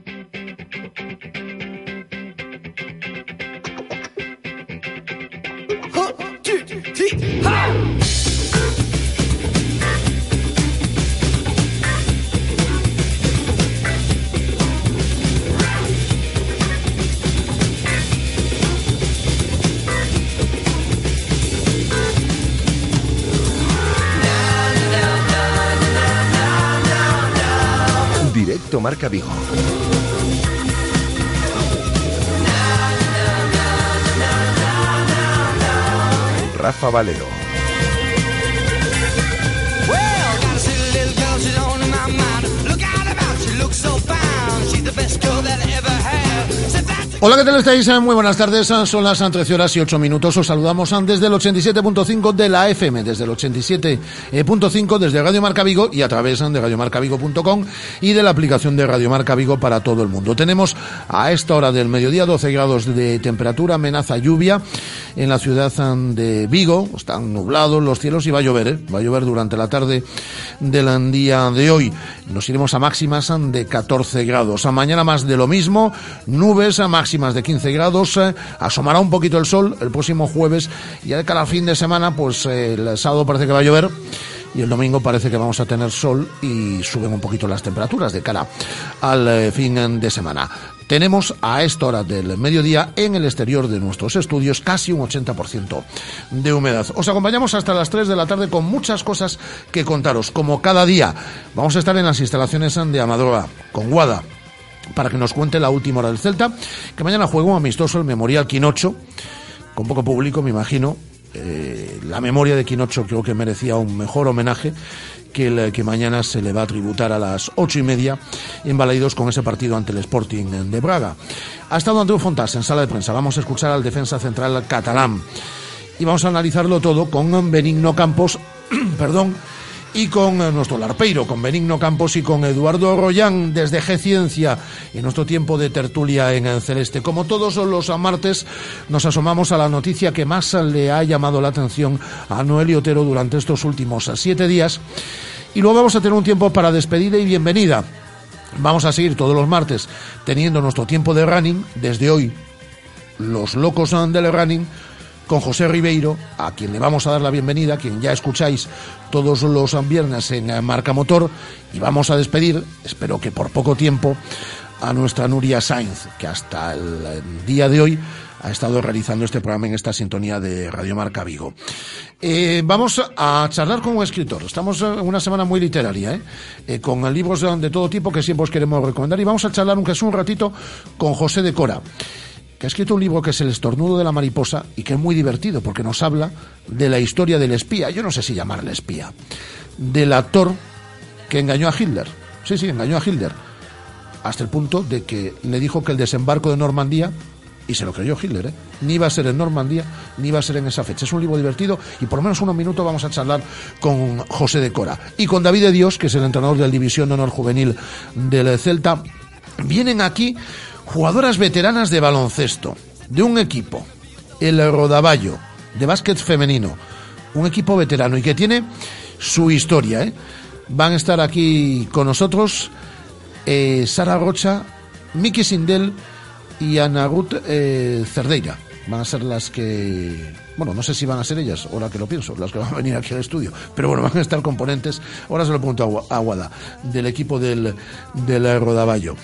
ってこと? Marca Vigo. Rafa Valero. Hola, ¿qué tal estáis? Muy buenas tardes. Son las 13 horas y 8 minutos. Os saludamos desde el 87.5 de la FM, desde el 87.5 desde Radio Marca Vigo y a través de radiomarcavigo.com y de la aplicación de Radio Marca Vigo para todo el mundo. Tenemos a esta hora del mediodía 12 grados de temperatura, amenaza lluvia en la ciudad de Vigo. Están nublados los cielos y va a llover, ¿eh? Va a llover durante la tarde del día de hoy. Nos iremos a máximas de 14 grados. A mañana más de lo mismo, nubes a máximas de 15 grados. eh, asomará un poquito el sol el próximo jueves y ya de cara al fin de semana, pues eh, el sábado parece que va a llover. Y el domingo parece que vamos a tener sol y suben un poquito las temperaturas de cara al eh, fin de semana. Tenemos a esta hora del mediodía en el exterior de nuestros estudios casi un 80% de humedad. Os acompañamos hasta las 3 de la tarde con muchas cosas que contaros. Como cada día, vamos a estar en las instalaciones de Amadroa con Guada para que nos cuente la última hora del Celta, que mañana juega un amistoso el Memorial Quinocho, con poco público, me imagino. Eh, la memoria de Quinocho creo que merecía un mejor homenaje que el que mañana se le va a tributar a las ocho y media en Balaidos con ese partido ante el Sporting de Braga. Ha estado Andreu Fontas en sala de prensa. Vamos a escuchar al defensa central catalán y vamos a analizarlo todo con Benigno Campos, perdón, y con eh, nuestro larpeiro, con Benigno Campos y con Eduardo Royán desde G Ciencia en nuestro tiempo de tertulia en el Celeste. Como todos los martes, nos asomamos a la noticia que más le ha llamado la atención a Noel y Otero durante estos últimos siete días. Y luego vamos a tener un tiempo para despedida y bienvenida. Vamos a seguir todos los martes teniendo nuestro tiempo de running desde hoy. Los locos del running con José Ribeiro, a quien le vamos a dar la bienvenida, quien ya escucháis todos los viernes en Marca Motor, y vamos a despedir, espero que por poco tiempo, a nuestra Nuria Sainz, que hasta el día de hoy ha estado realizando este programa en esta sintonía de Radio Marca Vigo. Eh, vamos a charlar con un escritor. Estamos en una semana muy literaria, ¿eh? Eh, con libros de, todo tipo que siempre os queremos recomendar. Y vamos a charlar, aunque es un ratito, con José de Cora que ha escrito un libro que es El estornudo de la mariposa y que es muy divertido porque nos habla de la historia del espía, yo no sé si llamarle espía, del actor que engañó a Hitler. Sí, sí, engañó a Hitler. Hasta el punto de que le dijo que el desembarco de Normandía, y se lo creyó Hitler, ¿eh? ni iba a ser en Normandía, ni iba a ser en esa fecha. Es un libro divertido y por lo menos unos minutos vamos a charlar con José de Cora. Y con David de Dios, que es el entrenador del División de Honor Juvenil del Celta. Vienen aquí jugadoras veteranas de baloncesto, de un equipo, el Rodaballo, de básquet femenino, un equipo veterano y que tiene su historia. ¿eh? Van a estar aquí con nosotros eh, Sara Rocha, Miki Sindel y Ana Ruth eh, Cerdeira. Van a ser las que, bueno, no sé si van a ser ellas, ahora que lo pienso, las que van a venir aquí al estudio, pero bueno, van a estar componentes, ahora se lo pregunto a Guada, del equipo del, del Rodaballo.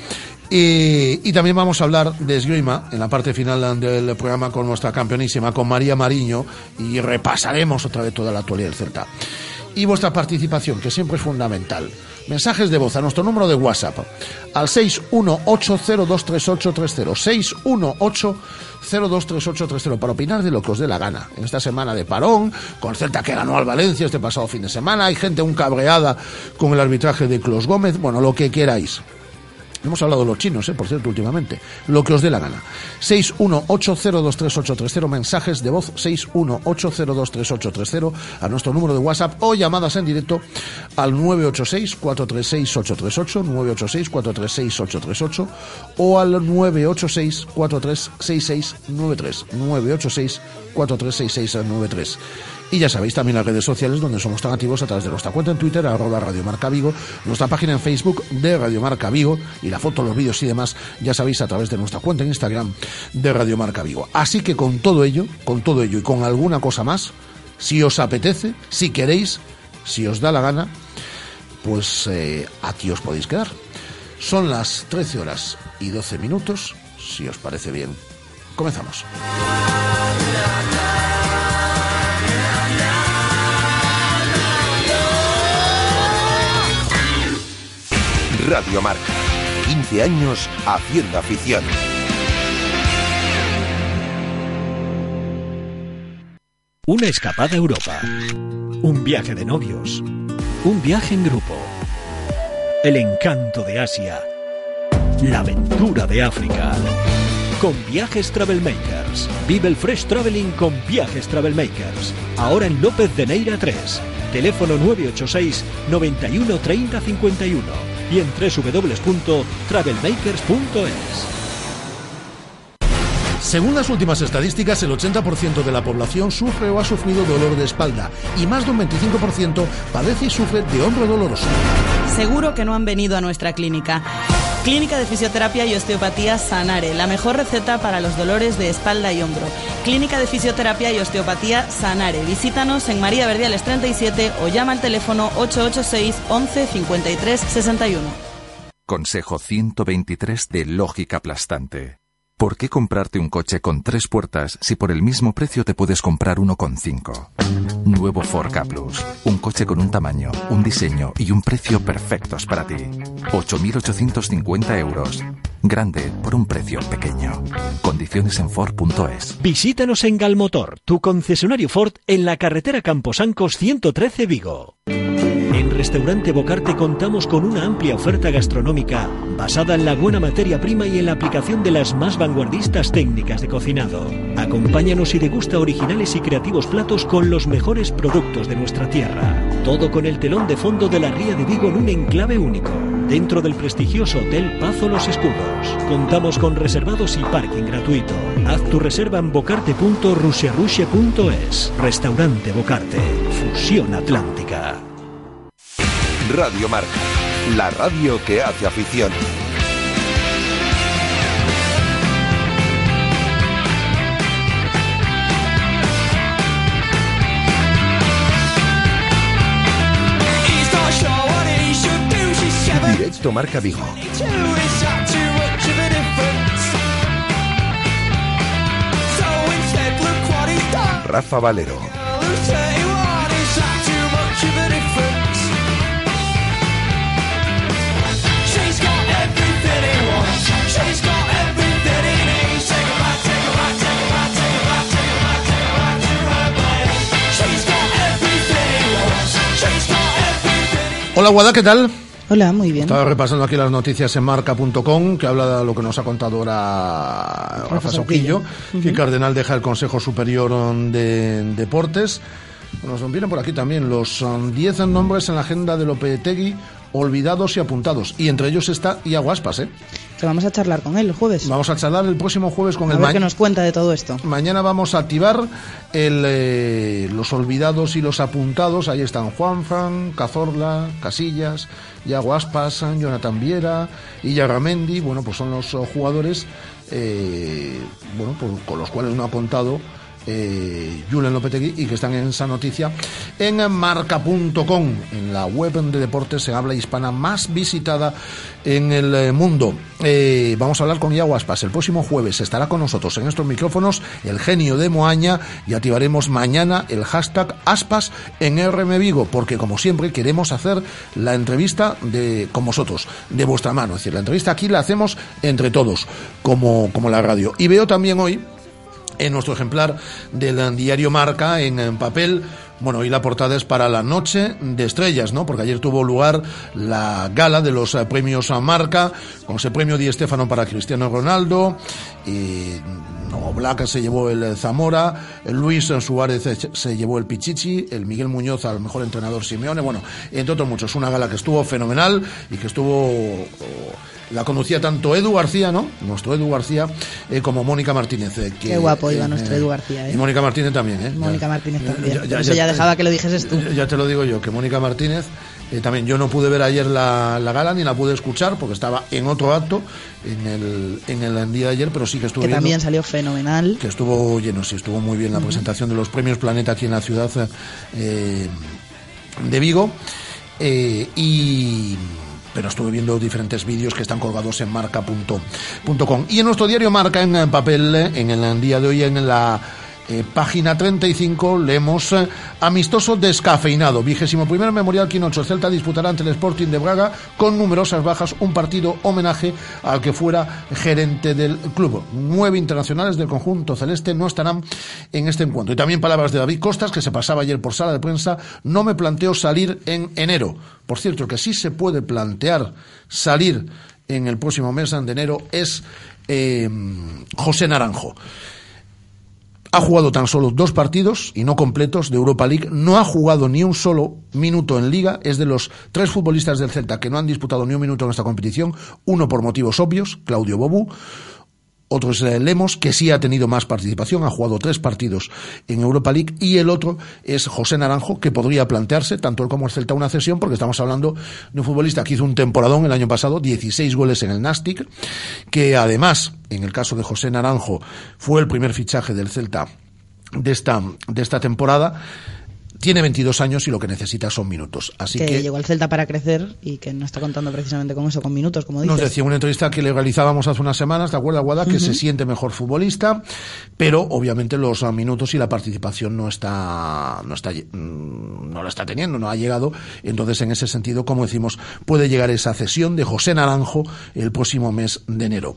Y, también vamos a hablar de esgrima en la parte final del programa con nuestra campeonísima, con María Mariño, y repasaremos otra vez toda la actualidad del Celta. Y vuestra participación, que siempre es fundamental. Mensajes de voz a nuestro número de WhatsApp, al 618023830, 618023830, para opinar de lo que os dé la gana. En esta semana de parón, con Celta que ganó al Valencia este pasado fin de semana, hay gente un cabreada con el arbitraje de Clos Gómez, bueno, lo que queráis. Hemos hablado de los chinos, eh, por cierto, últimamente. Lo que os dé la gana. 618023830, mensajes de voz 618023830 a nuestro número de WhatsApp o llamadas en directo al 986-436-838, 986-436-838 o al 986-436693, 986-436693. Y ya sabéis también las redes sociales donde somos tan activos a través de nuestra cuenta en Twitter, arroba Radio Marca Vigo, nuestra página en Facebook de Radio Marca Vigo y la foto, los vídeos y demás, ya sabéis a través de nuestra cuenta en Instagram de Radio Marca Vigo. Así que con todo ello, con todo ello y con alguna cosa más, si os apetece, si queréis, si os da la gana, pues eh, aquí os podéis quedar. Son las 13 horas y 12 minutos, si os parece bien. Comenzamos. Radio Marca. 15 años haciendo afición. Una escapada a Europa. Un viaje de novios. Un viaje en grupo. El encanto de Asia. La aventura de África. Con Viajes Travel Makers. Vive el Fresh Traveling con Viajes Travel Makers. Ahora en López de Neira 3. Teléfono 986 91 30 51 y en www.travelmakers.es. Según las últimas estadísticas, el 80% de la población sufre o ha sufrido dolor de espalda y más de un 25% padece y sufre de hombro doloroso. Seguro que no han venido a nuestra clínica. Clínica de Fisioterapia y Osteopatía Sanare, la mejor receta para los dolores de espalda y hombro. Clínica de Fisioterapia y Osteopatía Sanare. Visítanos en María Verdiales 37 o llama al teléfono 886 11 53 61. Consejo 123 de Lógica Aplastante. ¿Por qué comprarte un coche con tres puertas si por el mismo precio te puedes comprar uno con cinco? Nuevo Ford K Plus. Un coche con un tamaño, un diseño y un precio perfectos para ti. 8.850 euros. Grande por un precio pequeño. Condiciones en Ford.es. Visítanos en Galmotor, tu concesionario Ford en la carretera Camposancos 113 Vigo. En Restaurante Bocarte contamos con una amplia oferta gastronómica basada en la buena materia prima y en la aplicación de las más vanguardistas técnicas de cocinado. Acompáñanos y degusta originales y creativos platos con los mejores productos de nuestra tierra. Todo con el telón de fondo de la Ría de Vigo en un enclave único. Dentro del prestigioso Hotel Pazo Los Escudos. Contamos con reservados y parking gratuito. Haz tu reserva en bocarte.rusiarushe.es. Restaurante Bocarte. Fusión Atlántica. Radio Marca. La radio que hace afición. Wants. She's got everything he Hola, Guada, ¿qué tal? Hola, muy bien. Estaba repasando aquí las noticias en marca.com, que habla de lo que nos ha contado ahora Rafa Rafa Sauquillo, que Cardenal deja el Consejo Superior de Deportes. Nos vienen por aquí también los um, 10 nombres en la agenda de Lopetegui olvidados y apuntados. Y entre ellos está Iago Aspas, ¿eh? Que vamos a charlar con él el jueves. Vamos a charlar el próximo jueves con a el ver qué nos cuenta de todo esto. Mañana vamos a activar el, eh, los olvidados y los apuntados. Ahí están Juanfran, Cazorla, Casillas, Yago Aspas, Jonathan Viera y Yarramendi. Bueno, pues son los oh, jugadores eh, bueno, pues, con los cuales no ha contado eh, Julen Lopetegui y que están en esa noticia en marca.com, en la web de deportes en habla hispana más visitada en el eh, mundo. Eh, vamos a hablar con Iago Aspas. El próximo jueves estará con nosotros en estos micrófonos el genio de Moaña y activaremos mañana el hashtag Aspas en RM Vigo, porque como siempre queremos hacer la entrevista de, con vosotros, de vuestra mano. Es decir, la entrevista aquí la hacemos entre todos, como, como la radio. Y veo también hoy en nuestro ejemplar del diario Marca en, papel. Bueno, y la portada es para la noche de estrellas, ¿no? Porque ayer tuvo lugar la gala de los eh, premios a Marca, con ese premio Di Stéfano para Cristiano Ronaldo, y no, Black se llevó el Zamora, el Luis Suárez se- llevó el Pichichi, el Miguel Muñoz al mejor entrenador Simeone, bueno, entre otros muchos. Una gala que estuvo fenomenal y que estuvo la conducía tanto Edu García, ¿no? Nuestro Edu García, eh, como Mónica Martínez. eh, que, Qué guapo iba eh, nuestro Edu García, ¿eh? Y Mónica Martínez también, ¿eh? Mónica Martínez también. Ya- ya- Eso ya ya- dejaba que lo dijeses tú. Ya te lo digo yo, que Mónica Martínez, también yo no pude ver ayer la, la gala ni la pude escuchar porque estaba en otro acto en el, en el día de ayer, pero sí que estuve Que viendo también salió fenomenal. que estuvo lleno, sí, estuvo muy bien la presentación de los premios Planeta aquí en la ciudad de Vigo. y pero estuve viendo diferentes vídeos que están colgados en marca.com. Y en nuestro diario Marca, en eh, papel, eh, en el día de hoy, en la eh, página 35, leemos eh, amistoso descafeinado. Vigésimo primer Memorial Quinocho. El Celta disputará ante el Sporting de Braga con numerosas bajas un partido homenaje al que fuera gerente del club. Nueve internacionales del conjunto celeste no estarán en este encuentro. Y también palabras de David Costas, que se pasaba ayer por sala de prensa. No me planteo salir en enero. Por cierto, que sí se puede plantear salir en el próximo mes de enero es eh, José Naranjo ha jugado tan solo dos partidos y no completos de Europa League, no ha jugado ni un solo minuto en liga, es de los tres futbolistas del Celta que no han disputado ni un minuto en esta competición, uno por motivos obvios, Claudio Bobu, otro es eh, Lemos, que sí ha tenido más participación, ha jugado tres partidos en Europa League, y el otro es José Naranjo, que podría plantearse, tanto él como el Celta, una cesión, porque estamos hablando de un futbolista que hizo un temporadón el año pasado, 16 goles en el Nastic, que además, en el caso de José Naranjo, fue el primer fichaje del Celta de esta, de esta temporada. Tiene 22 años y lo que necesita son minutos. Así que, que, llegó al Celta para crecer y que no está contando precisamente con eso, con minutos, como dices. Nos decía una entrevista que le realizábamos hace unas semanas, ¿de acuerdo, Guada? Que se siente mejor futbolista, pero obviamente los ah, minutos y la participación no está, no está, mm, no la está teniendo, no ha llegado. Entonces, en ese sentido, como decimos, puede llegar esa cesión de José Naranjo el próximo mes de enero.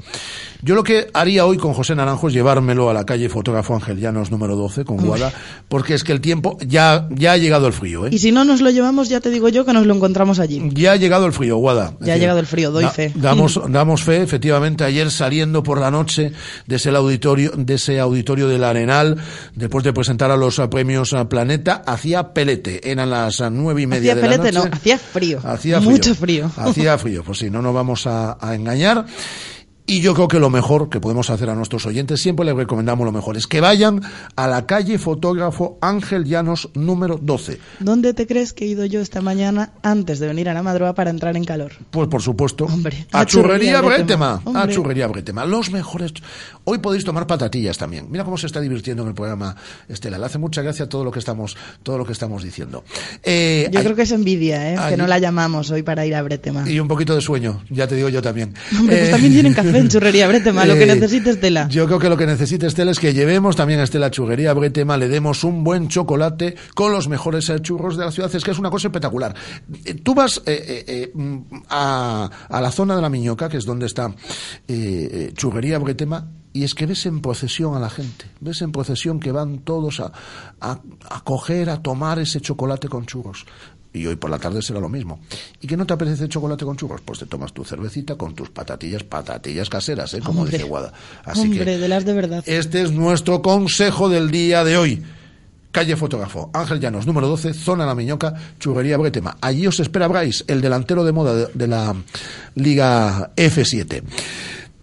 Yo lo que haría hoy con José Naranjo es llevármelo a la calle Fotógrafo Ángel Llanos número 12 con Guada, porque es que el tiempo ya, ya ha llegado el frío, ¿eh? Y si no nos lo llevamos, ya te digo yo que nos lo encontramos allí. Ya ha llegado el frío, Guada. Ya ha llegado el frío, doy fe. Damos, damos fe, efectivamente, ayer saliendo por la noche de ese auditorio, de ese auditorio del Arenal, después de presentar a los premios a Planeta, hacía pelete. Eran las nueve y media Hacía de pelete, la noche. no, hacía frío. Hacía frío. Mucho frío. Hacía frío, pues sí, no nos vamos a, a engañar. Y yo creo que lo mejor que podemos hacer a nuestros oyentes, siempre les recomendamos lo mejor, es que vayan a la calle Fotógrafo Ángel Llanos número 12. ¿Dónde te crees que he ido yo esta mañana antes de venir a la madrugada para entrar en calor? Pues por supuesto. Hombre, a a churrería Churrería Bretema. A churrería Bretema. Los mejores. Hoy podéis tomar patatillas también. Mira cómo se está divirtiendo en el programa Estela. Le hace mucha gracia todo lo que estamos, todo lo que estamos diciendo. Eh, Yo hay- creo que es envidia, ¿eh? Que no la llamamos hoy para ir a Bretema. Y un poquito de sueño, ya te digo yo también. Hombre, pues Eh, también tienen café en Churrería Bretema, lo que eh, necesite Estela. Yo creo que lo que necesita Estela es que llevemos también a Estela Churrería Bretema, le demos un buen chocolate con los mejores churros de la ciudad. Es que es una cosa espectacular. Eh, Tú vas eh, mm, a, a la zona de la Miñoca, que es donde está eh, eh, Churrería Bretema, y es que ves en procesión a la gente, ves en procesión que van todos a, a, a coger, a tomar ese chocolate con churros. Y hoy por la tarde será lo mismo. ¿Y que no te apetece chocolate con churros? Pues te tomas tu cervecita con tus patatillas, patatillas caseras, ¿eh? como Hombre. dice Guada. Así Hombre, que de las de verdad. este es nuestro consejo del día de hoy. Calle Fotógrafo, Ángel Llanos, número 12, Zona La Miñoca, Churrería Bretema. Allí os espera Bryce, el delantero de moda de, de la Liga F7.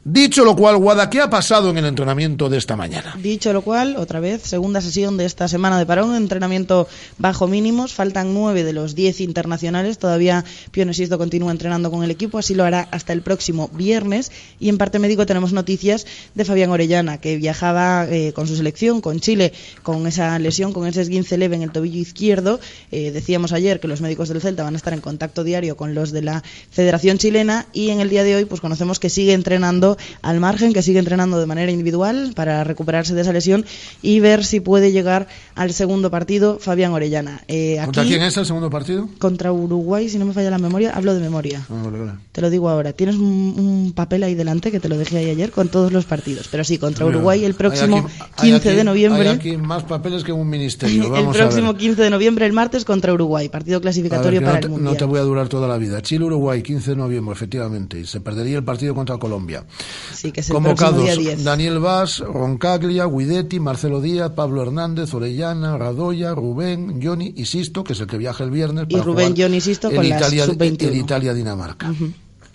Dicho lo cual, Guada, ¿qué ha pasado en el entrenamiento de esta mañana? Dicho lo cual, otra vez, segunda sesión de esta semana de parón, entrenamiento bajo mínimos, faltan nueve de los diez internacionales, todavía Pionesisto continúa entrenando con el equipo, así lo hará hasta el próximo viernes, y en parte médico tenemos noticias de Fabián Orellana, que viajaba eh, con su selección, con Chile, con esa lesión, con ese esguince leve en el tobillo izquierdo, Eh, decíamos ayer que los médicos del Celta van a estar en contacto diario con los de la Federación Chilena, y en el día de hoy pues conocemos que sigue entrenando al margen, que sigue entrenando de manera individual para recuperarse de esa lesión y ver si puede llegar al segundo partido Fabián Orellana. Eh, ¿Contra quién es el segundo partido? contra Uruguay, si no me falla la memoria, hablo de memoria. Ah, vale, vale. Te lo digo ahora. Tienes un, un papel ahí delante que te lo dejé ahí ayer con todos los partidos. Pero sí, contra Uruguay el próximo Hay aquí- hay 15 aquí- de noviembre. Hay aquí más papeles que un ministerio. El próximo a ver. 15 de noviembre, el martes, contra Uruguay. Partido ver, clasificatorio para no, te, el no Mundial. te voy a durar toda la vida. Chile-Uruguay, 15 de noviembre, efectivamente. Y se perdería el partido contra Colombia. Sí, que es el Convocados día 10. Daniel Vaz, Roncaglia, Guidetti, Marcelo Díaz, Pablo Hernández, Orellana, Radoya, Rubén, Johnny y Sisto, que es el que viaja el viernes. Y para Rubén, jugar Johnny y Sisto el con las Italia, sub-21. el Italia-Dinamarca.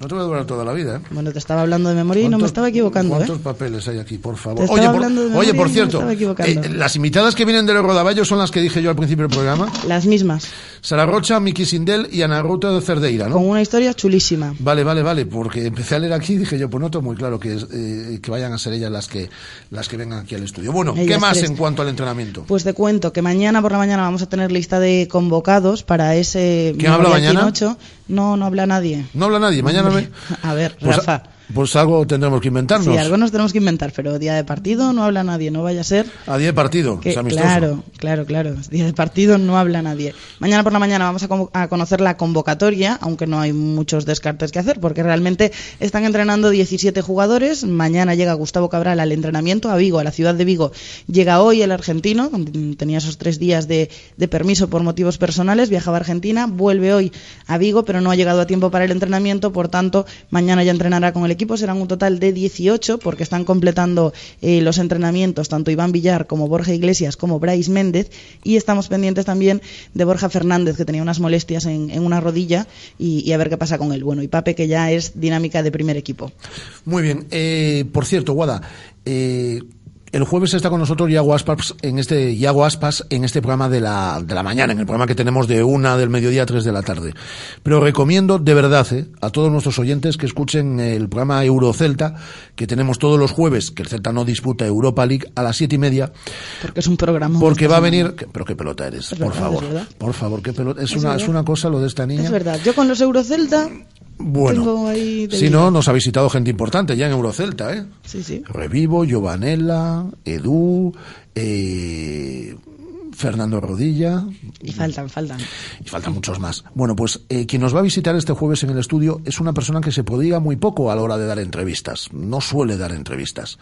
No te voy a durar toda la vida, ¿eh? Bueno, te estaba hablando de memoria y no me ¿Cuántos- estaba equivocando, ¿eh? ¿Cuántos papeles hay aquí, por favor? Oye, por, de oye, cierto, eh, las invitadas que vienen de los rodaballos son las que dije yo al principio del programa. Las mismas, Sara Rocha, Miki Sindel y Ana Ruta de Cerdeira, ¿no? con una historia chulísima. Vale, vale, vale, porque empecé a leer aquí y dije yo, pues noto muy claro que, es, eh, que vayan a ser ellas las que, las que vengan aquí al estudio. Bueno, ¿qué Ellas más tres. en cuanto al entrenamiento? Pues te cuento que mañana por la mañana vamos a tener lista de convocados para ese ¿Quién habla mañana? No, no habla nadie. No habla nadie, mañana Hombre, me... A ver, Pues, Rafa. Pues algo tendremos que inventarnos. Sí, algo nos tenemos que inventar, pero día de partido no habla nadie, no vaya a ser A día de partido, que, es amistoso. claro, claro, claro, día de partido no habla nadie. Mañana por la mañana vamos a, conocer la convocatoria, aunque no hay muchos descartes que hacer, porque realmente están entrenando 17 jugadores. Mañana llega Gustavo Cabral al entrenamiento a Vigo, a la ciudad de Vigo. Llega hoy el argentino, tenía esos tres días de, de permiso por motivos personales, viajaba a Argentina, vuelve hoy a Vigo, pero no ha llegado a tiempo para el entrenamiento, por tanto, mañana ya entrenará con el equipo. Serán un total de 18, porque están completando eh, los entrenamientos tanto Iván Villar como Borja Iglesias como Brais Méndez, y estamos pendientes también de Borja Fernández, que tenía unas molestias en, una rodilla, y, y a ver qué pasa con él. Bueno, y Pape, que ya es dinámica de primer equipo. Muy bien. Eh, por cierto, Guada, eh, el jueves está con nosotros Iago Aspas en este, Iago Aspas en este programa de la, de la mañana, en el programa que tenemos de una del mediodía a tres de la tarde. Pero recomiendo de verdad eh, a todos nuestros oyentes que escuchen el programa Eurocelta, que tenemos todos los jueves, que el Celta no disputa Europa League a las siete y media, Porque es un programa. porque va a venir, que- pero qué pelota eres, Es por verdad, favor, por favor, qué pelota, es, Es una, verdad. es una cosa lo de esta niña. Es verdad, yo con los Eurocelta Bueno, ahí si vida. no, nos ha visitado gente importante ya en Eurocelta, ¿eh? Sí, sí. Revivo, Giovanella, Edu, eh, Fernando Rodilla. Y faltan, faltan. Y faltan muchos más. Bueno, pues eh, quien nos va a visitar este jueves en el estudio es una persona que se prodiga muy poco a la hora de dar entrevistas. No suele dar entrevistas.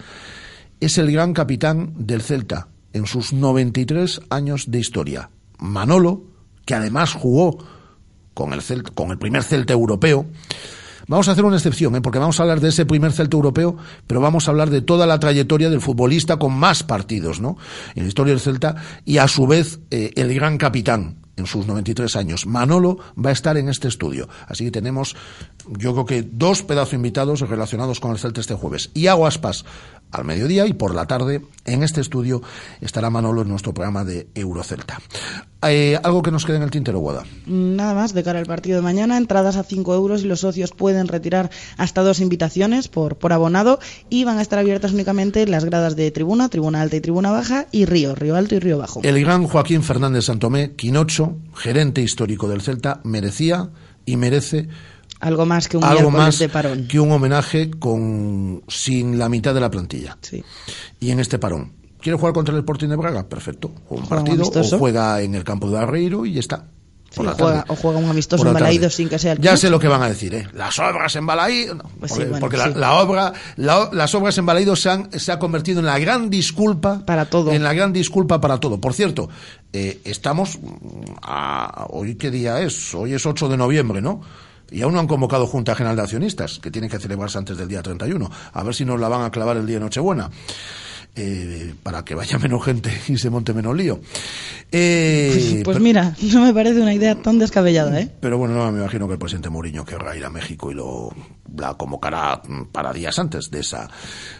Es el gran capitán del Celta en sus 93 años de historia. Manolo, que además jugó con el, primer Celta europeo. Vamos a hacer una excepción, ¿eh? porque vamos a hablar de ese primer Celta europeo, pero vamos a hablar de toda la trayectoria del futbolista con más partidos, ¿no? En la historia del Celta y a su vez eh, el gran capitán en sus 93 años. Manolo va a estar en este estudio. Así que tenemos, yo creo que dos pedazos invitados relacionados con el Celta este jueves. Y hago aspas al mediodía y por la tarde en este estudio estará Manolo en nuestro programa de Eurocelta. Eh, algo que nos quede en el tintero, Guada. Nada más, de cara al partido de mañana, entradas a 5 euros y los socios pueden retirar hasta dos invitaciones por, por abonado y van a estar abiertas únicamente las gradas de tribuna, tribuna alta y tribuna baja y río, río alto y río bajo. El gran Joaquín Fernández Santomé, Quinocho, gerente histórico del Celta, merecía y merece Algo más que un algo más de parón. que un homenaje con sin la mitad de la plantilla. Sí. Y en este parón. ¿Quiere jugar contra el Sporting de Braga? Perfecto. Juega un Juega partido o juega en el campo de Barreiro y ya está. Sí, o juega- o un amistoso en tarde. Balaídos sin que sea el Ya sé lo que van a decir, ¿eh? Las obras en no, Pues sí, porque bueno, porque la, sí. la obra, la- las obras en Balaídos se, han- se ha convertido en la gran disculpa. Para todo. En la gran disculpa para todo. Por cierto, eh, estamos. mm, a- ¿Hoy qué día es? Hoy es 8 de noviembre, ¿no? Y aún no han convocado Junta General de Accionistas, que tiene que celebrarse antes del día 31. A ver si nos la van a clavar el día de Nochebuena. Eh, para que vaya menos gente y se monte menos lío. Eh, Pues pero- mira, no me parece una idea tan descabellada, ¿eh? pero bueno, no, me imagino que el presidente Mourinho querrá ir a México y lo la convocará mm, para días antes de esa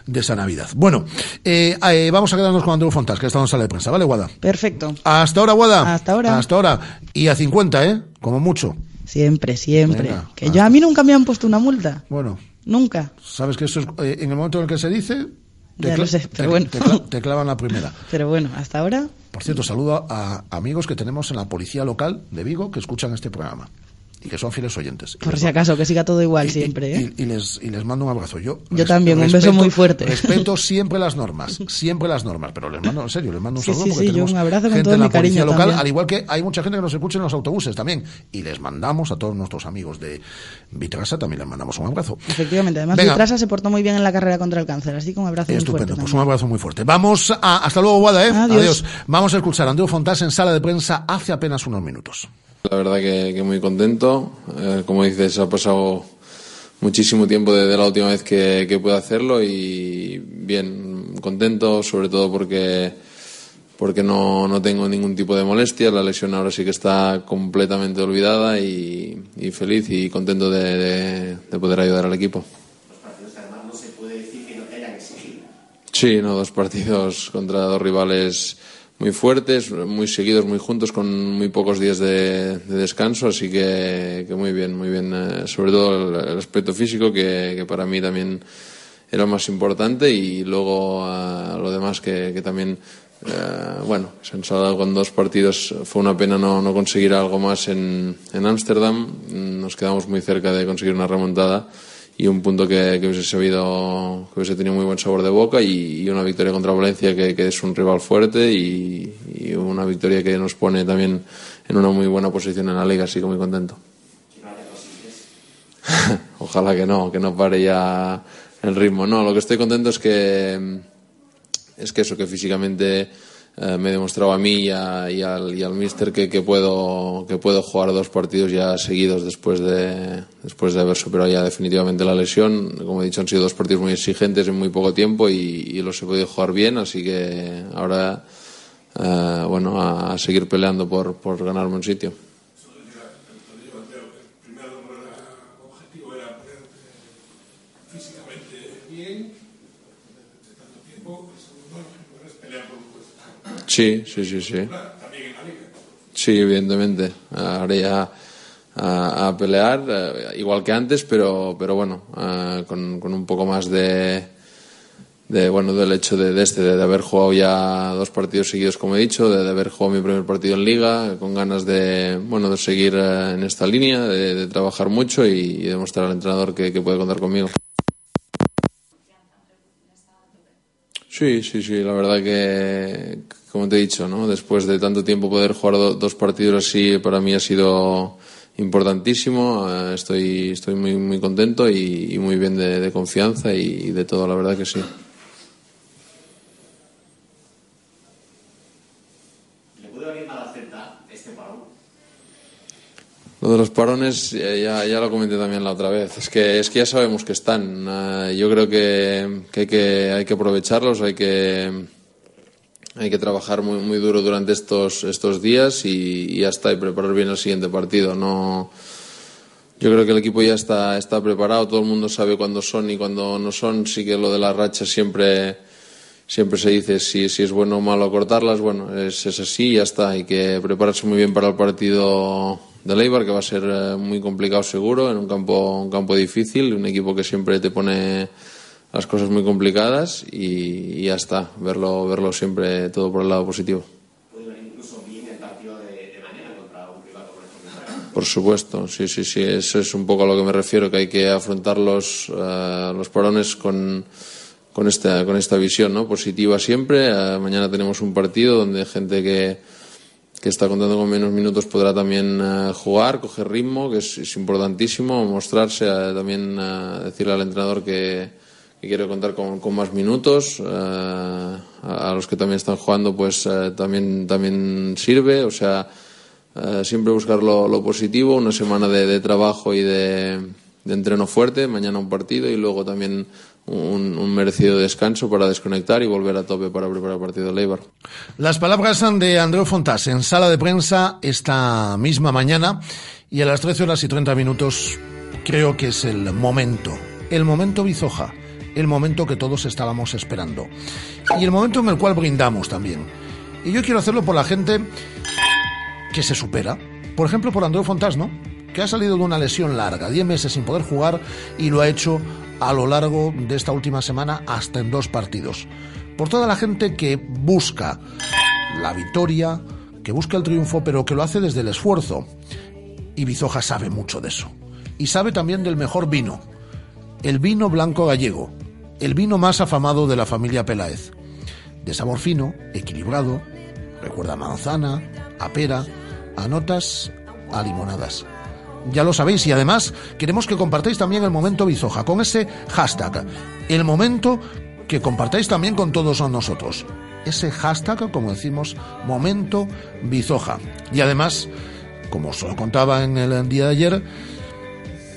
de esa Navidad. Bueno, eh, eh, vamos a quedarnos con Andreu Fontas, que está en sala de prensa, ¿vale, Guada? Perfecto. Hasta ahora, Guada. Hasta ahora. Hasta ahora. Y a 50, ¿eh? Como mucho. Siempre, siempre. Venga, que ah. yo a mí nunca me han puesto una multa. Bueno, Nunca. sabes que eso es, eh, en el momento en el que se dice... Ya cla- lo sé, te- pero bueno. te te clavan la primera. Pero bueno, hasta ahora Por cierto, saludo a amigos que tenemos en la policía local de Vigo que escuchan este programa y que son fieles oyentes. Por si acaso, que siga todo igual y- siempre, y, ¿eh? y- y les, y les mando un abrazo. Yo, Yo también, un beso muy fuerte. Respeto siempre las normas, siempre las normas, pero les mando, en serio, les mando un saludo sí, porque sí, tenemos un abrazo con gente todo en la mi cariño policía local, también. al igual que hay mucha gente que nos escucha en los autobuses también. Y les mandamos a todos nuestros amigos de Vitrasa, también les mandamos un abrazo. Efectivamente, además Venga. Vitrasa se portó muy bien en la carrera contra el cáncer, así que un abrazo muy Estupendo, fuerte. pues también. un abrazo muy fuerte. Vamos a, hasta luego, Guada, ¿eh? Adiós. Vamos a escuchar a Andreu Fontás en sala de prensa hace apenas unos minutos. La verdad que, que muy contento. Eh, como dices, ha pasado muchísimo tiempo desde la última vez que, que pude hacerlo y bien contento, sobre todo porque porque no, no tengo ningún tipo de molestia. La lesión ahora sí que está completamente olvidada y, y feliz y contento de, de- de poder ayudar al equipo. Sí, no, dos partidos contra dos rivales muy fuertes, muy seguidos, muy juntos, con muy pocos días de, de descanso, así que, que muy bien, muy bien. Eh, sobre todo el, el aspecto físico, que, para mí también era más importante, y luego ah, lo demás que, también, eh, bueno, se han saldado con dos partidos. Fue una pena no, no conseguir algo más en en Ámsterdam. Nos quedamos muy cerca de conseguir una remontada y un punto que, que hubiese sabido, que hubiese tenido muy buen sabor de boca y, una victoria contra Valencia que, que es un rival fuerte y, y una victoria que nos pone también en una muy buena posición en la liga, así que muy contento. Ojalá que no, que no pare ya el ritmo. No, lo que estoy contento es que es que eso, que físicamente eh, me he demostrado a mí y, a- y al, y al míster que, que puedo que puedo jugar dos partidos ya seguidos después de después de haber superado ya definitivamente la lesión. Como he dicho, han sido dos partidos muy exigentes en muy poco tiempo y, y los he podido jugar bien, así que ahora eh, bueno a, a seguir peleando por, por ganarme un sitio. Sí, sí, sí, sí. Sí, evidentemente. Ahora ya a, a pelear, eh, igual que antes, pero, pero bueno, eh, con, con un poco más de, de bueno, del hecho de, de este, de, haber jugado ya dos partidos seguidos, como he dicho, de, haber jugado mi primer partido en Liga, con ganas de, bueno, de seguir eh, en esta línea, de, trabajar mucho y, y demostrar al entrenador que puede contar conmigo. Sí, sí, sí, la verdad que, como te he dicho, ¿no? después de tanto tiempo poder jugar do- dos partidos así para mí ha sido importantísimo. Eh, estoy, estoy muy, muy contento y, muy bien de, de confianza y, y de todo, la verdad que sí. Lo de los parones ya, lo comenté también la otra vez. Es que, es que ya sabemos que están. Eh, yo creo que, hay que hay que aprovecharlos, hay que, hay que trabajar muy, muy duro durante estos, estos días y, y ya y preparar bien el siguiente partido. No, yo creo que el equipo ya está, preparado, todo el mundo sabe cuándo son y cuándo no son. Sí que lo de las rachas siempre, siempre se dice si, es bueno o malo cortarlas. Bueno, es, es así y ya está. Hay que prepararse muy bien para el partido de Leibar, que va a ser eh, muy complicado seguro, en un campo, un campo difícil, un equipo que siempre te pone las cosas muy complicadas y, y ya está, verlo, verlo siempre todo por el lado positivo. Por supuesto, sí, sí, sí, eso es un poco a lo que me refiero, que hay que afrontar los, eh, los parones con, con, esta, con esta visión ¿no? positiva siempre. Eh, mañana tenemos un partido donde gente que, que está contando con menos minutos podrá también eh, jugar, coger ritmo, que es, importantísimo, mostrarse, eh, también eh, decirle al entrenador que, que quiere contar con, con más minutos. a, a los que también están jugando, pues también, también sirve. O sea, siempre buscar lo, lo positivo, una semana de, de trabajo y de, de entreno fuerte, mañana un partido y luego también un, un merecido descanso para desconectar y volver a tope para preparar el partido de Leibar. Las palabras de Andreu Fontás en sala de prensa esta misma mañana y a las 13 horas y 30 minutos creo que es el momento, el momento Bizoja, el momento que todos estábamos esperando y el momento en el cual brindamos también. Y yo quiero hacerlo por la gente que se supera. Por ejemplo, por Andreu Fontás, ¿no? Que ha salido de una lesión larga, 10 meses sin poder jugar y lo ha hecho a lo largo de esta última semana hasta en dos partidos. Por toda la gente que busca la victoria, que busca el triunfo, pero que lo hace desde el esfuerzo. Y Bizoja sabe mucho de eso. Y sabe también del mejor vino, el vino blanco gallego, el vino más afamado de la familia Peláez. De sabor fino, equilibrado, recuerda a manzana, a pera, a notas, a limonadas. Ya lo sabéis y además queremos que compartáis también el momento Bizoja con ese hashtag. El momento que compartáis también con todos nosotros. Ese hashtag, como decimos, momento Bizoja. Y además, como os lo contaba en el día de ayer,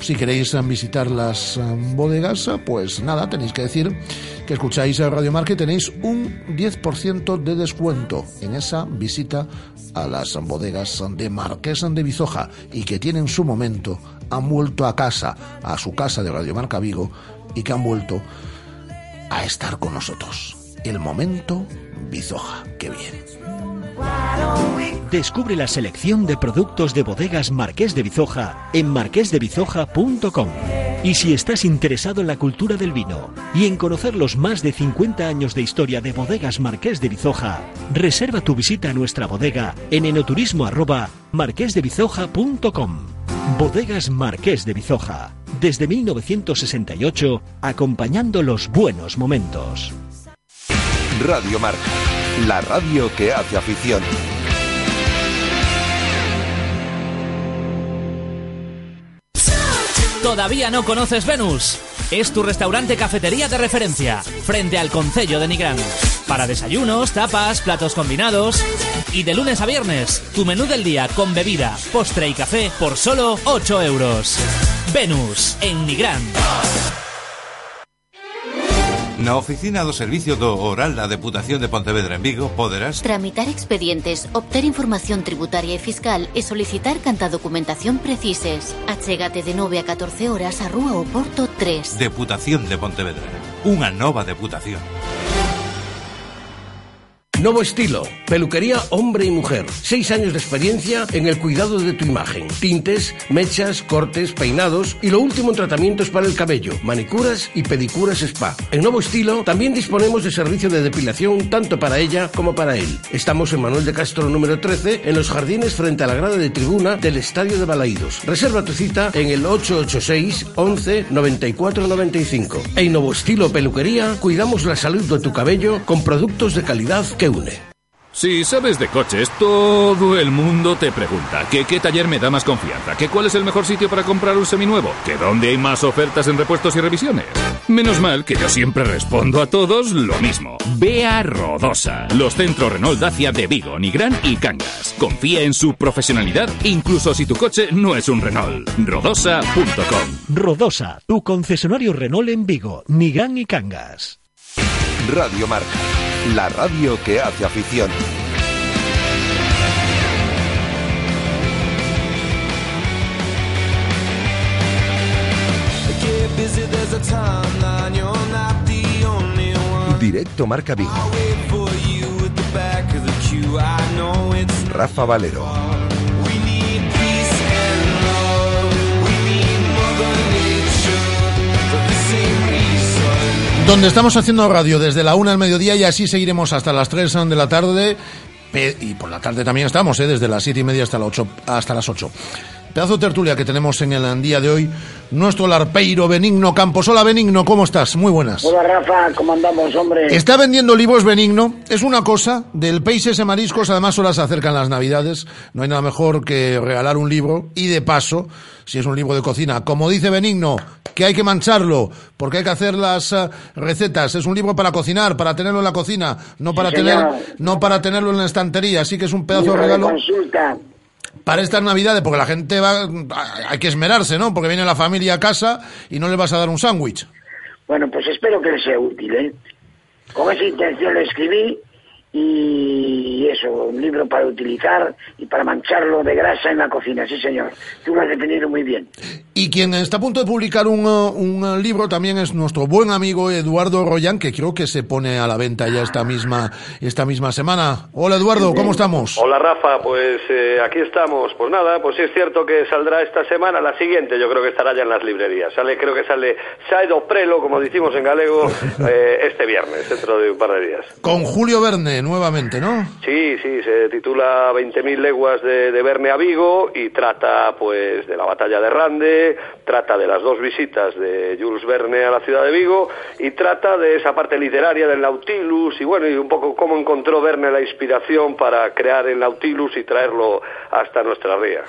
Si queréis eh, visitar las eh, bodegas, eh, pues nada, tenéis que decir que escucháis a Radio Marca y tenéis un 10% de descuento en esa visita a las bodegas de Marqués de Bizoja y que tienen su momento, han vuelto a casa, a su casa de Radio Marca Vigo y que han vuelto a estar con nosotros. El momento Bizoja, qué bien. Descubre la selección de productos de bodegas Marqués de Bizoja en marquesdebizoja.com. Y si estás interesado en la cultura del vino y en conocer los más de 50 años de historia de bodegas Marqués de Bizoja, reserva tu visita a nuestra bodega en enoturismo arroba marquesdebizoja.com. Bodegas Marqués de Bizoja, desde 1968, acompañando los buenos momentos. Radio Marca, la radio que hace afición. ¿Todavía no conoces Venus? Es tu restaurante cafetería de referencia, frente al Concello de Nigrán. Para desayunos, tapas, platos combinados. Y de lunes a viernes, tu menú del día con bebida, postre y café por solo 8 euros. Venus, en Nigrán. Na oficina do Servicio do Oral da Deputación de Pontevedra en Vigo poderás Tramitar expedientes, obter información tributaria e fiscal e solicitar canta documentación precises. Achégate de 9 a 14 horas a Rúa O Porto 3. Deputación de Pontevedra. Unha nova deputación. Nuevo estilo, peluquería hombre y mujer. Seis años de experiencia en el cuidado de tu imagen. Tintes, mechas, cortes, peinados y lo último en tratamientos para el cabello, manicuras y pedicuras spa. En Nuevo Estilo también disponemos de servicio de depilación tanto para ella como para él. Estamos en Manuel de Castro número 13 en los jardines frente a la grada de tribuna del Estadio de Balaídos. Reserva tu cita en el 886 11 94 95. En Nuevo Estilo Peluquería cuidamos la salud de tu cabello con productos de calidad que une. Si sabes de coches, todo el mundo te pregunta que qué taller me da más confianza, que cuál es el mejor sitio para comprar un seminuevo, que dónde hay más ofertas en repuestos y revisiones. Menos mal que yo siempre respondo a todos lo mismo. Ve a Rodosa, los centros Renault Dacia de Vigo, Nigrán y Cangas. Confía en su profesionalidad, incluso si tu coche no es un Renault. Rodosa.com. Rodosa, tu concesionario Renault en Vigo, Nigrán y Cangas. Radio Marca, la radio que hace afición. Get busy, there's a timeline. Donde estamos haciendo radio desde la una al mediodía y así seguiremos hasta las 3 de la tarde. Y por la tarde también estamos, ¿eh? desde las siete y media hasta, la ocho, hasta las 8. Pedazo de tertulia que tenemos en el día de hoy. Nuestro larpeiro Benigno Campos. Hola Benigno, ¿cómo estás? Muy buenas. Hola Rafa, ¿cómo andamos, hombre? Está vendiendo libros Benigno, es una cosa, del Peixes de Mariscos, además ahora se acercan las Navidades, no hay nada mejor que regalar un libro y de paso, si es un libro de cocina, como dice Benigno, que hay que mancharlo, porque hay que hacer las eh, recetas, es un libro para cocinar, para tenerlo en la cocina, no para Sí, tener, no para tenerlo en la estantería, así que es un pedazo de regalo consulta. Para estas Navidades, porque la gente va, hay que esmerarse, ¿no? Porque viene la familia a casa y no le vas a dar un sándwich. Bueno, pues espero que le sea útil, ¿eh? Con esa intención lo escribí y eso, un libro para utilizar y para mancharlo de grasa en la cocina, sí señor. Tú lo has definido muy bien. Y quien está a punto de publicar un, uh, un, uh, libro también es nuestro buen amigo Eduardo Royan, que creo que se pone a la venta ya esta misma, esta misma semana. Hola Eduardo, ¿cómo estamos? Hola Rafa, pues eh, aquí estamos. Pues nada, pues sí es cierto que saldrá esta semana, la siguiente yo creo que estará ya en las librerías. Sale, creo que sale Saido Prelo, como decimos en galego, eh, este viernes, dentro de un par de días. Con Julio Verne nuevamente, ¿no? Sí, sí, se titula 20.000 leguas de, de Verne a Vigo y trata pues de la batalla de Rande, trata de las dos visitas de Jules Verne a la ciudad de Vigo y trata de esa parte literaria del Nautilus y bueno, y un poco cómo encontró Verne la inspiración para crear el Nautilus y traerlo hasta nuestra ría.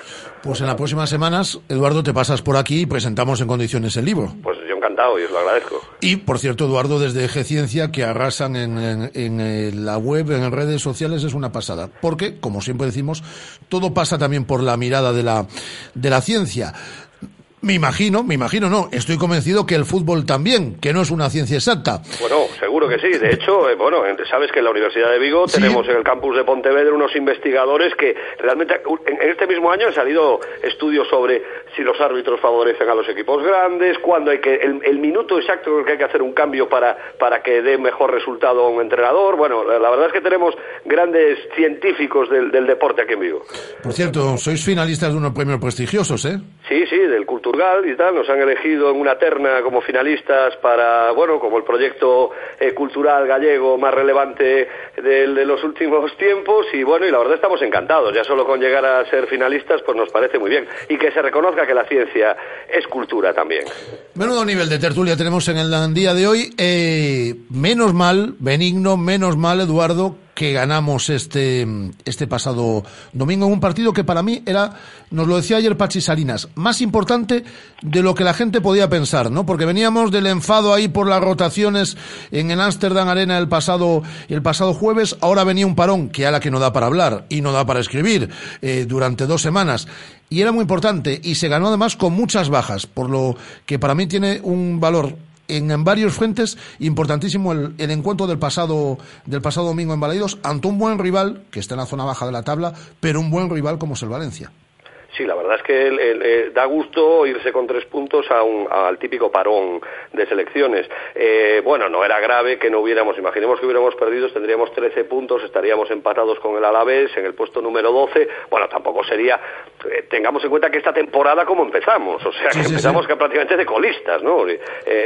Pues en las próximas semanas, Eduardo, te pasas por aquí y presentamos en condiciones el libro. Pues yo encantado y os lo agradezco. Y, por cierto, Eduardo, desde Eje Ciencia, que arrasan en, en- en, eh, la web, en redes sociales, es una pasada. Porque, como siempre decimos, todo pasa también por la mirada de la, de la ciencia. Me imagino, me imagino, no. Estoy convencido que el fútbol también, que no es una ciencia exacta. Bueno, seguro que sí. De hecho, eh, bueno, en- sabes que en la Universidad de Vigo tenemos en el campus de Pontevedra unos investigadores que realmente en, en este mismo año han salido estudios sobre si los árbitros favorecen a los equipos grandes, cuándo hay que el, el minuto exacto en el que hay que hacer un cambio para para que dé mejor resultado a un entrenador. Bueno, la, la verdad es que tenemos grandes científicos del, del deporte aquí en Vigo. Por cierto, sois finalistas de unos premios prestigiosos, ¿eh? Sí, sí, del Culturgal y tal. Nos han elegido en una terna como finalistas para, bueno, como el proyecto eh, cultural gallego más relevante del- de, los últimos tiempos. Y bueno, y la verdad estamos encantados. Ya solo con llegar a ser finalistas, pues nos parece muy bien. Y que se reconozca que la ciencia es cultura también. Menudo nivel de tertulia tenemos en el día de hoy. Eh, menos mal, Benigno, menos mal, Eduardo, que ganamos este, este pasado domingo en un partido que para mí era, nos lo decía ayer Pachi Salinas, más importante de lo que la gente podía pensar, ¿no? Porque veníamos del enfado ahí por las rotaciones en el Amsterdam Arena el pasado, el pasado jueves, ahora venía un parón que a la que no da para hablar y no da para escribir eh, durante dos semanas. Y era muy importante y se ganó además con muchas bajas, por lo que para mí tiene un valor en, en varios frentes importantísimo el, el encuentro del pasado del pasado domingo en Balaidos ante un buen rival que está en la zona baja de la tabla, pero un buen rival como es el Valencia. Sí, la verdad es que el- el- eh, da gusto irse con tres puntos a un- al típico parón de selecciones. Eh, bueno, no era grave que no hubiéramos, imaginemos que hubiéramos perdido, tendríamos 13 puntos, estaríamos empatados con el Alavés en el puesto número 12. Bueno, tampoco sería, eh, tengamos en cuenta que esta temporada como empezamos, o sea, que empezamos que prácticamente de colistas, ¿no?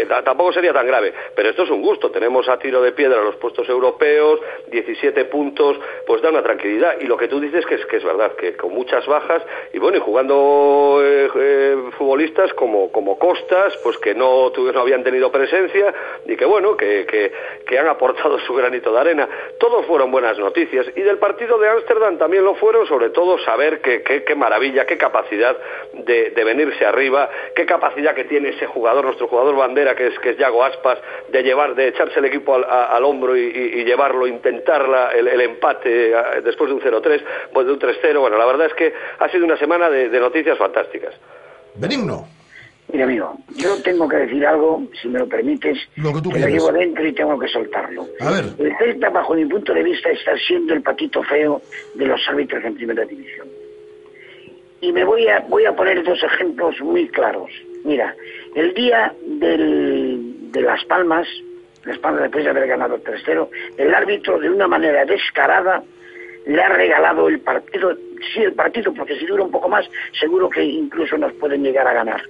Ta- tampoco sería tan grave, pero esto es un gusto, tenemos a tiro de piedra los puestos europeos, 17 puntos, pues da una tranquilidad. Y lo que tú dices que es, que es verdad, que con muchas bajas, y bueno, jugando eh, eh, futbolistas como, como Costas, pues que no, no habían tenido presencia y que bueno, que, que, que han aportado su granito de arena. Todos fueron buenas noticias. Y del partido de Ámsterdam también lo fueron, sobre todo saber que, que- qué maravilla, qué capacidad de, de venirse arriba, qué capacidad que tiene ese jugador, nuestro jugador bandera, que es, que es Yago Aspas, de llevar, de echarse el equipo al, hombro y, llevarlo, intentar la- el, el empate después de un 0-3, pues de un 3-0. Bueno, la verdad es que ha sido una semana de, de noticias fantásticas. Benigno. Mira, amigo, yo tengo que decir algo, si me lo permites, Lo que tú lo quieras. llevo dentro y tengo que soltarlo. A ver. El Celta, bajo mi punto de vista, está siendo el patito feo de los árbitros en primera división. Y me voy a, voy a poner dos ejemplos muy claros. Mira, el día del, de Las Palmas, Las Palmas después de haber ganado 3-0, el árbitro de una manera descarada le ha regalado el partido, sí el partido, porque si dura un poco más, seguro que incluso nos pueden llegar a ganar.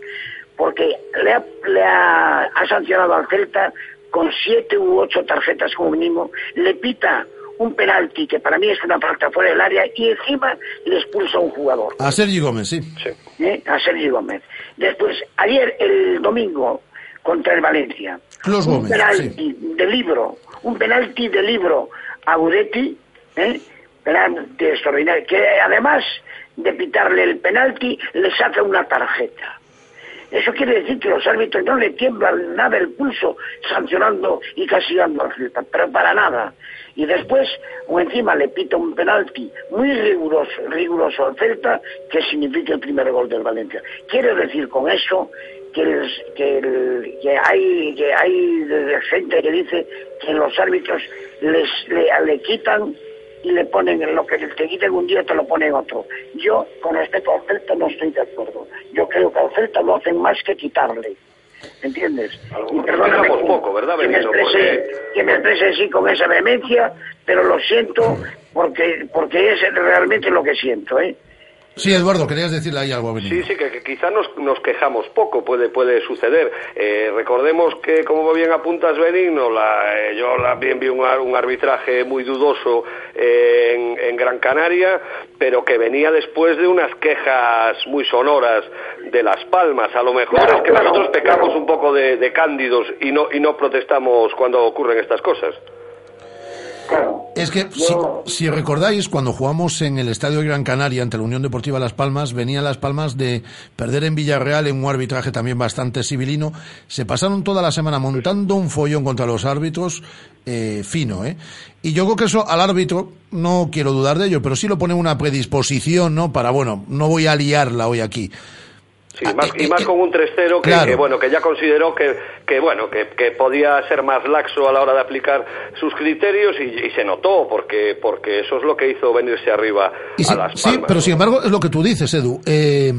Porque le ha, le ha, ha sancionado al Celta con siete u ocho tarjetas como mínimo, le pita un penalti que para mí es una falta fuera del área y encima le expulsa a un jugador. A Sergi Gómez, sí. ¿eh? a Sergio Gómez. Después, ayer, el domingo, contra el Valencia, un Gómez, penalti de libro, un penalti de libro a Gudetti, ¿eh? Extraordinario, que además de pitarle el penalti, le saca una tarjeta. Eso quiere decir que los árbitros no le tiemblan nada el pulso sancionando y castigando al pero para nada. Y después, o encima le pita un penalti muy riguroso, riguroso al Celta, que significa el primer gol del Valencia. Quiero decir con eso que, que, hay, hay gente que dice que los árbitros les, le, le quitan y le ponen en lo que te quiten un día te lo ponen otro. Yo con respecto al Celta no estoy de acuerdo. Yo creo que al Celta lo hacen más que quitarle. ¿Entiendes? Y perdóname poco, ¿verdad, que me, exprese, que me exprese así con esa vehemencia, pero lo siento porque porque es realmente lo que siento, ¿eh? Sí, Eduardo, querías decirle ahí algo Benigno. Sí, sí, que, que quizá nos, nos quejamos poco, puede, puede suceder. Eh, recordemos que, como bien apuntas Benigno, la, eh, yo también vi un, un arbitraje muy dudoso eh, en, en Gran Canaria, pero que venía después de unas quejas muy sonoras de Las Palmas. A lo mejor Claro, es que claro, nosotros pecamos claro. un poco de, de cándidos y no, y no protestamos cuando ocurren estas cosas. Es que, si, si recordáis, cuando jugamos en el Estadio de Gran Canaria ante la Unión Deportiva Las Palmas, venía Las Palmas de perder en Villarreal en un arbitraje también bastante civilino. Se pasaron toda la semana montando un follón contra los árbitros eh, fino, ¿eh? Y yo creo que eso al árbitro, no quiero dudar de ello, pero sí lo pone una predisposición, ¿no? Para, bueno, no voy a liarla hoy aquí. Sí, más, y más con un 3-0 que, claro. que, bueno, que ya consideró que, que bueno, que, que podía ser más laxo a la hora de aplicar sus criterios y, y se notó porque, porque eso es lo que hizo venirse arriba Y a sí, las sí, Palmas. pero sin embargo es lo que tú dices, Edu. Eh,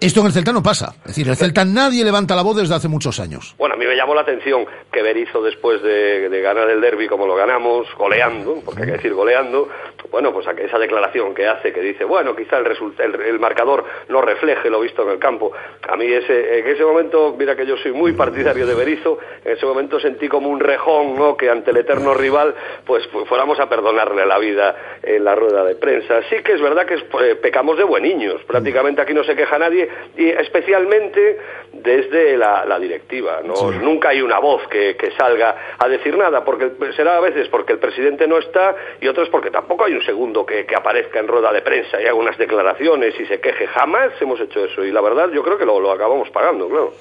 esto en el Celta no pasa. Es decir, el Celta nadie levanta la voz desde hace muchos años. Bueno, a mí me llamó la atención que Berizzo, después de, de ganar el derby como lo ganamos, goleando, porque hay que decir goleando, bueno, pues esa declaración que hace, que dice, bueno, quizá el, el, el marcador no refleje lo visto en el campo. A mí ese, en ese momento, mira que yo soy muy partidario de Berizzo, en ese momento sentí como un rejón, ¿no?, que ante el eterno rival, pues fu- fuéramos a perdonarle la vida en la rueda de prensa. Sí que es verdad que es, eh, pecamos de buen niños, prácticamente aquí no se queja nadie, y especialmente desde la, la directiva. ¿no? Nunca hay una voz que, que salga a decir nada, porque será a veces porque el presidente no está y otras porque tampoco hay un segundo que, que aparezca en rueda de prensa y haga unas declaraciones y se queje. Jamás hemos hecho eso y la verdad yo creo que lo, lo acabamos pagando, claro.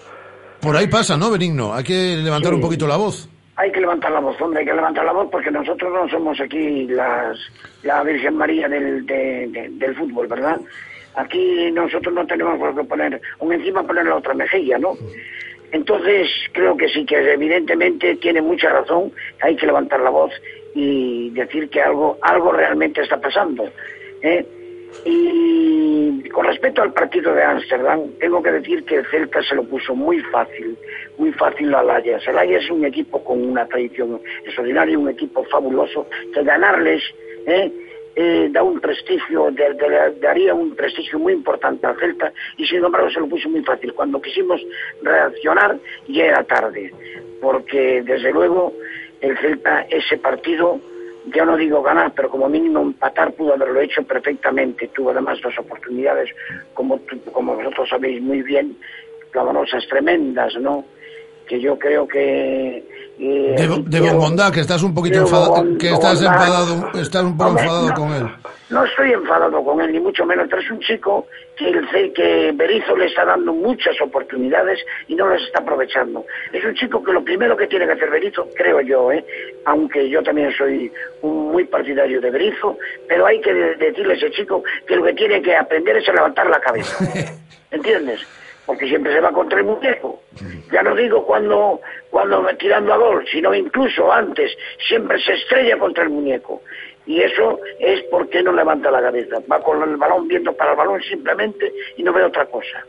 Por ahí pasa, ¿no, Benigno? Hay que levantar un poquito la voz. Hay que levantar la voz, hombre, hay que levantar la voz porque nosotros no somos aquí las, la Virgen María del, de- de- del fútbol, ¿verdad? Aquí nosotros no tenemos por qué poner, un encima poner la otra mejilla, ¿no? Entonces creo que sí, que evidentemente tiene mucha razón, hay que levantar la voz y decir que algo, algo realmente está pasando. ¿eh? Y con respecto al partido de Ámsterdam, tengo que decir que el Celta se lo puso muy fácil, muy fácil al Ajax. El es un equipo con una tradición extraordinaria, un equipo fabuloso, que ganarles ¿eh? Eh, da un prestigio, daría un prestigio muy importante al Celta y sin embargo se lo puso muy fácil. Cuando quisimos reaccionar ya era tarde, porque desde luego el Celta ese partido ya no digo ganar, pero como mínimo empatar pudo haberlo hecho perfectamente. Tuvo además dos oportunidades, como, como vosotros sabéis muy bien, clamorosas, tremendas, ¿no? Que yo creo que... eh, De, de que estás un poquito enfadado, que estás enfadado, estás un poco Hombre, enfadado no. con él. No estoy enfadado con él, ni mucho menos, pero es un chico que, el, que Berizzo le está dando muchas oportunidades y no las está aprovechando. Es un chico que lo primero que tiene que hacer Berizzo, creo yo, ¿eh? aunque yo también soy un muy partidario de Berizzo, pero hay que de- decirle a ese chico que lo que tiene que aprender es a levantar la cabeza. ¿Entiendes? Porque siempre se va contra el muñeco. Ya no digo cuando, cuando tirando a gol, sino incluso antes, siempre se estrella contra el muñeco. Y eso es porque no levanta la cabeza. Va con el balón viendo para el balón simplemente y no ve otra cosa.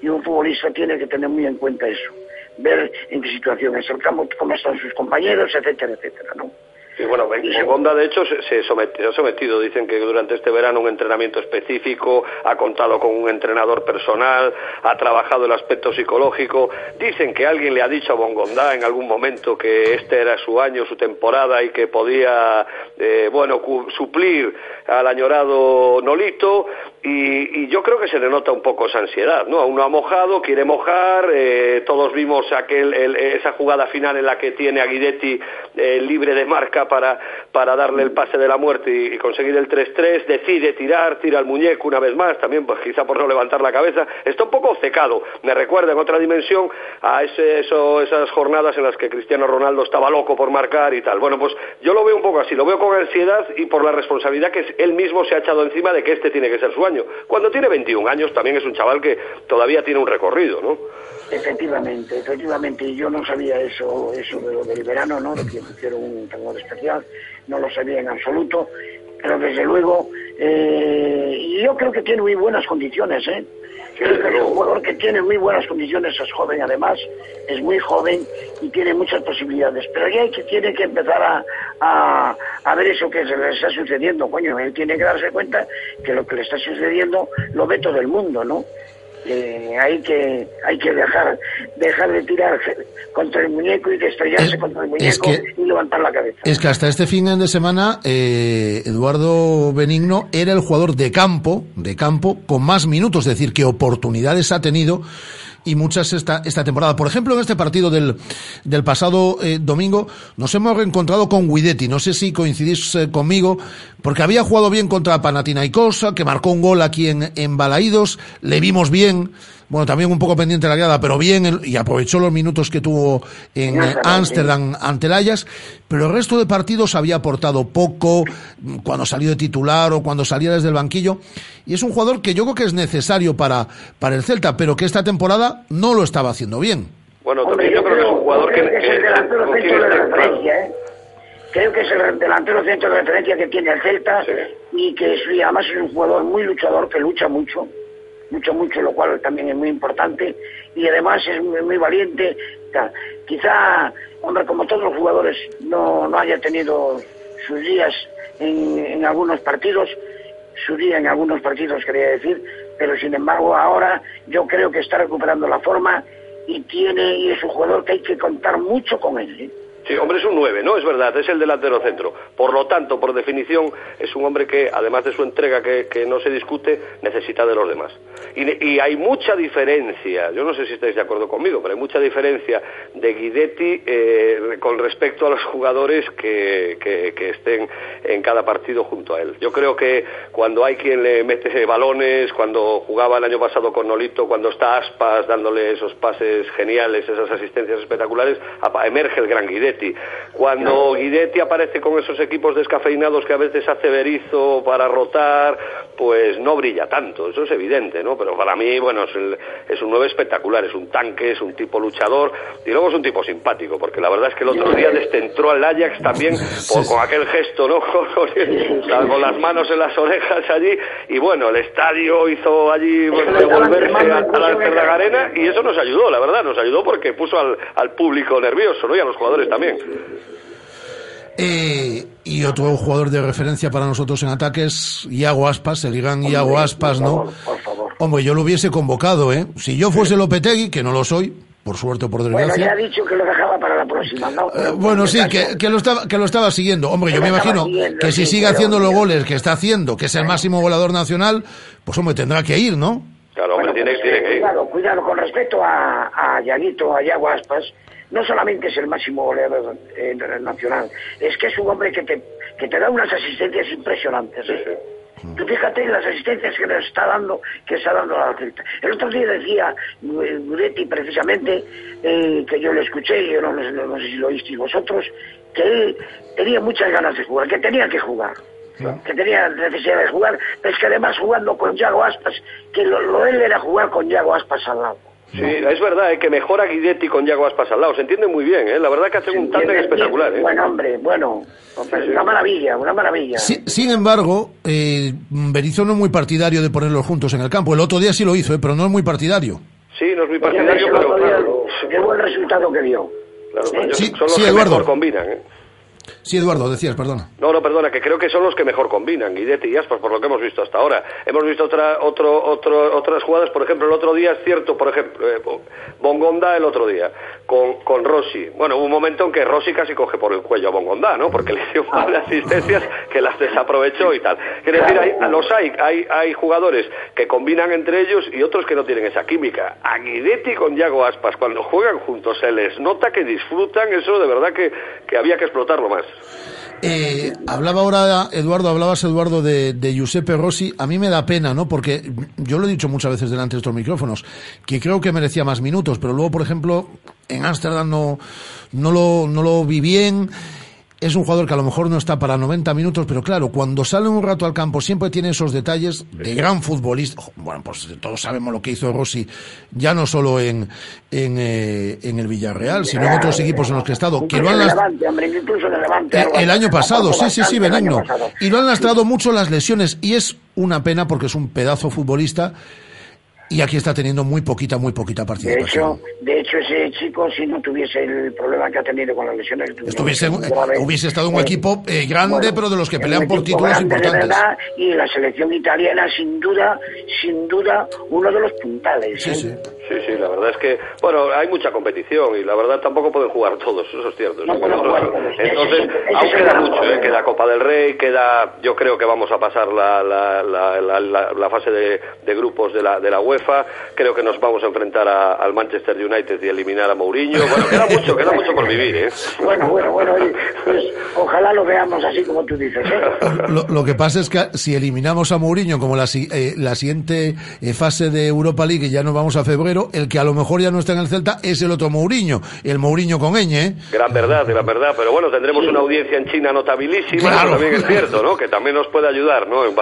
Y un futbolista tiene que tener muy en cuenta eso. Ver en qué situación es el campo, cómo están sus compañeros, etcétera, etcétera, ¿no? Y bueno, en en Honda de hecho se, ha sometido, dicen que durante este verano un entrenamiento específico, ha contado con un entrenador personal, ha trabajado el aspecto psicológico, dicen que alguien le ha dicho a Bongonda en algún momento que este era su año, su temporada y que podía, eh, bueno, suplir al añorado Nolito y, y yo creo que se le nota un poco esa ansiedad, ¿no? Aún no ha mojado, quiere mojar, eh, todos vimos aquel, el- esa jugada final en la que tiene a Guidetti eh, libre de marca para, para darle el pase de la muerte y, conseguir el 3-3, decide tirar, tira al muñeco una vez más, también pues quizá por no levantar la cabeza, está un poco secado, me recuerda en otra dimensión a ese, esas jornadas en las que Cristiano Ronaldo estaba loco por marcar y tal. Bueno, pues yo lo veo un poco así, lo veo con ansiedad y por la responsabilidad que él mismo se ha echado encima de que este tiene que ser su año. Cuando tiene 21 años también es un chaval que todavía tiene un recorrido, ¿no? Efectivamente, efectivamente, y yo no sabía eso, eso de lo del verano, ¿no? De que pusieron un entrenador especial, no lo sabía en absoluto, pero desde luego, eh, yo creo que tiene muy buenas condiciones, ¿eh? Es un jugador que tiene muy buenas condiciones, es joven además, es muy joven y tiene muchas posibilidades, pero ya hay que, tiene que empezar a, a, a ver eso que se le está sucediendo, coño, él tiene que darse cuenta que lo que le está sucediendo lo ve todo el mundo, ¿no? Eh, hay que hay que dejar dejar de tirar contra el muñeco y de estrellarse contra el muñeco que- y levantar la cabeza. Es que hasta este fin de semana eh, Eduardo Benigno era el jugador de campo, de campo con más minutos, es decir, que oportunidades ha tenido y muchas esta, esta temporada. Por ejemplo, en este partido del, del pasado eh, domingo nos hemos reencontrado con Guidetti. No sé si coincidís eh, conmigo, porque había jugado bien contra Panathinaikos, que marcó un gol aquí en, en Balaídos, le vimos bien bien, bueno, también un poco pendiente de la grada, pero bien, el- y aprovechó los minutos que tuvo en Ámsterdam, ante el Ajax, pero el resto de partidos había aportado poco cuando salió de titular o cuando salía desde el banquillo, y es un jugador que yo creo que es necesario para, para el Celta, pero que esta temporada no lo estaba haciendo bien. Bueno, Hombre, también yo creo que es un jugador que... es el que- delantero centro de referencia, ¿eh? Creo que es el delantero centro de referencia que tiene el Celta y que es, y además es un jugador muy luchador, que lucha mucho, lucha mucho, lo cual también es muy importante y además es muy, muy valiente. Quizá, hombre, como todos los jugadores, no, no haya tenido sus días en, en algunos partidos, su día en algunos partidos, quería decir, pero sin embargo ahora yo creo que está recuperando la forma y tiene y es un jugador que hay que contar mucho con él. ¿eh? Sí, hombre, es un 9, ¿no? Es verdad, es el delantero centro. Por lo tanto, por definición, es un hombre que, además de su entrega que, que no se discute, necesita de los demás. Y, hay mucha diferencia, yo no sé si estáis de acuerdo conmigo, pero hay mucha diferencia de Guidetti eh, con respecto a los jugadores que, que- que estén en cada partido junto a él. Yo creo que cuando hay quien le mete balones, cuando jugaba el año pasado con Nolito, cuando está Aspas dándole esos pases geniales, esas asistencias espectaculares, emerge el gran Guidetti. Cuando Guidetti aparece con esos equipos descafeinados que a veces hace Berizzo para rotar, pues no brilla tanto, eso es evidente, ¿no? Pero para mí, bueno, es, el- es un nuevo espectacular, es un tanque, es un tipo luchador y luego es un tipo simpático, porque la verdad es que el otro día destentró al Ajax también por- con aquel gesto, ¿no? Con, con las manos en las orejas allí y bueno, el estadio hizo allí bueno, devolverse a, a la Arena y eso nos ayudó, la verdad, nos ayudó porque puso al, al público nervioso, ¿no? Y a los jugadores también. Eh, y otro jugador de referencia para nosotros en ataques, Iago Aspas, el gran Iago Aspas, ¿no? Hombre, yo lo hubiese convocado, ¿eh? Si yo fuese Lopetegui, que no lo soy, por suerte o por Bueno, desgracia. ya ha dicho que lo dejaba para la próxima, ¿no? Eh, bueno, sí, que, que lo estaba, que lo estaba siguiendo. Hombre, yo me imagino siguiendo, que si sí, sigue pero- haciendo los goles que está haciendo, que es el máximo goleador nacional, pues hombre, tendrá que ir, ¿no? Claro, hombre, tiene, Pues, tiene eh, que ir. Cuidado, cuidado, con respecto a, a Yaguito, a Yago Aspas, no solamente es el máximo goleador eh, nacional, es que es un hombre que te, que te da unas asistencias impresionantes. ¿eh? Tú fíjate en las asistencias que nos está dando, que está dando la Celta. El otro día decía eh, Gudetti precisamente, eh, que yo lo escuché, yo no, no sé- no sé si lo oísteis vosotros, que él tenía muchas ganas de jugar, que tenía que jugar. que tenía necesidad de jugar, pero es que además jugando con Yago Aspas, que lo, lo él era jugar con Yago Aspas al lado. Sí, es verdad, ¿eh? que mejora Guidetti con Yago Aspas al lado. Se entiende muy bien, ¿eh? La verdad que hacen un tándem espectacular, ¿eh? Buen hombre, bueno, una maravilla, una maravilla. Si- sin embargo, eh, Berizzo no es muy partidario de ponerlos juntos en el campo. El otro día sí lo hizo, ¿eh? pero no es muy partidario. Sí, no es muy partidario, pero qué buen resultado que dio. claro, ellos Sí, son los sí, que Eduardo. mejor combinan, ¿eh? Sí, Eduardo, decías, perdona. No, no, perdona, que creo que son los que mejor combinan, Guidetti y Aspas, por lo que hemos visto hasta ahora. Hemos visto otra, otro, otro, otras jugadas, por ejemplo, el otro día es cierto, por ejemplo, eh, Bongonda el otro día, con, con Rossi. Bueno, hubo un momento en que Rossi casi coge por el cuello a Bongonda, ¿no? Porque le dio un par de asistencias que las desaprovechó y tal. Quiere decir, hay, los hay, hay, hay jugadores que combinan entre ellos y otros que no tienen esa química. A Guidetti con Yago Aspas, cuando juegan juntos, se les nota que disfrutan, eso de verdad que, que había que explotarlo más. Eh, hablaba ahora, Eduardo, hablabas, Eduardo, de, Giuseppe Rossi. A mí me da pena, ¿no? Porque yo lo he dicho muchas veces delante de estos micrófonos, que creo que merecía más minutos, pero luego, por ejemplo, en Ámsterdam no, no lo vi bien. Es un jugador que a lo mejor no está para 90 minutos, pero claro, cuando sale un rato al campo siempre tiene esos detalles de gran futbolista. Bueno, pues todos sabemos lo que hizo Rossi, ya no solo en, en, eh, en el Villarreal, sino en otros equipos en los que ha estado, que lo han last- el eh, año pasado, sí, sí, sí, benigno. Y lo han lastrado mucho las lesiones y es una pena porque es un pedazo futbolista y aquí está teniendo muy poquita, muy poquita De participación. hecho, de hecho, ese chico, si no tuviese el problema que ha tenido con las lesiones... Estuviese, grave, hubiese estado en un eh, equipo eh, grande, bueno, pero de los que pelean por títulos de importantes. verdad, y la selección italiana, sin duda, sin duda, uno de los puntales. Sí, ¿eh? sí. Sí, sí, la verdad es que, bueno, hay mucha competición y la verdad tampoco pueden jugar todos, eso es cierto. No pueden jugar. Entonces, Ese- ese aún queda mucho, ¿eh? queda Copa del Rey, queda, yo creo que vamos a pasar la, la, la, la, la- la fase de, de grupos de la, de la UEFA, creo que nos vamos a enfrentar a- al Manchester United y eliminar a Mourinho, bueno, queda mucho, queda mucho por vivir, ¿eh? Bueno, bueno, bueno, oye, pues, ojalá lo veamos así como tú dices. ¿eh? Lo, lo que pasa es que si eliminamos a Mourinho como la, eh, la siguiente eh, fase de Europa League y ya nos vamos a febrero, el que a lo mejor ya no está en el Celta es el otro Mourinho, el Mourinho con ñ, ¿eh? Gran verdad, gran verdad. Pero bueno, tendremos una audiencia en China notabilísima, Claro. también es cierto, ¿no? Que también nos puede ayudar, ¿no? En,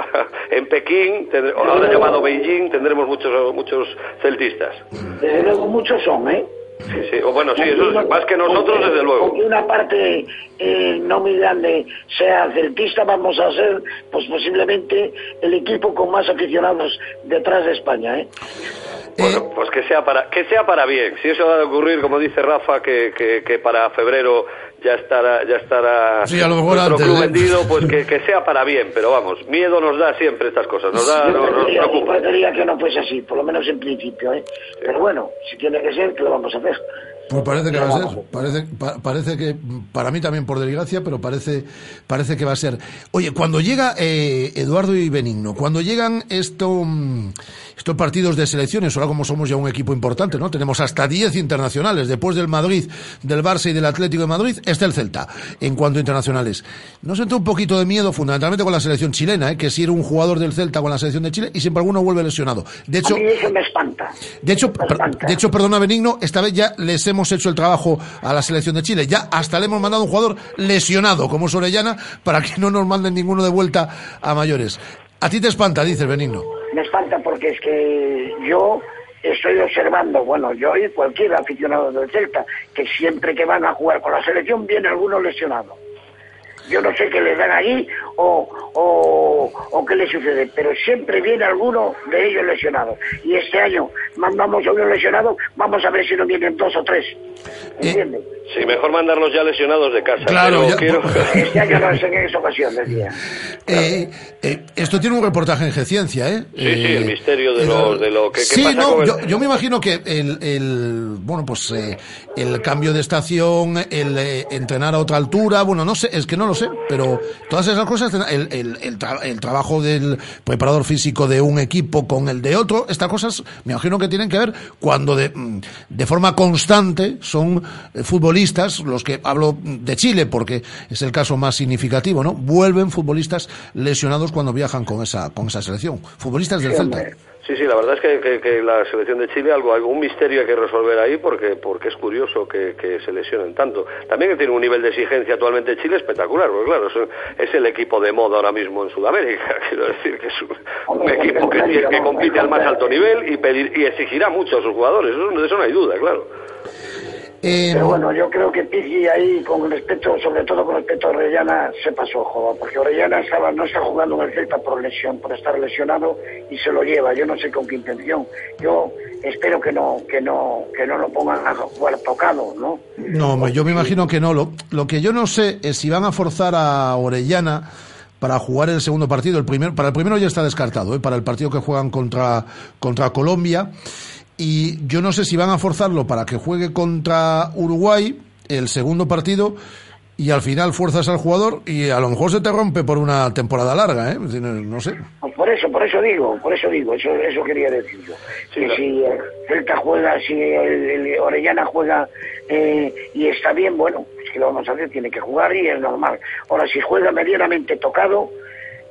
en Pekín, tendré- ahora llamado Beijing, tendremos muchos muchos celtistas. Desde luego muchos son, ¿eh? Sí, sí. O bueno, sí, eso es más que nosotros, desde luego. Aunque una parte eh, no muy grande sea celtista, vamos a ser, pues posiblemente, el equipo con más aficionados detrás de España, ¿eh? Bueno, pues que sea para que sea para bien. Si eso va a ocurrir, como dice Rafa, que, que, que para febrero ya estará ya estará Sí, a lo mejor nuestro antes, club ¿eh? vendido, pues que, que sea para bien. Pero vamos, miedo nos da siempre estas cosas. Nos da, Yo nos, nos que no fuese así, por lo menos en principio, ¿eh? Pero bueno, si tiene que ser, que lo vamos a hacer. Pues parece que va a ser, parece, pa- parece que, para mí también por desgracia, pero parece, parece que va a ser. Oye, cuando llega eh, Eduardo y Benigno, cuando llegan esto, mm, estos partidos de selecciones, ahora como somos ya un equipo importante, ¿no? Tenemos hasta 10 internacionales, después del Madrid, del Barça y del Atlético de Madrid, está el Celta, en cuanto a internacionales. ¿No sentó un poquito de miedo, fundamentalmente con la selección chilena, ¿eh? que si era un jugador del Celta con la selección de Chile y siempre alguno vuelve lesionado? De hecho, a mí eso me espanta. de hecho, per- de hecho, perdona Benigno, esta vez ya les hemos hecho el trabajo a la selección de Chile. Ya hasta le hemos mandado un jugador lesionado, como es Orellana, para que no nos manden ninguno de vuelta a mayores. A ti te espanta, dices Benigno. Me espanta porque es que yo estoy observando, bueno, yo y cualquier aficionado del Celta, que siempre que van a jugar con la selección viene alguno lesionado. Yo no sé qué les dan ahí o, o, o qué les sucede, pero siempre viene alguno de ellos lesionado. Y este año mandamos a uno lesionado, vamos a ver si no vienen dos o tres. ¿Entiendes? Sí, mejor mandarlos ya lesionados de casa. Claro, pero ya- quiero... Este año no es en esa ocasión, decía. Eh, eh, esto tiene un reportaje en G-Ciencia, ¿eh? Sí, sí, el Eh, misterio de, lo, de lo que, Sí, pasa no, con el- yo, yo me imagino que el, el bueno, pues eh, el cambio de estación, el eh, entrenar a otra altura, bueno, no sé, es que no lo sé, pero todas esas cosas, el, el, el, tra- el trabajo del preparador físico de un equipo con el de otro, estas cosas me imagino que tienen que ver cuando de, mm, de forma constante son eh, futbolistas, los que hablo de Chile, porque es el caso más significativo, ¿no? Vuelven futbolistas lesionados cuando viajan con esa, con esa selección. Futbolistas del Celta. Sí, sí, la verdad es que, la selección de Chile, algo, algún misterio hay que resolver ahí porque, porque es curioso que, se lesionen tanto. También que tiene un nivel de exigencia actualmente Chile espectacular, porque claro, es, el equipo de moda ahora mismo en Sudamérica. Quiero decir que es un, equipo que, compite al más alto nivel y, pedir, y exigirá mucho a sus jugadores, de eso no hay duda, claro. Eh, Pero bueno, yo creo que Pizzi ahí, con respecto, sobre todo con respecto a Orellana, se pasó, joder, porque Orellana estaba, no está jugando en el Celta por lesión, por estar lesionado y se lo lleva. Yo no sé con qué intención. Yo espero que no, que no, que no lo pongan a jugar tocado, ¿no? No, hombre, yo me imagino que no. Lo, lo que yo no sé es si van a forzar a Orellana para jugar el segundo partido. El primer, para el primero ya está descartado, ¿eh? para el partido que juegan contra, contra Colombia. Y yo no sé si van a forzarlo para que juegue contra Uruguay el segundo partido y al final fuerzas al jugador y a lo mejor se te rompe por una temporada larga, ¿eh? Es No sé. Por eso, por eso digo, por eso digo, eso, eso quería decir yo. que si el Celta juega, si el, el Orellana juega eh, y está bien, bueno, pues que lo vamos a hacer, tiene que jugar y es normal. Ahora, si juega medianamente tocado,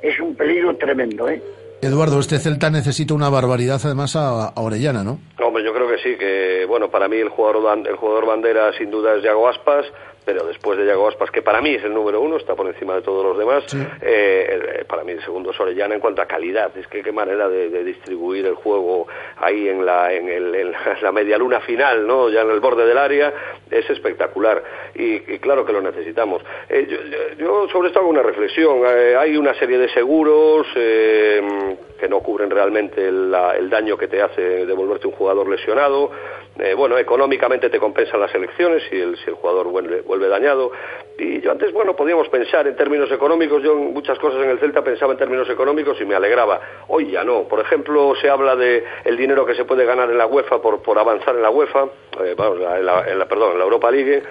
es un peligro tremendo, ¿eh? Eduardo, este Celta necesita una barbaridad además a, a Orellana, ¿no? Hombre, yo creo que sí, que bueno, para mí el jugador, el jugador bandera sin duda es Yago Aspas, pero después de Yago Aspas, que para mí es el número uno, está por encima de todos los demás, eh, el- para mí el segundo es Orellana en cuanto a calidad, es que qué manera de, de distribuir el juego ahí en la, en, el, en la media luna final, ¿no? ya en el borde del área, es espectacular y, y claro que lo necesitamos. Eh, yo, sobre esto hago una reflexión, Eh, hay una serie de seguros eh, que no cubren realmente el, daño que te hace devolverte un jugador lesionado, eh, bueno, económicamente te compensan las elecciones si el, si el jugador vuelve, vuelve dañado. Y yo antes, bueno, podíamos pensar en términos económicos, yo en muchas cosas en el Celta pensaba en términos económicos y me alegraba. Hoy ya no. Por ejemplo, se habla de el dinero que se puede ganar en la UEFA por, por avanzar en la UEFA, eh, vamos, la- en la, en la- perdón, en la Europa League,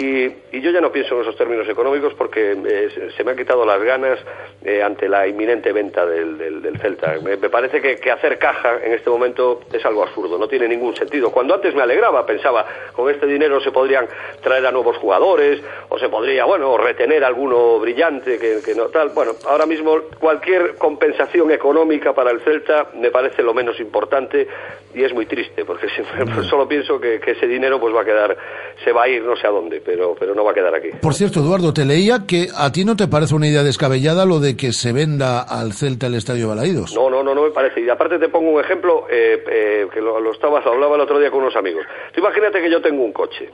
Y, y yo ya no pienso en esos términos económicos porque eh, se- me han quitado las ganas eh, ante la inminente venta del, Celta. Me, parece que, hacer caja en este momento es algo absurdo, no tiene ningún sentido. Cuando antes me alegraba, pensaba, con este dinero se podrían traer a nuevos jugadores o se podría, bueno, retener alguno brillante que, no tal. Bueno, ahora mismo cualquier compensación económica para el Celta me parece lo menos importante y es muy triste porque siempre- solo pienso que, que ese dinero pues va a quedar, se va a ir no sé a dónde, pero, pero no va a quedar aquí. Por cierto, Eduardo, te leía que a ti no te parece una idea descabellada lo de que se venda al Celta el Estadio Balaídos. No, no, no, no me parece. Y aparte te pongo un ejemplo eh, eh, que lo, lo estaba, lo hablaba el otro día con unos amigos. Tú imagínate que yo tengo un coche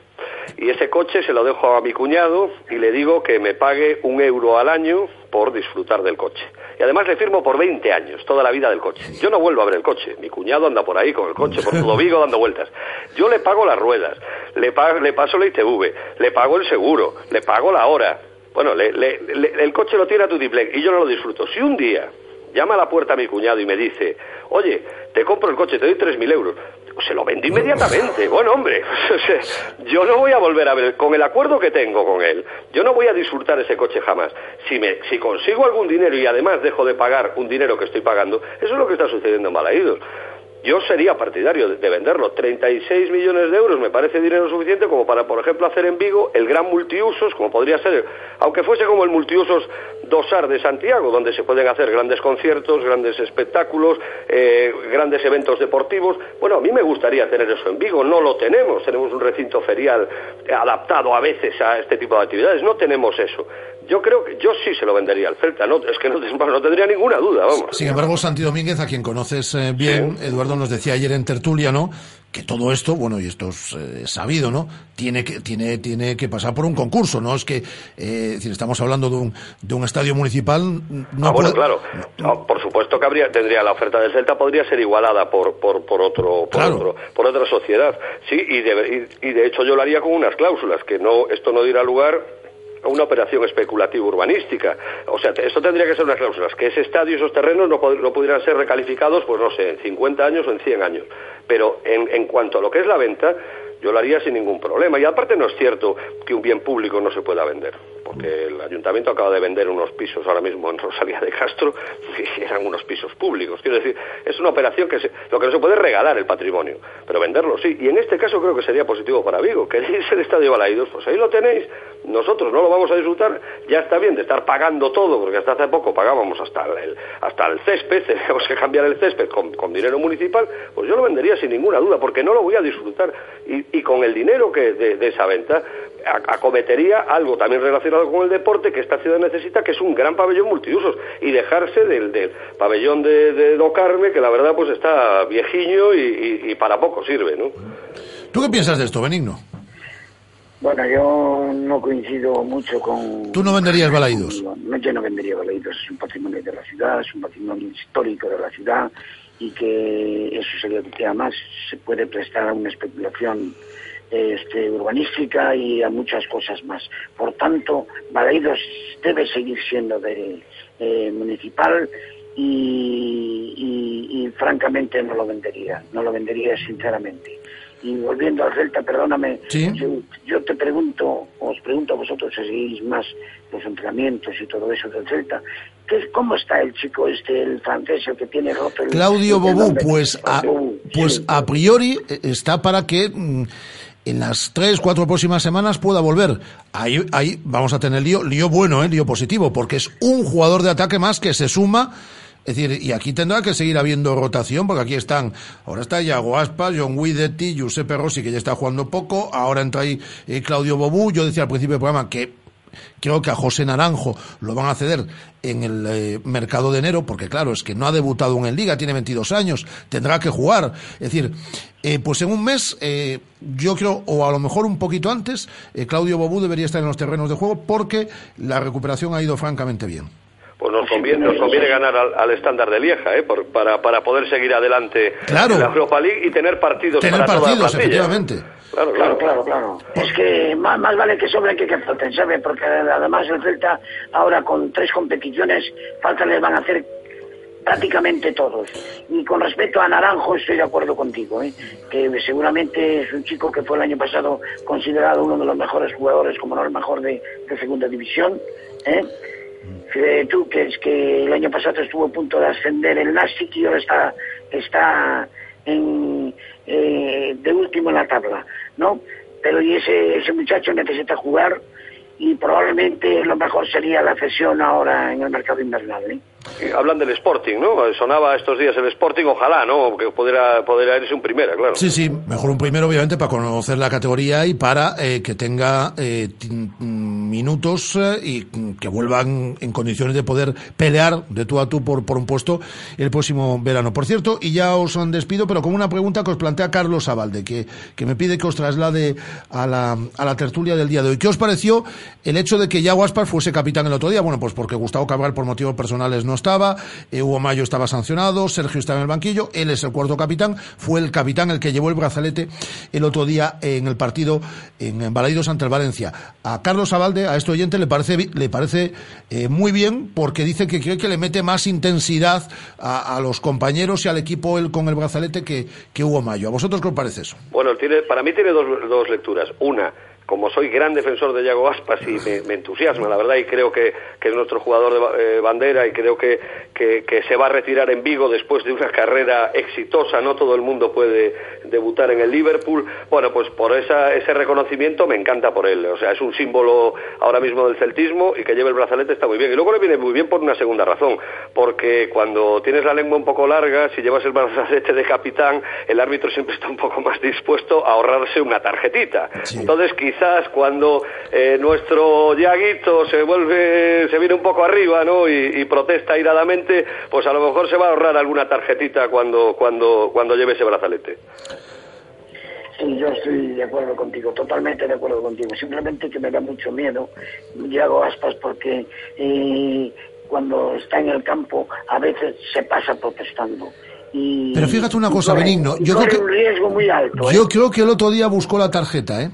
y ese coche se lo dejo a mi cuñado y le digo que me pague un euro al año por disfrutar del coche. Y además le firmo por 20 años, toda la vida del coche. Yo no vuelvo a ver el coche. Mi cuñado anda por ahí con el coche, por todo Vigo dando vueltas. Yo le pago las ruedas, le, le paso la ITV, le pago el seguro, le pago la hora. Bueno, le- le- le- el coche lo tiene a tu y yo no lo disfruto. Si un día llama a la puerta a mi cuñado y me dice, oye, te compro el coche, te doy 3.000 euros. Se lo vendo inmediatamente. Bueno, hombre, yo no voy a volver a ver, con el acuerdo que tengo con él, yo no voy a disfrutar ese coche jamás. Si, me, si consigo algún dinero y además dejo de pagar un dinero que estoy pagando, eso es lo que está sucediendo en Balaídos. Yo sería partidario de, de venderlo. 36 millones de euros me parece dinero suficiente como para, por ejemplo, hacer en Vigo el gran multiusos, como podría ser, aunque fuese como el multiusos Dosar de Santiago, donde se pueden hacer grandes conciertos, grandes espectáculos, eh, grandes eventos deportivos. Bueno, a mí me gustaría tener eso en Vigo. No lo tenemos. Tenemos un recinto ferial adaptado a veces a este tipo de actividades. No tenemos eso. Yo creo que yo sí se lo vendería al Celta. No, es que no, no tendría ninguna duda, vamos. Sin embargo, Santi Domínguez, a quien conoces eh, bien, Eduardo nos decía ayer en tertulia, ¿no? Que todo esto, bueno, y esto es eh, sabido, ¿no? Tiene que, tiene, tiene que pasar por un concurso, ¿no? Es que, eh, es decir, estamos hablando de un, de un estadio municipal, no ah, bueno, puede- claro. No, por supuesto que habría, tendría la oferta del Celta podría ser igualada por, por, por otro, por Claro. otro, por otra sociedad. Sí, y de, y, y de hecho yo lo haría con unas cláusulas que no, esto no dirá lugar una operación especulativa urbanística. O sea, esto tendría que ser unas cláusulas, que ese estadio y esos terrenos no, no pudieran ser recalificados, pues no sé, en 50 años o en 100 años. Pero en cuanto a lo que es la venta, yo lo haría sin ningún problema. Y aparte no es cierto que un bien público no se pueda vender, porque el ayuntamiento acaba de vender unos pisos ahora mismo en Rosalía de Castro y eran unos pisos públicos. Quiero decir, es una operación que se- lo que no se puede es regalar el patrimonio, pero venderlo sí. Y en este caso creo que sería positivo para Vigo. ¿Queréis el Estadio Balaidos? Pues ahí lo tenéis. Nosotros no lo vamos a disfrutar. Ya está bien de estar pagando todo, porque hasta hace poco pagábamos hasta el, hasta el césped, teníamos que cambiar el césped con, con dinero municipal. Pues yo lo vendería sin ninguna duda, porque no lo voy a disfrutar. Y, con el dinero que de, esa venta acometería algo también relacionado con el deporte que esta ciudad necesita, que es un gran pabellón multiusos, y dejarse del, del pabellón de, de Do Carme, que la verdad pues está viejiño y, y- y para poco sirve, ¿no? ¿Tú qué piensas de esto, Benigno? Bueno, yo no coincido mucho con... ¿Tú no venderías Balaídos? No, yo no vendería Balaidos, es un patrimonio de la ciudad, es un patrimonio histórico de la ciudad y que eso sería que además se puede prestar a una especulación este, urbanística y a muchas cosas más. Por tanto, Balaidos debe seguir siendo de eh, municipal y, y- y francamente no lo vendería, no lo vendería sinceramente. Y volviendo al Celta, perdóname, Sí. yo, yo te pregunto, os pregunto a vosotros si seguís más los entrenamientos y todo eso del Celta, ¿qué, ¿cómo está el chico este, el francés, el que tiene roto el... Claudio Bobú, pues a, pues sí. a priori eh, está para que mm, en las tres, cuatro próximas semanas pueda volver. Ahí, ahí vamos a tener lío, lío bueno, eh, lío positivo, porque es un jugador de ataque más que se suma. Es decir, y aquí tendrá que seguir habiendo rotación, porque aquí están, ahora está Iago Aspas, John Guidetti, Giuseppe Rossi, que ya está jugando poco, ahora entra ahí eh, Claudio Bobú, yo decía al principio del programa que creo que a José Naranjo lo van a ceder en el eh, mercado de enero, porque claro, es que no ha debutado en el Liga, tiene 22 años, tendrá que jugar. Es decir, eh, pues en un mes, eh, yo creo, o a lo mejor un poquito antes, eh, Claudio Bobú debería estar en los terrenos de juego porque la recuperación ha ido francamente bien. Pues nos conviene, nos conviene ganar al, al estándar de Lieja, ¿eh? Por- para, para poder seguir adelante Claro. en la Europa League y tener partidos Tener para toda la partidos, efectivamente. Claro, Claro, claro. Es que más, más vale que sobren que que falten, ¿sabe? Porque además el Celta ahora con tres competiciones, falta les van a hacer prácticamente todos. Y con respecto a Naranjo, estoy de acuerdo contigo, ¿eh? que seguramente es un chico que fue el año pasado considerado uno de los mejores jugadores, como no el mejor de, de segunda división. ¿eh? Fíjate tú que es que el año pasado estuvo a punto de ascender el Nastic y ahora está, está en, eh, de último en la tabla, ¿no? Pero y ese, ese muchacho necesita jugar y probablemente lo mejor sería la cesión ahora en el mercado invernal, ¿eh? Eh, Hablan del Sporting, ¿no? Sonaba estos días el Sporting, ojalá, ¿no? Que pudiera, pudiera irse un primera, claro. Sí, sí, mejor un primero, obviamente, para conocer la categoría y para eh, que tenga eh, mm, minutos eh, y que vuelvan en condiciones de poder pelear de tú a tú por, por un puesto el próximo verano. Por cierto, y ya os despido, pero con una pregunta que os plantea Carlos Abalde, que, que me pide que os traslade a la, a la tertulia del día de hoy. ¿Qué os pareció el hecho de que Yago Aspas fuese capitán el otro día? Bueno, pues porque Gustavo Cabral por motivos personales no estaba, eh, Hugo Mayo estaba sancionado, Sergio estaba en el banquillo, él es el cuarto capitán, fue el capitán el que llevó el brazalete el otro día en el partido en, Balaidos ante el Valencia. A Carlos Abalde, a este oyente, le parece, le parece eh, muy bien porque dice que cree que le mete más intensidad a, a los compañeros y al equipo él con el brazalete que, que Hugo Mayo. ¿A vosotros qué os parece eso? Bueno, tiene, para mí tiene dos, dos lecturas. Una, como soy gran defensor de Yago Aspas y me, me entusiasma, la verdad, y creo que, que es nuestro jugador de eh, bandera y creo que, que, que se va a retirar en Vigo después de una carrera exitosa, no todo el mundo puede debutar en el Liverpool. Bueno, pues por esa, ese reconocimiento me encanta por él. O sea, es un símbolo ahora mismo del celtismo y que lleve el brazalete está muy bien. Y luego le viene muy bien por una segunda razón, porque cuando tienes la lengua un poco larga, si llevas el brazalete de capitán, el árbitro siempre está un poco más dispuesto a ahorrarse una tarjetita. Entonces, quizás cuando eh, nuestro Yaguito se vuelve, se viene un poco arriba, ¿no? Y, protesta airadamente, pues a lo mejor se va a ahorrar alguna tarjetita cuando, cuando, cuando lleve ese brazalete. Sí, yo estoy de acuerdo contigo, totalmente de acuerdo contigo. Simplemente que me da mucho miedo, Yago Aspas, porque eh, cuando está en el campo a veces se pasa protestando. Y, Pero fíjate una cosa, corre- Benigno, yo creo que- un riesgo muy alto. ¿eh? Yo creo que el otro día buscó la tarjeta, ¿eh?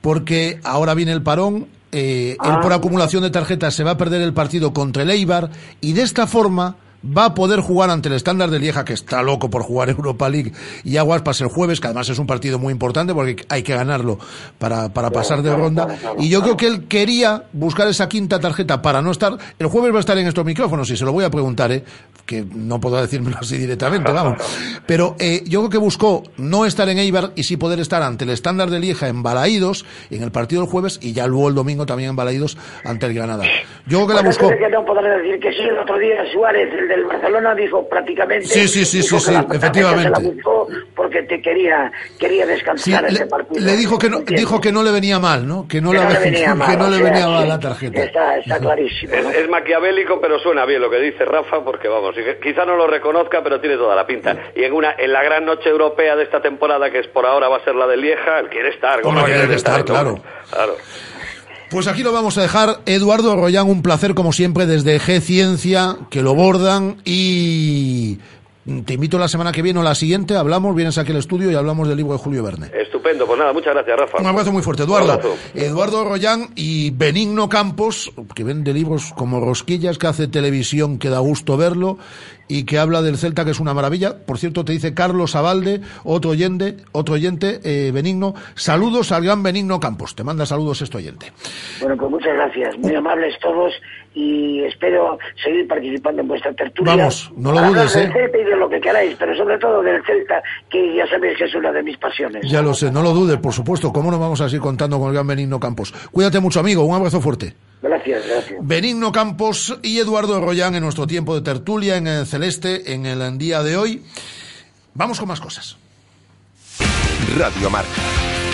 Porque ahora viene el parón, eh, él Ah. por acumulación de tarjetas se va a perder el partido contra el Eibar y de esta forma va a poder jugar ante el estándar de Lieja, que está loco por jugar Europa League, y Aguaspas el jueves, que además es un partido muy importante porque hay que ganarlo para, para pasar de ronda. Y yo creo que él quería buscar esa quinta tarjeta para no estar. El jueves va a estar en estos micrófonos y se lo voy a preguntar, ¿eh? que no puedo decírmelo así directamente, vamos. Pero eh, yo creo que buscó no estar en Eibar y sí poder estar ante el estándar de Lieja en Balaídos, en el partido del jueves, y ya luego el domingo también en Balaídos ante el Granada. Yo creo que la buscó. que no podré decir que sí, el otro día Suárez, el del Barcelona, dijo prácticamente... Sí, sí, sí, sí, que sí, la efectivamente. La buscó porque te quería, quería Sí, descansar ese le, partido. le dijo que no, ¿Entiendes? dijo que no le venía mal, ¿no? Que no, Que la- no le venía que mal, no o le sea, venía mal sí, la tarjeta. Está, está clarísimo. Es, es maquiavélico, pero suena bien lo que dice Rafa, porque vamos, que- quizá no lo reconozca, pero tiene toda la pinta. Y en una, en la gran noche europea de esta temporada, que es por ahora va a ser la de Lieja, él quiere estar. ¿cómo Hombre, no quiere estar, ¿no? claro. Claro. Pues aquí lo vamos a dejar. Eduardo Royán, un placer como siempre desde G Ciencia, que lo bordan y te invito la semana que viene o la siguiente, hablamos, vienes aquí al estudio y hablamos del libro de Julio Verne. Estupendo, pues nada, muchas gracias, Rafa. Un abrazo muy fuerte, Eduardo. Eduardo Royán y Benigno Campos, que vende libros como Rosquillas, que hace televisión, que da gusto verlo, y que habla del Celta, que es una maravilla. Por cierto, te dice Carlos Abalde, otro oyente, otro oyente, eh, Benigno. Saludos al gran Benigno Campos. Te manda saludos este oyente. Bueno, pues muchas gracias, muy amables todos y espero seguir participando en vuestra tertulia. Vamos, no lo dudes, ¿eh? Celta y de lo que queráis, pero sobre todo del Celta, que ya sabéis que es una de mis pasiones. Ya lo sé, no lo dudes, por supuesto. ¿Cómo no vamos a seguir contando con el gran Benigno Campos? Cuídate mucho, amigo. Un abrazo fuerte. Gracias, gracias. Benigno Campos y Eduardo Royán en nuestro tiempo de tertulia en el Celeste en el día de hoy. Vamos con más cosas. Radio Marca.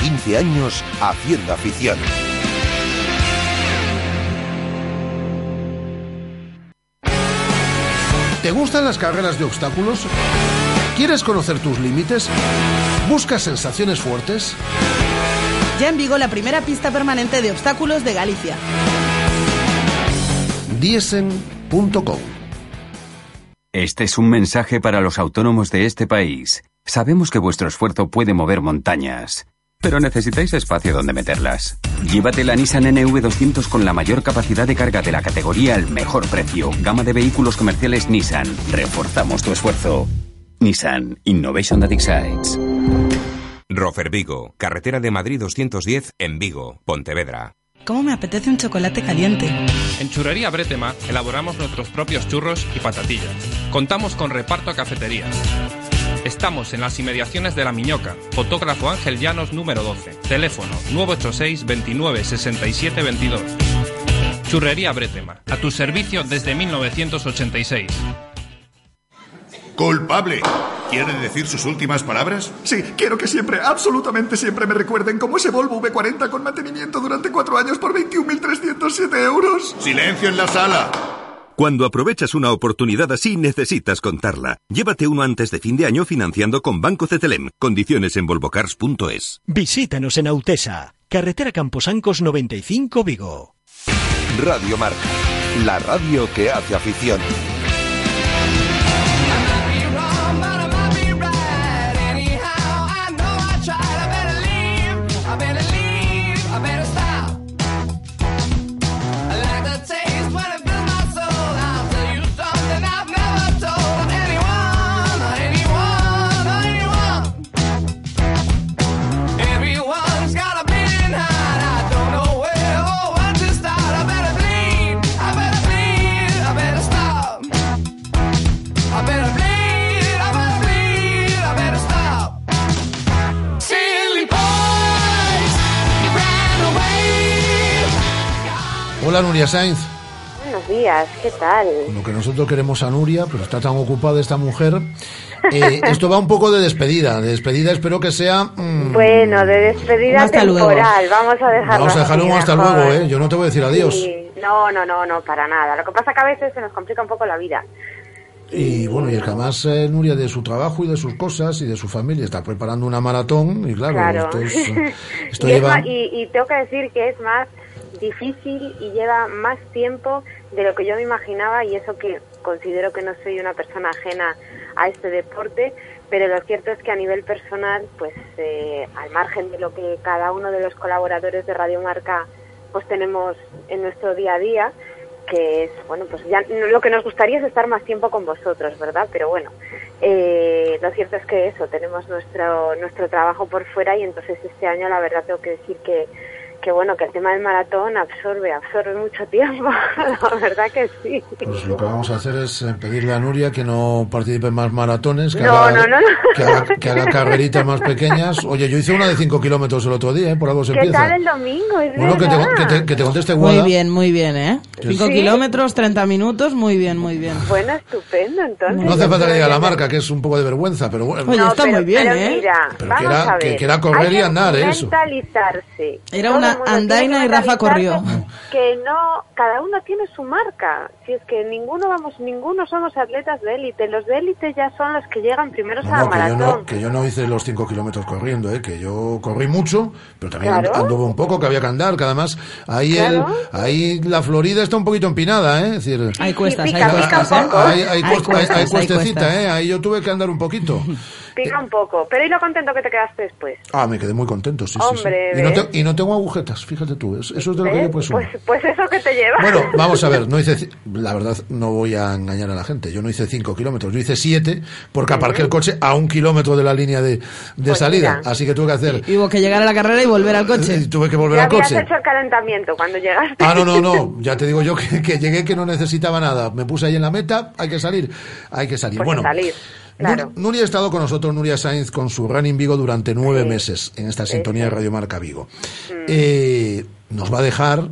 15 años haciendo afición. ¿Te gustan las carreras de obstáculos? ¿Quieres conocer tus límites? ¿Buscas sensaciones fuertes? Ya en Vigo la primera pista permanente de obstáculos de Galicia. Diesen.com Este es un mensaje para los autónomos de este país. Sabemos que vuestro esfuerzo puede mover montañas. pero necesitáis espacio donde meterlas. Llévate la Nissan NV200 con la mayor capacidad de carga de la categoría al mejor precio. Gama de vehículos comerciales Nissan. Reforzamos tu esfuerzo. Nissan Innovation that excites. Rofer Vigo, carretera de Madrid 210 en Vigo, Pontevedra. ¿Cómo me apetece un chocolate caliente? En Churrería Bretema elaboramos nuestros propios churros y patatillas. Contamos con reparto a cafeterías. Estamos en las inmediaciones de La Miñoca. Fotógrafo Ángel Llanos número 12. Teléfono 986 29 67 22. Churrería Bretema. A tu servicio desde 1986. Culpable. ¿Quiere decir sus últimas palabras? Sí, quiero que siempre, absolutamente siempre me recuerden como ese Volvo V40 con mantenimiento durante cuatro años por 21.307 euros. Silencio en la sala. Cuando aprovechas una oportunidad así, necesitas contarla. Llévate uno antes de fin de año financiando con Banco Cetelem. Condiciones en volvocars.es. Visítanos en Autesa, carretera Camposancos 95 Vigo. Radio Marca, la radio que hace afición. Hola Nuria Sainz. Buenos días, ¿qué tal? Lo que nosotros queremos a Nuria, pero está tan ocupada esta mujer. Eh, esto va un poco de despedida. De despedida espero que sea... mm, Bueno, de despedida hasta luego. temporal, vamos a dejarlo vamos a dejar así, un hasta mejor. luego, ¿eh? Yo no te voy a decir adiós. Sí, No, no, no, no, para nada. Lo que pasa que a veces se nos complica un poco la vida. Y bueno, y es que además eh, Nuria de su trabajo y de sus cosas y de su familia está preparando una maratón y claro, Claro. esto, es, esto y, es lleva... más- y- y tengo que decir que es más difícil y lleva más tiempo de lo que yo me imaginaba y eso que considero que no soy una persona ajena a este deporte, pero lo cierto es que a nivel personal, pues eh, al margen de lo que cada uno de los colaboradores de Radio Marca pues tenemos en nuestro día a día, que es, bueno, pues ya lo que nos gustaría es estar más tiempo con vosotros, ¿verdad? Pero bueno, eh, lo cierto es que eso, tenemos nuestro, nuestro trabajo por fuera y entonces este año la verdad tengo que decir que, que bueno, que el tema del maratón absorbe, absorbe mucho tiempo, la verdad que sí. Pues lo que vamos a hacer es eh, pedirle a Nuria que no participe en más maratones, que, No, haga, no, no, no. Que, haga, que haga carreritas más pequeñas. Oye, yo hice una de 5 kilómetros el otro día, ¿eh? por algo se ¿Qué empieza. tal el domingo? Es Bueno, que te, que, te, que te conteste Muy Guada. bien, muy bien, ¿eh? Sí. 5 Sí. kilómetros, 30 minutos, muy bien, muy bien. Bueno, estupendo, entonces. No hace falta que diga la marca, que es un poco de vergüenza, pero bueno. Oye, está muy bien, pero ¿eh? Mira, Pero vamos que era- a ver. que- que era correr Hay y andar, ¿eh? eso. mentalizarse. Era Todo una andaina y que Rafa corrió. Que no, cada uno tiene su marca. Si es que ninguno vamos, ninguno somos atletas de élite. Los de élite ya son los que llegan primeros No, a la no, que yo maratón. no, que yo no hice los 5 kilómetros corriendo, ¿eh? que yo corrí mucho, pero también Claro. anduve un poco, que había que andar, que además ahí, Claro. el, ahí la Florida está un poquito empinada, ¿eh? Es decir, Hay cuestas, hay ¿eh? cuestecita, cuestas. ¿eh? Ahí yo tuve que andar un poquito. Pica un poco. Pero ¿y lo contento que te quedaste después? Ah, me quedé muy contento, sí, sí, sí. Hombre, Y no, ¿ves? te- y no tengo agujetas, fíjate tú, es- eso es de lo que yo. Pues, pues eso que te lleva. Bueno, vamos a ver, no hice, la verdad no voy a engañar a la gente, yo no hice 5 kilómetros, yo hice 7 porque aparqué el coche a un kilómetro de la línea de, de Pues salida, mira. así que tuve que hacer, Y hubo que llegar a la carrera y volver al coche. y tuve que volver ya al coche. hecho el calentamiento cuando llegaste. Ah, no, no, no, ya te digo yo que, que llegué que no necesitaba nada, me puse ahí en la meta, hay que salir, hay que salir. Pues bueno, salir, claro. Nur- Nuria ha estado con nosotros, Nuria Sainz, con su Running Vigo durante nueve meses en esta sintonía de Radio Marca Vigo. Eh, nos va a dejar,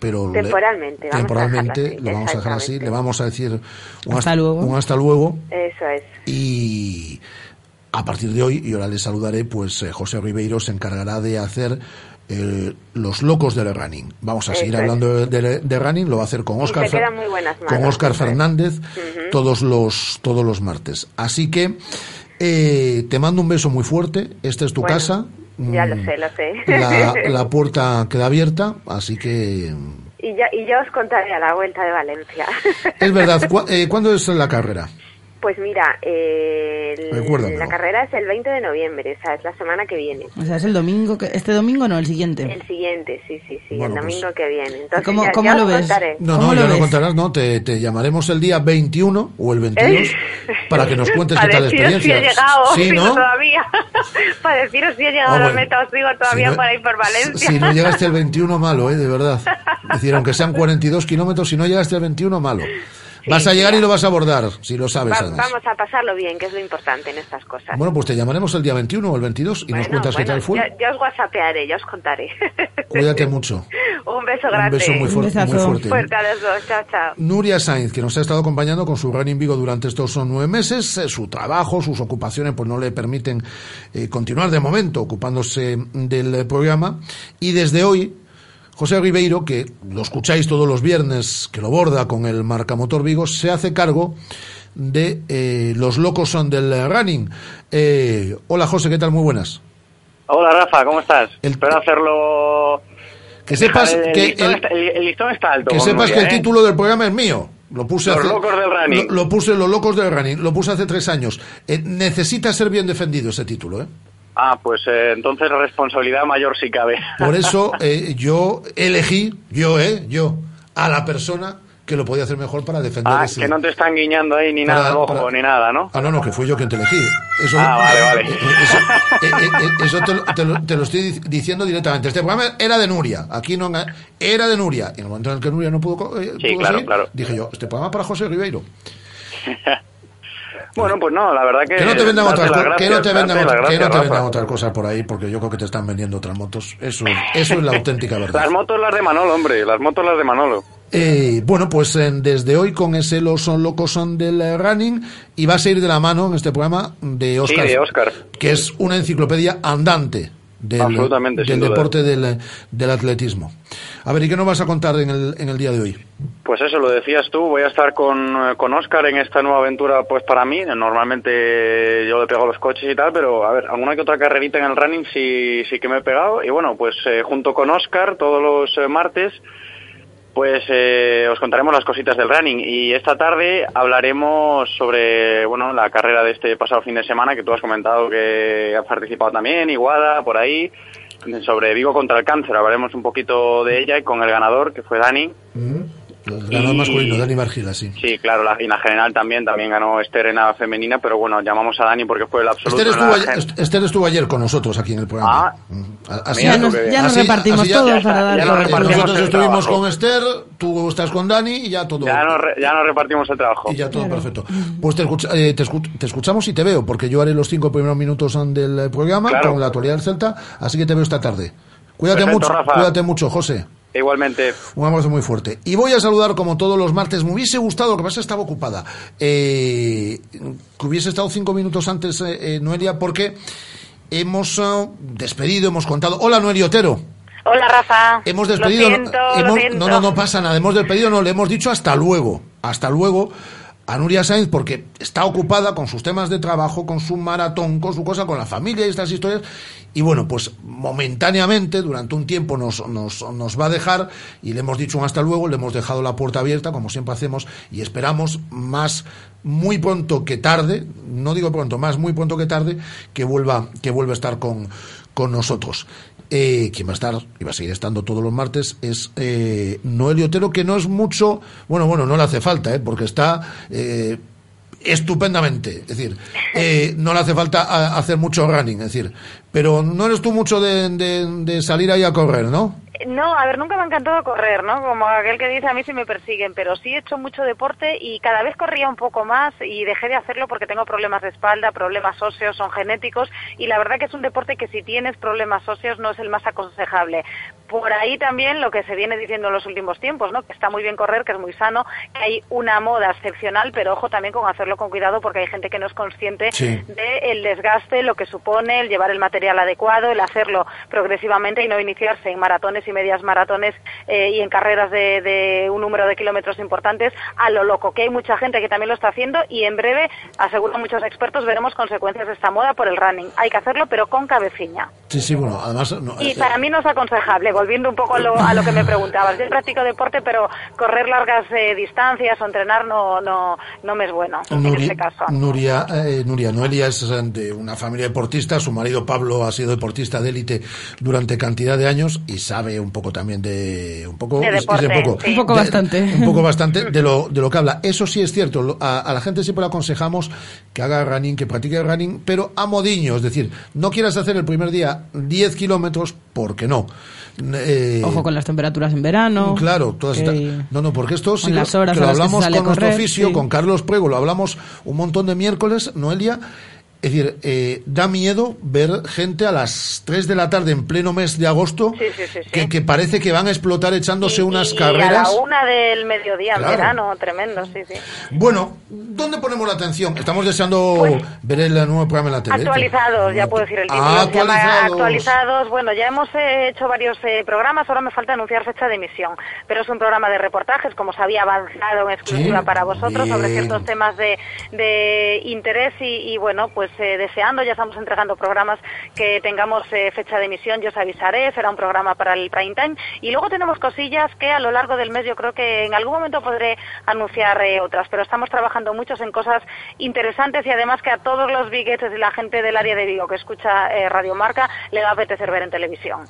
pero le- Mm. Temporalmente, vamos a temporalmente así, lo vamos a dejar así, le vamos a decir un Hasta hasta, luego. un hasta luego Eso es. y a partir de hoy, y ahora les saludaré, pues eh, José Ribeiro se encargará de hacer eh, los locos del running. Vamos a seguir Eso hablando de, de- de running, lo va a hacer con Oscar, Fer- manos. con Oscar. Fernández todos los todos los martes. Así que eh, te mando un beso muy fuerte. Esta es tu Bueno, casa. Ya lo Mm, sé, lo sé. La, la puerta queda abierta, así que y, ya, y yo os contaré a la vuelta de Valencia. es verdad. ¿cu- eh, ¿Cuándo es la carrera? Pues mira, eh, el- la carrera es el 20 de noviembre, o sea, es la semana que viene. O sea, es el domingo, que, este domingo no, el siguiente. El siguiente, sí, sí, sí, Bueno, el pues- domingo que viene. Entonces, ¿Cómo- ya, cómo ya lo os ves? contaré. No, ¿Cómo no, lo ya no ves? contarás, no, te, te llamaremos el día 21 o el 22 para que nos cuentes qué Para tal deciros si he experiencia. llegado, Sí, sigo ¿no? todavía. Para deciros si he llegado Ah, a la bueno. meta o sigo todavía Si no- por ahí por Valencia. Si no llegaste al 21, malo, ¿eh? De verdad. Es decir, aunque sean 42 kilómetros, si no llegaste al 21, malo. Vas a llegar y lo vas a abordar, si lo sabes, Va- además. vamos a pasarlo bien, que es lo importante en estas cosas. Bueno, pues te llamaremos el día 21 o el 22 y nos Bueno, cuentas qué bueno, tal fue. Ya, ya os whatsappearé, ya os contaré. Cuídate mucho. Un beso grande. beso muy fuerte, muy fuerte. Fuerte a los dos. Chao, chao. Nuria Sainz, que nos ha estado acompañando con su Running Vigo durante estos nueve meses, eh, su trabajo, sus ocupaciones, pues no le permiten eh, continuar de momento ocupándose del eh, programa. Y desde hoy, José Ribeiro, que lo escucháis todos los viernes, que lo borda con el Marcamotor Vigo, se hace cargo de eh, los locos son del running. Eh, hola José, ¿qué tal? Muy buenas. Hola Rafa, ¿cómo estás? Espero hacerlo... Que sepas El, que listón el- está, el- el listón está alto. Que con sepas Nuria, que el ¿eh? título del programa es mío. Lo puse Los hace- locos del running. Lo, lo puse los locos del running. Lo puse hace tres años. Eh, necesita ser bien defendido ese título, ¿eh? Ah, pues eh, entonces responsabilidad mayor si cabe. Por eso eh, yo elegí, yo, ¿eh? Yo, a la persona que lo podía hacer mejor para defender Ah, ese. que no te están guiñando ahí ni Para- nada ojo para- ni nada, ¿no? Ah, no, no, que fui yo quien te elegí. Eso, Ah, vale, vale. eh, Eso, eh, eh, eso te, lo- te lo, te lo estoy dic- diciendo directamente. Este programa era de Nuria. Aquí no era de Nuria. Y en el momento en el que Nuria no pudo, Sí, pudo claro, claro. dije yo, este programa para José Ribeiro. Bueno, pues no, la verdad que... Que no te vendan otras cosas, que no gracias, te vendan, otra- que no te gracias, vendan otras cosas por ahí, porque yo creo que te están vendiendo otras motos. Eso, eso es la auténtica verdad. Las motos las de Manolo, hombre, las motos las de Manolo. Eh, bueno, pues eh, desde hoy con ese Los son locos son del eh, running y va a seguir de la mano en este programa de Oscar, Sí, de Óscar. que es una enciclopedia andante del, del deporte del, del atletismo. A ver, ¿y qué nos vas a contar en el, en el día de hoy? Pues eso, lo decías tú, voy a estar con, eh, con Oscar en esta nueva aventura, pues para mí, normalmente yo le pego los coches y tal, pero a ver, alguna que otra carrerita en el running sí, sí que me he pegado, y bueno, pues eh, junto con Oscar, todos los eh, martes, pues eh, os contaremos las cositas del running, y esta tarde hablaremos sobre, bueno, la carrera de este pasado fin de semana, que tú has comentado que has participado también, Iguada, por ahí, sobre Vigo contra el cáncer, hablaremos un poquito de ella y con el ganador, que fue Dani, ganador Y- masculino, Dani Margila, sí. Sí, claro, la, y la general también, también ganó Esther en la femenina, pero bueno, llamamos a Dani porque fue el absoluto. Esther estuvo, ayer, gen- Est- Esther estuvo ayer con nosotros aquí en el programa. Ah, Así- tú qué bien. ya nos así- repartimos así ya- todos ya para ya nos repartimos. Nosotros el estuvimos trabajo. con Esther, tú estás con Dani y ya todo. Ya nos, re- ya nos repartimos el trabajo. Y ya todo perfecto. Pues te, escucha- eh, te, escu- te escuchamos y te veo, porque yo haré los cinco primeros minutos del programa Claro. con la actualidad del Celta, así que te veo esta tarde. Cuídate Perfecto, mucho, Rafa. cuídate mucho, José. Igualmente. Un abrazo muy fuerte. Y voy a saludar como todos los martes. Me hubiese gustado, lo que pasa es que estaba ocupada, eh, que hubiese estado cinco minutos antes, eh, eh, Noelia, porque hemos eh, despedido, hemos contado. Hola, Noelia Otero. Hola, Rafa. Hemos despedido. Lo siento, hemos- lo siento. no, no, no pasa nada. Hemos despedido, no, le hemos dicho hasta luego. Hasta luego a Nuria Sainz porque está ocupada con sus temas de trabajo, con su maratón, con su cosa, con la familia y estas historias. Y bueno, pues momentáneamente, durante un tiempo nos, va a dejar y le hemos dicho un hasta luego, le hemos dejado la puerta abierta, como siempre hacemos, y esperamos más muy pronto que tarde, no digo pronto, más muy pronto que tarde, que vuelva, que vuelva a estar con nosotros. Eh, quien va a estar y va a seguir estando todos los martes es eh, Noelio Otero, que no es mucho, bueno, bueno, no le hace falta, eh, porque está eh, estupendamente, es decir, eh, no le hace falta a- hacer mucho running, es decir, pero no eres tú mucho de salir ahí a correr, ¿no? No, a ver, nunca me ha encantado correr, ¿no? Como aquel que dice, a mí sí me persiguen, pero sí he hecho mucho deporte y cada vez corría un poco más y dejé de hacerlo porque tengo problemas de espalda, problemas óseos, son genéticos y la verdad que es un deporte que si tienes problemas óseos no es el más aconsejable. Por ahí también lo que se viene diciendo en los últimos tiempos, ¿no? Que está muy bien correr, que es muy sano, que hay una moda excepcional, pero ojo también con hacerlo con cuidado porque hay gente que no es consciente Sí. del desgaste, lo que supone el llevar el material adecuado, el hacerlo progresivamente y no iniciarse en maratones y medias maratones eh, y en carreras de, de un número de kilómetros importantes a lo loco, que hay mucha gente que también lo está haciendo y en breve, aseguran muchos expertos, veremos consecuencias de esta moda por el running. Hay que hacerlo, pero con cabeciña. Sí, sí, bueno, además... no, Y eh, para mí no es aconsejable, volviendo un poco a lo, a lo que me preguntabas. Yo practico deporte, pero correr largas eh, distancias o entrenar no, no, no me es bueno en este caso. Nuria, eh, Nuria Noelia es eh, de una familia deportista, su marido Pablo ha sido deportista de élite durante cantidad de años y sabe un poco también de un poco De deporte, poco, sí. Un poco de- bastante. un poco bastante de lo de lo que habla. Eso sí es cierto, a, a la gente siempre le aconsejamos que haga running, que practique running, pero a modiño, es decir, no quieras hacer el primer día 10 kilómetros, porque no. Eh, Ojo con las temperaturas en verano. Claro, todas que- estas- No, no, porque esto sí las horas que lo que hablamos a con nuestro correr, oficio, sí. con Carlos Prego, lo hablamos un montón de miércoles, Noelia. Es decir, eh, da miedo ver gente a las 3 de la tarde en pleno mes de agosto Sí, sí, sí, sí. Que, que parece que van a explotar echándose unas Y a la carreras. una del mediodía Claro. verano, tremendo, sí, sí. Bueno, ¿dónde ponemos la atención? Estamos deseando ver el nuevo programa en la tele. Actualizados, ya puedo decir el título. Ah, actualizados. actualizados. Bueno, ya hemos eh, hecho varios eh, programas, ahora me falta anunciar fecha de emisión. Pero es un programa de reportajes, como se había avanzado en exclusiva para vosotros, sobre ciertos temas de, de interés y, y, bueno, pues eh, deseando, ya estamos entregando programas que tengamos eh, fecha de emisión, yo os avisaré, será un programa para el prime time. Y luego tenemos cosillas que a lo largo del mes yo creo que en algún momento podré anunciar eh, otras, pero estamos trabajando muchos en cosas interesantes y además que a todos los biguetes y la gente del área de Vigo que escucha Radio Marca le va a apetecer ver en televisión.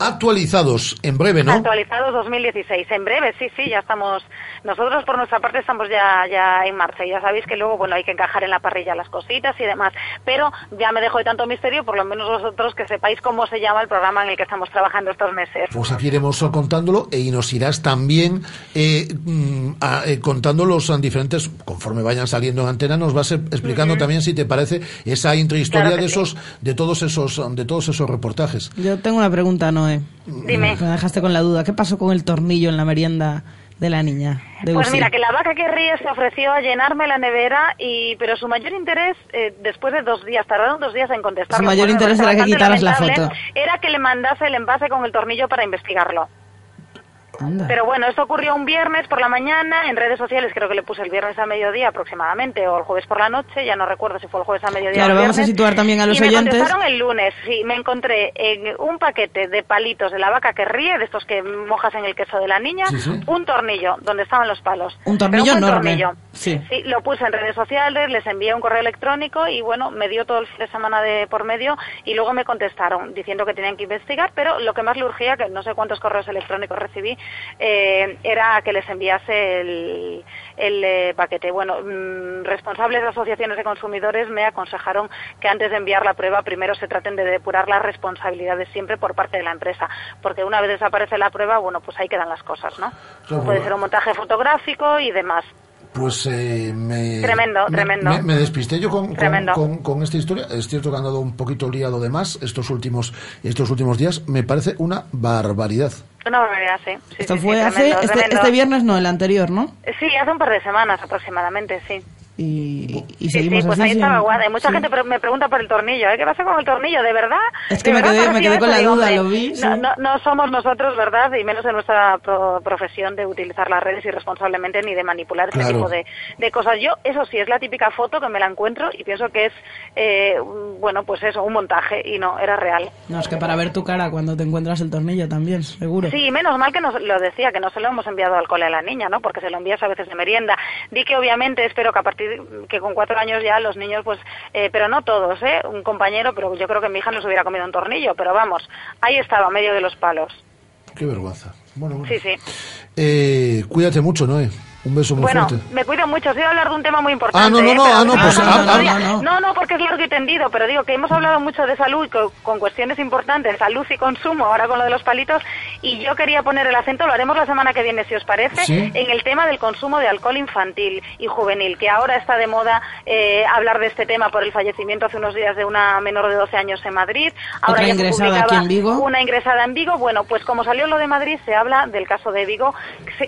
Actualizados en breve, ¿no? Actualizados 2016. En breve, sí, sí, ya estamos. Nosotros por nuestra parte estamos ya, ya en marcha. Y ya sabéis que luego, bueno, hay que encajar en la parrilla las cositas y demás. Pero ya me dejo de tanto misterio, por lo menos vosotros que sepáis cómo se llama el programa en el que estamos trabajando estos meses. Pues aquí iremos contándolo e y nos irás también eh, mm, a- eh, contando los diferentes, conforme vayan saliendo en antena, nos vas eh, explicando también si te parece esa intrahistoria Claro de sí. esos, de todos esos, de todos esos reportajes. Yo tengo una pregunta, Dime. Me dejaste con la duda. ¿Qué pasó con el tornillo en la merienda de la niña? De Pues mira, que la vaca que ríe se ofreció a llenarme la nevera, y pero su mayor interés, eh, después de dos días, tardaron dos días en contestar. Su mayor interés era que quitaras la foto. Era que le mandase el envase con el tornillo para investigarlo. Pero bueno, esto ocurrió un viernes por la mañana, en redes sociales creo que le puse el viernes a mediodía aproximadamente, o el jueves por la noche, ya no recuerdo si fue el jueves a mediodía Claro, o el vamos a situar también a los y me oyentes. contestaron el lunes, sí, me encontré en un paquete de palitos de la vaca que ríe, de estos que mojas en el queso de la niña, Sí, sí. un tornillo donde estaban los palos. Un tornillo enorme. tornillo. Sí. Sí, lo puse en redes sociales, les envié un correo electrónico y bueno, me dio todo el fin de semana de por medio y luego me contestaron diciendo que tenían que investigar, pero lo que más le urgía, que no sé cuántos correos electrónicos recibí, eh, era que les enviase el, el, eh, paquete. Bueno, mm, responsables de asociaciones de consumidores me aconsejaron que antes de enviar la prueba primero se traten de depurar las responsabilidades siempre por parte de la empresa, porque una vez desaparece la prueba, bueno, pues ahí quedan las cosas, ¿no? Claro. Puede ser un montaje fotográfico y demás. Pues eh, me... Tremendo, me- tremendo. Me, me despisté yo con, con, con- con esta historia. Es cierto que han dado un poquito liado de más estos últimos, estos últimos días. Me parece una barbaridad. Una barbaridad, sí. Sí, Esto sí, sí, fue hace, tremendo, este, tremendo. este viernes, no, el anterior, ¿no? Sí, hace un par de semanas aproximadamente, sí. Y, y Sí, seguimos sí, pues así. ahí sin- estaba guada. Y mucha sí. gente me pregunta por el tornillo. ¿eh? ¿Qué pasa con el tornillo? ¿De verdad? Es que ¿De me quedé- me parecía quedé con eso? la duda, hombre, lo vi, sí. No, no, no somos nosotros, ¿verdad? Y menos en nuestra pro- profesión de utilizar las redes irresponsablemente ni de manipular este Claro. tipo de, de cosas. Yo, eso sí, es la típica foto que me la encuentro y pienso que es, eh, bueno, pues eso, un montaje. Y no, era real. No, es que para ver tu cara cuando te encuentras el tornillo también, seguro. Sí, menos mal que nos lo decía, que no se lo hemos enviado al cole a la niña, ¿no? Porque se lo envías a veces de merienda. Di que obviamente espero que a partir, que con cuatro años ya los niños, pues, eh, pero no todos, ¿eh? Un compañero, pero yo creo que mi hija no se hubiera comido un tornillo, pero vamos, ahí estaba, medio de los palos. Qué vergüenza. Bueno, bueno. Sí, sí. Eh, cuídate mucho, Noé. Un beso muy Bueno, fuerte. me cuido mucho. Os iba a hablar de un tema muy importante. Ah, no, no, ¿eh? no, Pero- ah, no, pues, no, ah, no, ah, no, no. no, no, porque es largo y tendido, pero digo que hemos hablado mucho de salud y co- con, cuestiones importantes, salud y consumo, ahora con lo de los palitos, y yo quería poner el acento, lo haremos la semana que viene, si os parece, Sí. en el tema del consumo de alcohol infantil y juvenil, que ahora está de moda eh, hablar de este tema por el fallecimiento hace unos días de una menor de 12 años en Madrid. Ahora Otra ya se ingresada publicaba aquí en Vigo. Una ingresada en Vigo. Bueno, pues como salió lo de Madrid, se habla del caso de Vigo,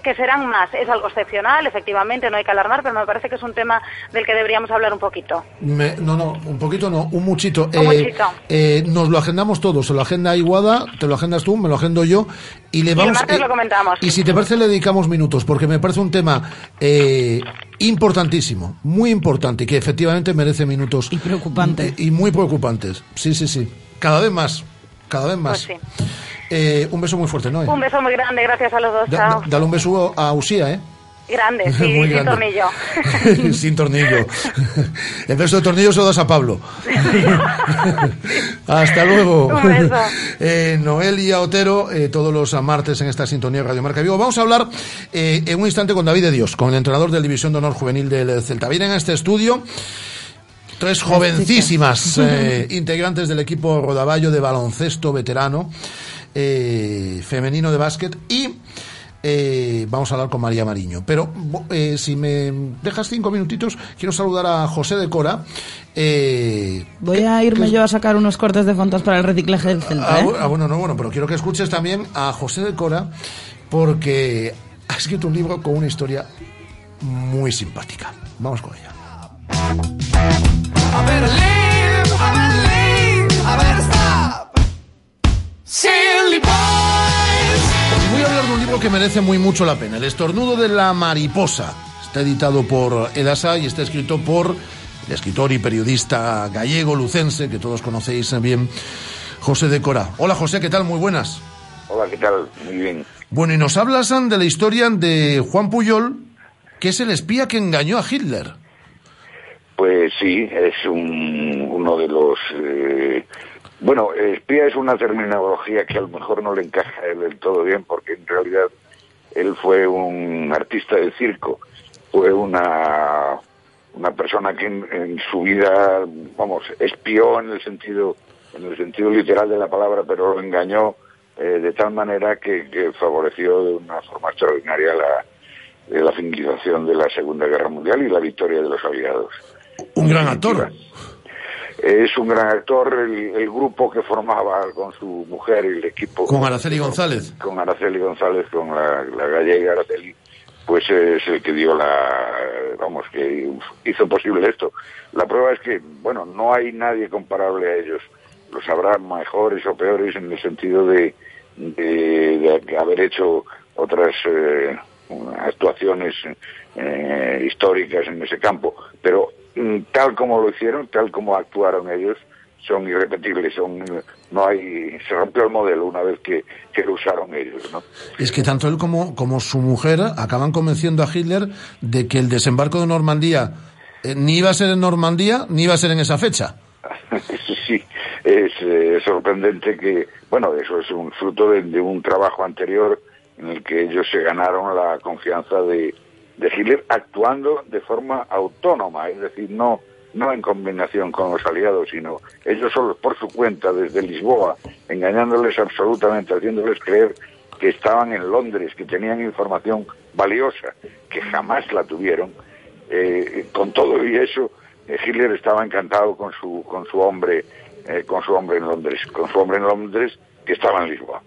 que serán más. Es algo excepcional, efectivamente, no hay que alarmar, pero me parece que es un tema del que deberíamos hablar un poquito. Me- no, no, un poquito no, un muchito. Un muchito. eh, nos lo agendamos todos, se lo agenda Iguada, te lo agendas tú, me lo agendo yo y le y el vamos. martes eh, lo comentamos. y si te parece le dedicamos minutos, porque me parece un tema eh, importantísimo, muy importante y que efectivamente merece minutos. Y preocupante. y muy preocupantes. Sí, sí, sí. Cada vez más, cada vez más. Pues sí. Eh, un beso muy fuerte, ¿no? Un beso muy grande, gracias a los dos. Da- Chao. da- dale un beso a Usía, ¿eh? Grande, sí, Muy sin grande. tornillo. Sin tornillo. El beso de tornillo se lo das a Pablo. Hasta luego. Un beso. Eh, Noelia Otero, eh, todos los martes en esta sintonía de Radio Marca Vigo. Vamos a hablar eh, en un instante con David de Dios, con el entrenador del División de Honor Juvenil del Celta. Vienen a este estudio tres jovencísimas eh, integrantes del equipo Rodaballo de baloncesto veterano, eh, femenino de básquet y eh, vamos a hablar con María Mariño. Pero eh, si me dejas cinco minutitos, quiero saludar a José de Cora. eh, Voy a irme yo a sacar unos cortes de fontas para el reciclaje del Celta. Ah, ¿eh? ah, bueno, no, bueno, pero quiero que escuches también a José de Cora porque ha escrito un libro con una historia muy simpática. Vamos con ella. Merece muy mucho la pena, El estornudo de la mariposa. Está editado por Edasa y está escrito por el escritor y periodista gallego lucense que todos conocéis bien, José de Cora. Hola José, ¿qué tal? Muy buenas. Hola, ¿qué tal? Muy bien. Bueno, y nos hablas de la historia de Juan Puyol, que es el espía que engañó a Hitler. Pues sí, es un- uno de los... eh, bueno, espía es una terminología que a lo mejor no le encaja del todo bien, porque en realidad él fue un artista de circo, fue una, una persona que en, en su vida, vamos, espió en el sentido en el sentido literal de la palabra, pero lo engañó eh, de tal manera que, que favoreció de una forma extraordinaria la, la finalización de la Segunda Guerra Mundial y la victoria de los aliados. Un gran actor. Es un gran actor, el, el grupo que formaba con su mujer y el equipo. Con Araceli González. Con Araceli González, con la, la gallega Araceli, pues es el que dio la. Vamos, que hizo posible esto. La prueba es que, bueno, no hay nadie comparable a ellos. Los habrá mejores o peores en el sentido de, de, de haber hecho otras eh, actuaciones eh, históricas en ese campo. Pero tal como lo hicieron, tal como actuaron ellos, son irrepetibles, son no hay se rompió el modelo una vez que, que lo usaron ellos, ¿no? Es que tanto él como, como su mujer acaban convenciendo a Hitler de que el desembarco de Normandía eh, ni iba a ser en Normandía ni iba a ser en esa fecha. sí, sí, es eh, sorprendente que, bueno, eso es un fruto de, de un trabajo anterior en el que ellos se ganaron la confianza de, de Hitler actuando de forma autónoma, es decir, no no en combinación con los aliados, sino ellos solos por su cuenta desde Lisboa, engañándoles absolutamente, haciéndoles creer que estaban en Londres, que tenían información valiosa, que jamás la tuvieron. Eh, con todo y eso, eh, Hitler estaba encantado con su con su hombre, eh, con su hombre en Londres, con su hombre en Londres que estaba en Lisboa.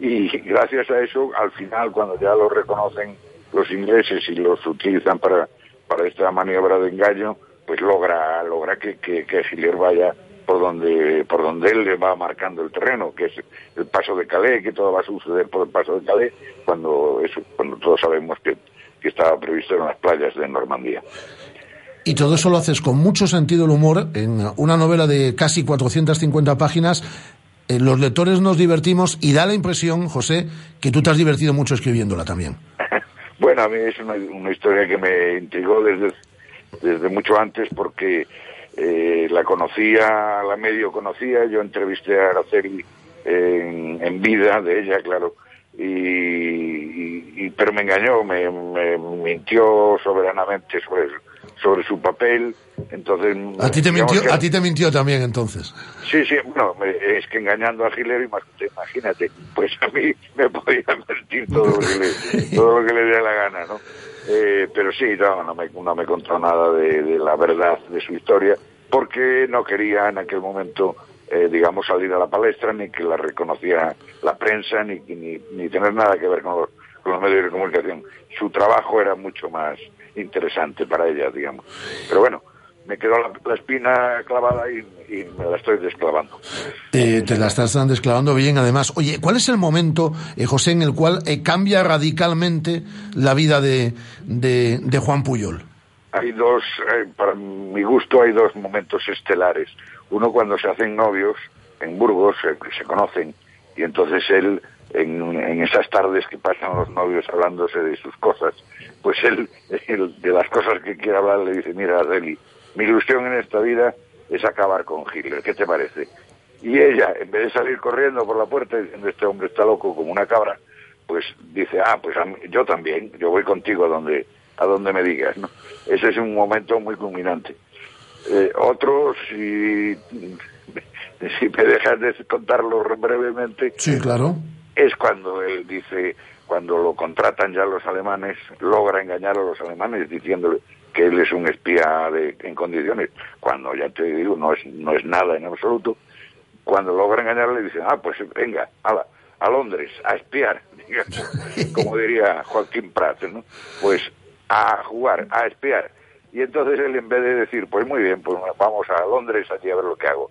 Y gracias a eso, al final, cuando ya lo reconocen los ingleses y los utilizan para para esta maniobra de engaño, pues logra logra que, que, que Hitler vaya por donde por donde él le va marcando el terreno, que es el paso de Calais, que todo va a suceder por el paso de Calais, cuando eso, cuando todos sabemos que, que estaba previsto en las playas de Normandía. Y todo eso lo haces con mucho sentido del humor en una novela de casi 450 páginas. Eh, los lectores nos divertimos y da la impresión, José, que tú te has divertido mucho escribiéndola también. Bueno, a mí es una, una historia que me intrigó desde, desde mucho antes porque eh, la conocía, la medio conocía, yo entrevisté a Araceli en, vida de ella, claro, y, y- pero me engañó, me, me mintió soberanamente sobre, sobre su papel, entonces... A ti te mintió, que- a ti te mintió también entonces. Sí, sí, bueno, es que engañando a imag- imagínate, pues a mí me podía mentir todo lo que le, todo lo que le dé la gana, ¿no? Eh, pero sí, no, no me, no me contó nada de, de la verdad de su historia, porque no quería en aquel momento, eh, digamos, salir a la palestra, ni que la reconociera la prensa, ni, ni, ni tener nada que ver con los, con los medios de comunicación. Su trabajo era mucho más interesante para ella, digamos. Pero bueno, me quedó la, la espina clavada y, y me la estoy desclavando. Eh, te la estás desclavando bien, además. Oye, ¿cuál es el momento, eh, José, en el cual eh, cambia radicalmente la vida de, de, de Juan Puyol? Hay dos, eh, para mi gusto, hay dos momentos estelares. Uno cuando se hacen novios en Burgos, eh, se conocen, Y entonces él, en, en esas tardes que pasan los novios hablándose de sus cosas, pues él, él, de las cosas que quiere hablar, le dice, mira, Adeli, mi ilusión en esta vida es acabar con Hitler, ¿qué te parece? Y ella, en vez de salir corriendo por la puerta diciendo, este hombre está loco como una cabra, pues dice, ah, pues a mí- yo también, yo voy contigo a donde, a donde me digas, ¿no? Ese es un momento muy culminante. Eh, otro, si, si me dejas de contarlo brevemente, Sí, claro. es cuando él dice, cuando lo contratan ya los alemanes, logra engañar a los alemanes diciéndole que él es un espía de- en condiciones, cuando ya te digo, no es, no es nada en absoluto. Cuando logra engañarle, dicen, ah, pues venga, ala, a Londres, a espiar, digamos, como diría Joaquín Prat, ¿no? Pues a jugar, a espiar. Y entonces él, en vez de decir, pues muy bien, pues vamos a Londres allí a ver lo que hago,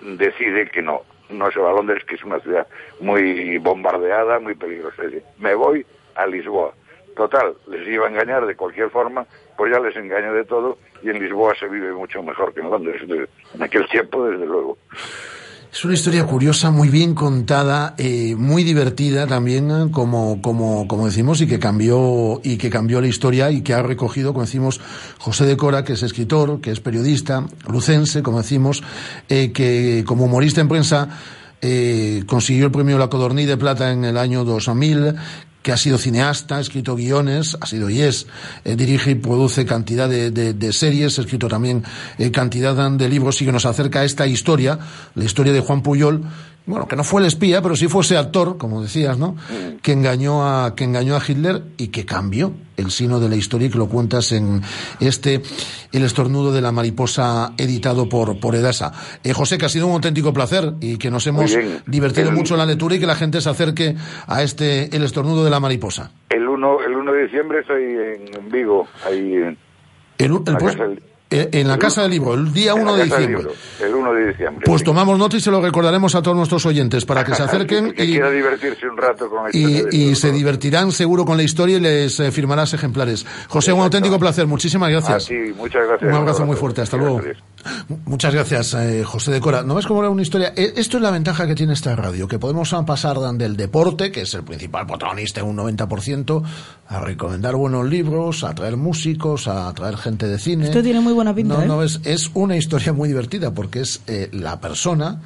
decide que no, no se va a Londres, que es una ciudad muy bombardeada, muy peligrosa. Me voy a Lisboa. Total, les iba a engañar de cualquier forma, pues ya les engaño de todo y en Lisboa se vive mucho mejor que en Londres. En aquel tiempo, desde luego. Es una historia curiosa, muy bien contada, eh, muy divertida también, como, como, como decimos, y que cambió, y que cambió la historia y que ha recogido, como decimos, José de Cora, que es escritor, que es periodista, lucense, como decimos, eh, que como humorista en prensa, eh, consiguió el premio La Codorní de Plata en el año 2000, que ha sido cineasta, ha escrito guiones, ha sido y es, eh, dirige y produce cantidad de, de- de series, ha escrito también eh, cantidad de libros y que nos acerca a esta historia, la historia de Juan Puyol, bueno, que no fue el espía, pero sí fue ese actor, como decías, ¿no? Que engañó a, que engañó a Hitler y que cambió el sino de la historia y que lo cuentas en este, El estornudo de la mariposa, editado por, por Edasa. Eh, José, que ha sido un auténtico placer y que nos hemos divertido El- mucho en la lectura y que la gente se acerque a este, El estornudo de la mariposa. El 1, el 1 de diciembre estoy en, Vigo, ahí en, El- el- la casa del- en la Casa del Libro, el día en 1 la de diciembre. Libro, el 1 de diciembre. Pues sí. tomamos nota y se lo recordaremos a todos nuestros oyentes para que se acerquen que y, quiera divertirse un rato con y, de y se divertirán seguro con la historia y les eh, firmarás ejemplares. José, un auténtico placer. Muchísimas gracias. A ti, muchas gracias. Un abrazo muy fuerte. Hasta luego. Muchas gracias, eh, José de Cora. ¿No ves cómo era una historia? Eh, Esto es la ventaja que tiene esta radio, que podemos pasar del deporte, que es el principal protagonista en un 90%, a recomendar buenos libros, a traer músicos, a traer gente de cine. Esto tiene muy buena pinta, No, ¿eh? no, es, es una historia muy divertida, porque es eh, la persona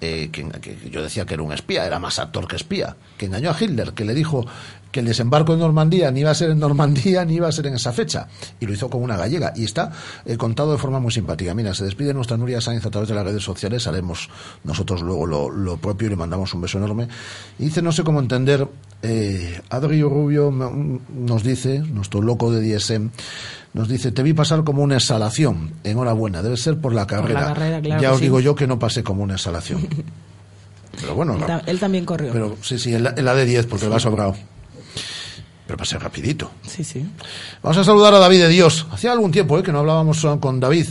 eh, que, que yo decía que era un espía, era más actor que espía, que engañó a Hitler, que le dijo que el desembarco en Normandía ni iba a ser en Normandía ni iba a ser en esa fecha. Y lo hizo con una gallega. Y está eh, contado de forma muy simpática. Mira, se despide nuestra Nuria Sáenz a través de las redes sociales. Haremos nosotros luego lo, lo propio y le mandamos un beso enorme. Y dice, no sé cómo entender. Eh, Adrio Rubio m- nos dice, nuestro loco de DSM, nos dice, te vi pasar como una exhalación. Enhorabuena, debe ser por la carrera. carrera, claro ya os sí. digo yo que no pasé como una exhalación. Pero bueno, Él, no. él también corrió. Pero sí, sí, en la, en la de 10, porque le ha sobrado. Pero pasé rapidito. Sí, sí. Vamos a saludar a David de Dios. Hacía algún tiempo eh, que no hablábamos eh, con David,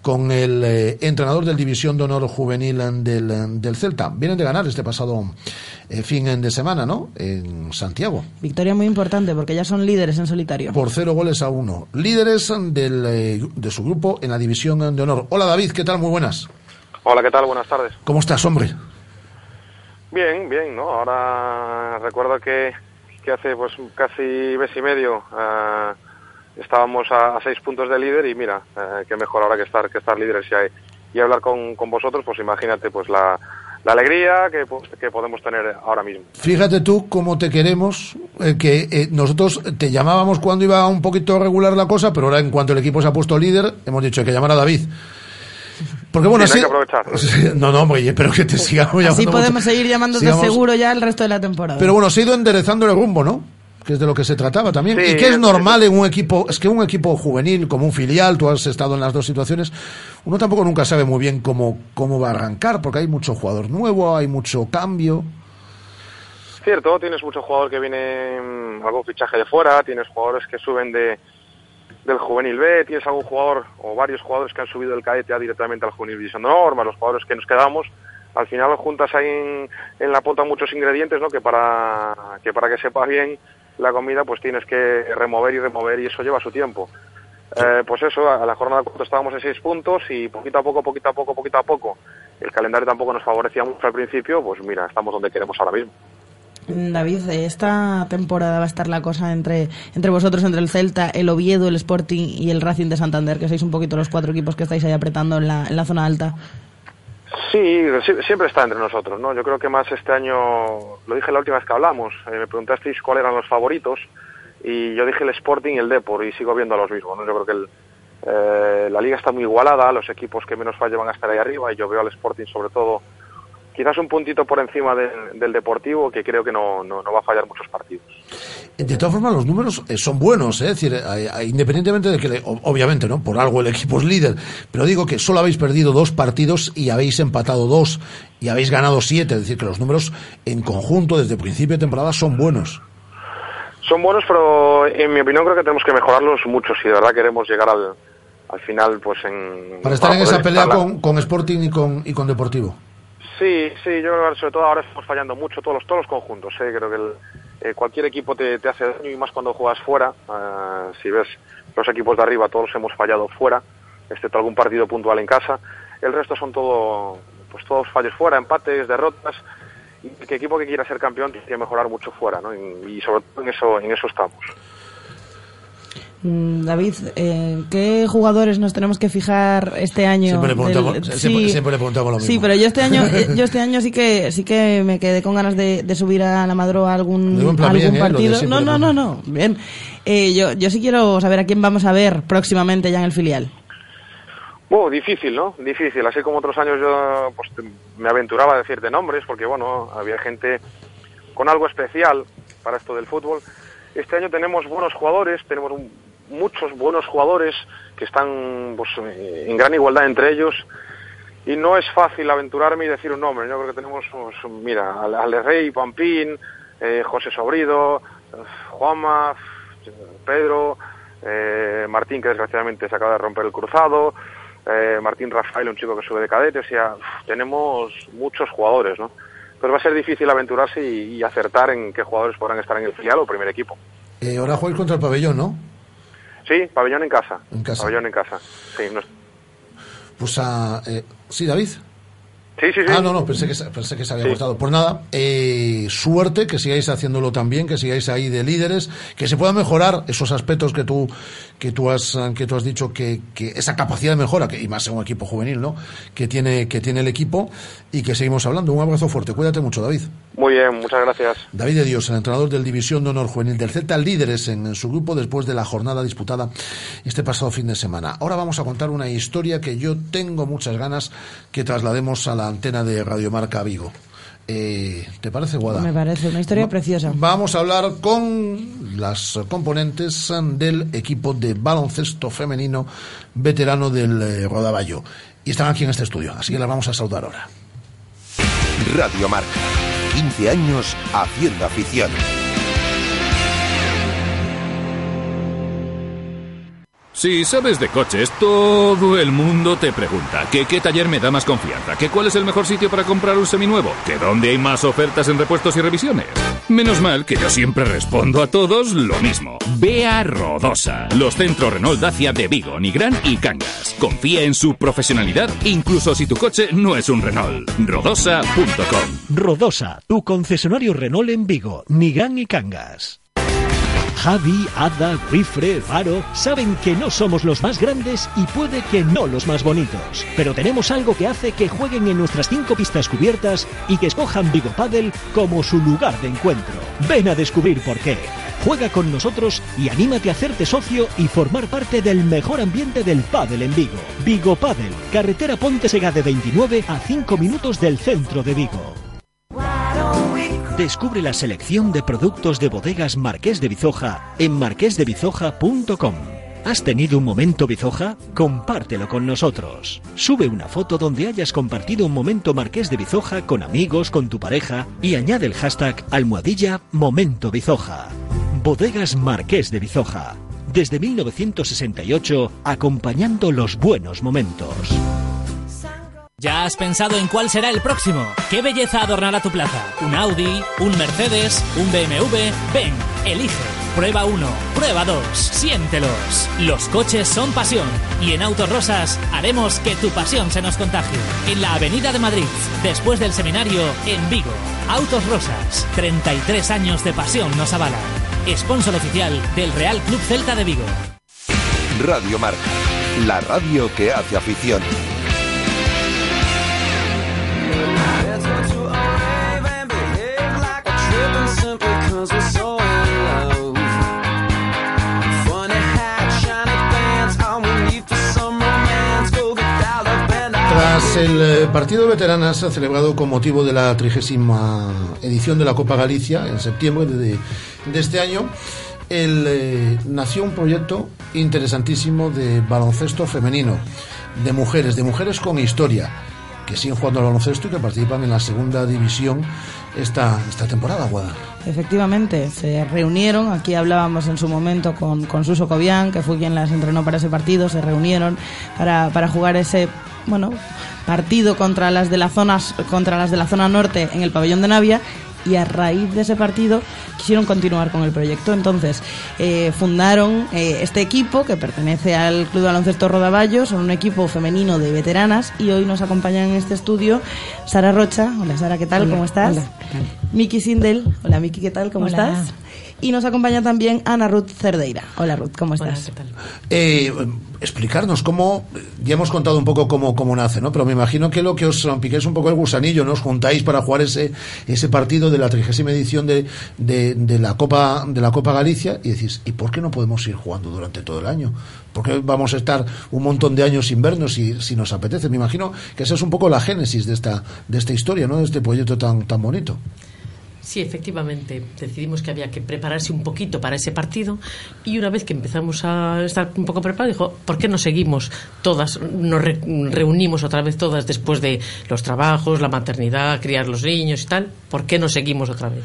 con el eh, entrenador del División de Honor Juvenil eh, del, eh, del Celta. Vienen de ganar este pasado eh, fin de semana, ¿no? En Santiago. Victoria muy importante porque ya son líderes en solitario. Por cero goles a uno. Líderes eh, del, eh, de su grupo en la División eh, de Honor. Hola David, ¿qué tal? Muy buenas. Hola, ¿qué tal? Buenas tardes. ¿Cómo estás, hombre? Bien, bien, ¿no? Ahora recuerdo que, que hace pues casi mes y medio eh, estábamos a, seis puntos de líder y mira, eh, qué mejor ahora que estar que estar líderes y, hay- y hablar con, vosotros, pues imagínate pues la, la alegría que, pues, que podemos tener ahora mismo. Fíjate tú cómo te queremos, eh, que eh, nosotros te llamábamos cuando iba un poquito regular la cosa, pero ahora en cuanto el equipo se ha puesto líder, hemos dicho hay que llamar a David. Porque bueno, Sí, así... hay que aprovechar. Sí, No, no, hombre, espero que te sigamos llamando. Así mucho. podemos seguir llamándote Sigamos- seguro ya el resto de la temporada. Pero bueno, se ha ido enderezando el rumbo, ¿no? Que es de lo que se trataba también. Sí, y que es normal en un equipo, es que un equipo juvenil, como un filial, tú has estado en las dos situaciones, uno tampoco nunca sabe muy bien cómo, cómo va a arrancar, porque hay mucho jugador nuevo, hay mucho cambio. Cierto, tienes muchos jugadores que vienen mm, algún fichaje de fuera, tienes jugadores que suben de del juvenil B, tienes algún jugador o varios jugadores que han subido del cadete A directamente al juvenil división de honor, más los jugadores que nos quedamos. Al final juntas ahí en, en la pota muchos ingredientes, ¿no? Que para que para que sepa bien la comida, pues tienes que remover y remover y eso lleva su tiempo. Eh, pues eso, a la jornada estábamos en seis puntos y poquito a poco, poquito a poco, poquito a poco, el calendario tampoco nos favorecía mucho al principio, pues mira, estamos donde queremos ahora mismo. David, esta temporada va a estar la cosa entre, entre vosotros, entre el Celta, el Oviedo, el Sporting y el Racing de Santander, que sois un poquito los cuatro equipos que estáis ahí apretando en la, en la zona alta. Sí, sie- siempre está entre nosotros, ¿no? Yo creo que más este año, lo dije la última vez que hablamos, eh, me preguntasteis cuáles eran los favoritos y yo dije el Sporting y el Depor y sigo viendo a los mismos, ¿no? Yo creo que el, eh, la liga está muy igualada, los equipos que menos fallan van a estar ahí arriba y yo veo al Sporting sobre todo quizás un puntito por encima del- del Deportivo que creo que no, no, no va a fallar muchos partidos. De todas formas, los números eh, son buenos, ¿eh? es decir, eh, independientemente de que, le- obviamente, ¿no? Por algo el equipo es líder, pero digo que solo habéis perdido dos partidos y habéis empatado dos y habéis ganado siete, es decir, que los números en conjunto desde principio de temporada son buenos. Son buenos, pero en mi opinión creo que tenemos que mejorarlos mucho si de verdad queremos llegar al, al final, pues en... Para estar en esa pelea con, con Sporting y con, y con Deportivo. Sí, sí, yo creo que sobre todo ahora estamos fallando mucho todos los, todos los conjuntos. ¿eh? Creo que el- eh, cualquier equipo te, te hace daño y más cuando juegas fuera. Ah, si ves los equipos de arriba, todos hemos fallado fuera, excepto algún partido puntual en casa. El resto son todo, pues todos fallos fuera, empates, derrotas. Y el equipo que quiera ser campeón tiene que mejorar mucho fuera, ¿no? Y, y sobre todo en eso, en eso estamos. Mm, David, eh, ¿qué jugadores nos tenemos que fijar este año? Siempre le preguntamos- del- siempre- siempre le preguntamos lo Sí, mismo. pero yo este año, eh, yo este año sí que sí que me quedé con ganas de, de subir a la Madro a algún, algún bien, ¿eh? Partido. No, no, no, no, bien. Eh, yo, yo sí quiero saber a quién vamos a ver próximamente ya en el filial. Bueno, difícil, ¿no? Difícil. Así como otros años yo pues, te- me aventuraba a decirte nombres, porque bueno, había gente con algo especial para esto del fútbol. Este año tenemos buenos jugadores, tenemos un- muchos buenos jugadores que están pues, eh, en gran igualdad entre ellos. Y no es fácil aventurarme y decir un nombre. Yo creo que tenemos, pues, mira, Ale- Rey, Pampín, eh, José Sobrido, eh, Juanma, eh, Pedro, eh, Martín, que desgraciadamente se acaba de romper el cruzado, eh, Martín Rafael, un chico que sube de cadete, o sea, tenemos muchos jugadores, ¿no? Pero va a ser difícil aventurarse y, acertar en qué jugadores podrán estar en el filial o primer equipo. Eh, ahora jugáis contra el pabellón, ¿no? Sí, pabellón en casa. En casa. Pabellón en casa. Sí, no es- Pues a... eh, sí, David. Sí, sí, sí. Ah, no, no, pensé que, se- pensé que se había cortado. Pues nada, eh, suerte, que sigáis haciéndolo también, que sigáis ahí de líderes, que se puedan mejorar esos aspectos que tú, que tú has, que tú has dicho que, que esa capacidad de mejora, que, y más en un equipo juvenil, ¿no? Que tiene, que tiene el equipo y que seguimos hablando. Un abrazo fuerte. Cuídate mucho, David. Muy bien, muchas gracias. David de Dios, el entrenador del División de Honor Juvenil del Celta, líderes en, en su grupo después de la jornada disputada este pasado fin de semana. Ahora vamos a contar una historia que yo tengo muchas ganas que traslademos a la antena de Radiomarca Vigo. Eh, ¿Te parece, Guada? Me parece una historia preciosa. Vamos a hablar con las componentes del equipo de baloncesto femenino veterano del eh, Rodaballo. Y están aquí en este estudio, así que las vamos a saludar ahora. Radio Marca. 15 años haciendo afición. Si sabes de coches, todo el mundo te pregunta que qué taller me da más confianza, que cuál es el mejor sitio para comprar un seminuevo, que dónde hay más ofertas en repuestos y revisiones. Menos mal que yo siempre respondo a todos lo mismo. Ve a Rodosa, los centros Renault Dacia de Vigo, Nigrán y Cangas. Confía en su profesionalidad, incluso si tu coche no es un Renault. Rodosa.com. Rodosa, tu concesionario Renault en Vigo, Nigán y Cangas. Javi, Ada, Wifre, Faro saben que no somos los más grandes y puede que no los más bonitos, pero tenemos algo que hace que jueguen en nuestras cinco pistas cubiertas y que escojan Vigo Paddle como su lugar de encuentro. Ven a descubrir por qué. Juega con nosotros y anímate a hacerte socio y formar parte del mejor ambiente del pádel en Vigo. Vigo Paddle, carretera Ponte Segade 29 a 5 minutos del centro de Vigo. Descubre la selección de productos de bodegas Marqués de Bizoja en marquesdebizoja.com. ¿Has tenido un momento Bizoja? Compártelo con nosotros. Sube una foto donde hayas compartido un momento Marqués de Bizoja con amigos, con tu pareja y añade el hashtag almohadilla Momento Bizoja. Bodegas Marqués de Bizoja. Desde 1968, acompañando los buenos momentos. ¿Ya has pensado en cuál será el próximo? ¿Qué belleza adornará tu plaza? ¿Un Audi? ¿Un Mercedes? ¿Un BMW? Ven, elige. Prueba 1, prueba 2, siéntelos. Los coches son pasión y en Autos Rosas haremos que tu pasión se nos contagie. En la Avenida de Madrid, después del seminario en Vigo. Autos Rosas, 33 años de pasión nos avalan. Sponsor oficial del Real Club Celta de Vigo. Radio Marca, la radio que hace afición. Tras el eh, partido de veteranas celebrado con motivo de la trigésima edición de la Copa Galicia en septiembre de, este año, eh, nació un proyecto interesantísimo de baloncesto femenino, de mujeres, de mujeres con historia, que siguen jugando al baloncesto y que participan en la segunda división esta, esta temporada, Guada. Efectivamente, se reunieron, aquí hablábamos en su momento con, con Suso que fue quien las entrenó para ese partido, se reunieron para, para jugar ese bueno partido contra las de la zona contra las de la zona norte en el pabellón de Navia y a raíz de ese partido quisieron continuar con el proyecto. Entonces eh, fundaron eh, este equipo que pertenece al Club de Baloncesto Rodaballo, son un equipo femenino de veteranas y hoy nos acompañan en este estudio Sara Rocha. Hola Sara, ¿qué tal? Hola, ¿Cómo estás? hola, ¿qué tal? Miki Sindel. Hola Miki, ¿qué tal? ¿Cómo Hola. estás? Y nos acompaña también Ana Ruth Cerdeira. Hola Ruth, ¿cómo estás? Eh, explicarnos cómo, ya hemos contado un poco cómo, cómo nace, ¿no? Pero me imagino que lo que os piquéis un poco el gusanillo, ¿no? Os juntáis para jugar ese, ese partido de la trigésima edición de, de, de la Copa, de la Copa Galicia y decís, ¿y por qué no podemos ir jugando durante todo el año? ¿Por qué vamos a estar un montón de años sin vernos si, si nos apetece? Me imagino que esa es un poco la génesis de esta, de esta historia, ¿no? De este proyecto tan, tan bonito. Sí, efectivamente, decidimos que había que prepararse un poquito para ese partido y una vez que empezamos a estar un poco preparados, dijo, ¿por qué no seguimos todas, nos re- reunimos otra vez todas después de los trabajos, la maternidad, criar los niños y tal? ¿Por qué no seguimos otra vez?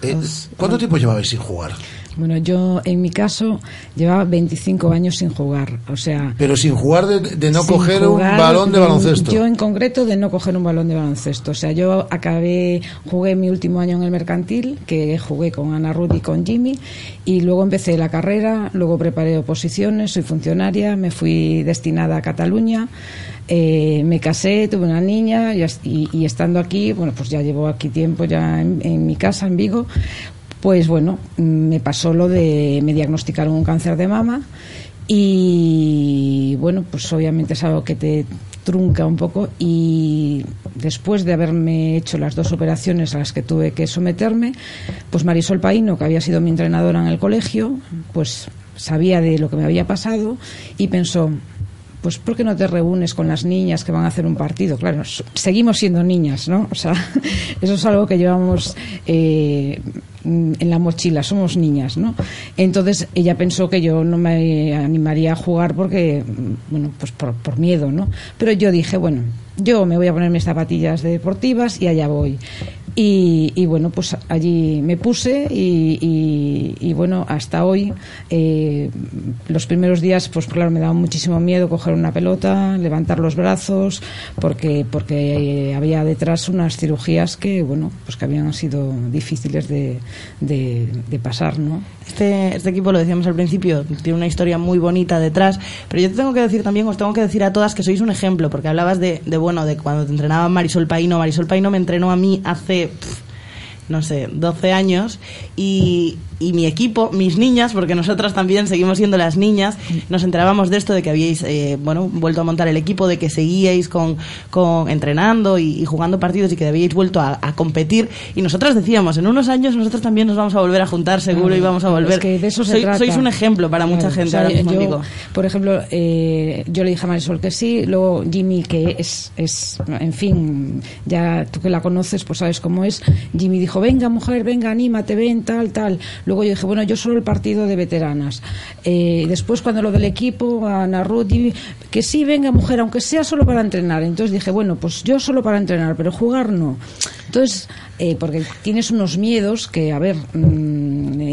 Eh, ¿Cuánto tiempo llevabais sin jugar? Bueno, yo en mi caso llevaba 25 años sin jugar, o sea... Pero sin jugar de, de no coger jugar, un balón de baloncesto. Yo en concreto de no coger un balón de baloncesto. O sea, yo acabé, jugué mi último año en el mercantil, que jugué con Ana Ruth y con Jimmy, y luego empecé la carrera, luego preparé oposiciones, soy funcionaria, me fui destinada a Cataluña. eh, me casé, tuve una niña y, as- y- y estando aquí, bueno, pues ya llevo aquí tiempo ya en, en mi casa, en Vigo, pues bueno, me pasó lo de, me diagnosticaron un cáncer de mama y bueno, pues obviamente es algo que te trunca un poco y después de haberme hecho las dos operaciones a las que tuve que someterme, pues Marisol Paino, que había sido mi entrenadora en el colegio, pues sabía de lo que me había pasado y pensó, pues ¿por qué no te reúnes con las niñas que van a hacer un partido? Claro, seguimos siendo niñas, ¿no? O sea, eso es algo que llevamos eh, en la mochila, somos niñas, ¿no? Entonces ella pensó que yo no me animaría a jugar porque, mm, bueno, pues por, por miedo, ¿no? Pero yo dije, bueno, yo me voy a poner mis zapatillas deportivas y allá voy. Y, y bueno, pues allí me puse y, y- bueno, hasta hoy, eh, los primeros días, pues claro, me daba muchísimo miedo coger una pelota, levantar los brazos, porque, porque eh, había detrás unas cirugías que, bueno, pues que habían sido difíciles de, de, de pasar, ¿no? Este, este equipo, lo decíamos al principio, tiene una historia muy bonita detrás, pero yo te tengo que decir también, os tengo que decir a todas que sois un ejemplo, porque hablabas de, de bueno, de cuando te entrenaba Marisol Paino. Marisol Paino me entrenó a mí hace, pf, no sé, 12 años y, y mi equipo, mis niñas, porque nosotras también seguimos siendo las niñas, nos enterábamos de esto, de que habíais, eh, bueno, vuelto a montar el equipo, de que seguíais con, con entrenando y, y jugando partidos y que habíais vuelto a, a competir y nosotras decíamos, en unos años nosotros también nos vamos a volver a juntar seguro y vamos a volver. Es que de eso se Sois- trata. Sois un ejemplo para mucha gente o sea, ahora mismo, yo. Por ejemplo, eh, yo le dije a Marisol que sí, luego Jimmy, que es, es, en fin, ya tú que la conoces, pues sabes cómo es. Jimmy dijo, venga, mujer, venga, anímate, ven, tal, tal. Luego yo dije, bueno, yo solo el partido de veteranas. Eh, después, cuando lo del equipo, Ana Ruth, que sí, venga, mujer, aunque sea solo para entrenar. Entonces dije, bueno, pues yo solo para entrenar, pero jugar no. Entonces, eh, porque tienes unos miedos que, a ver, mm,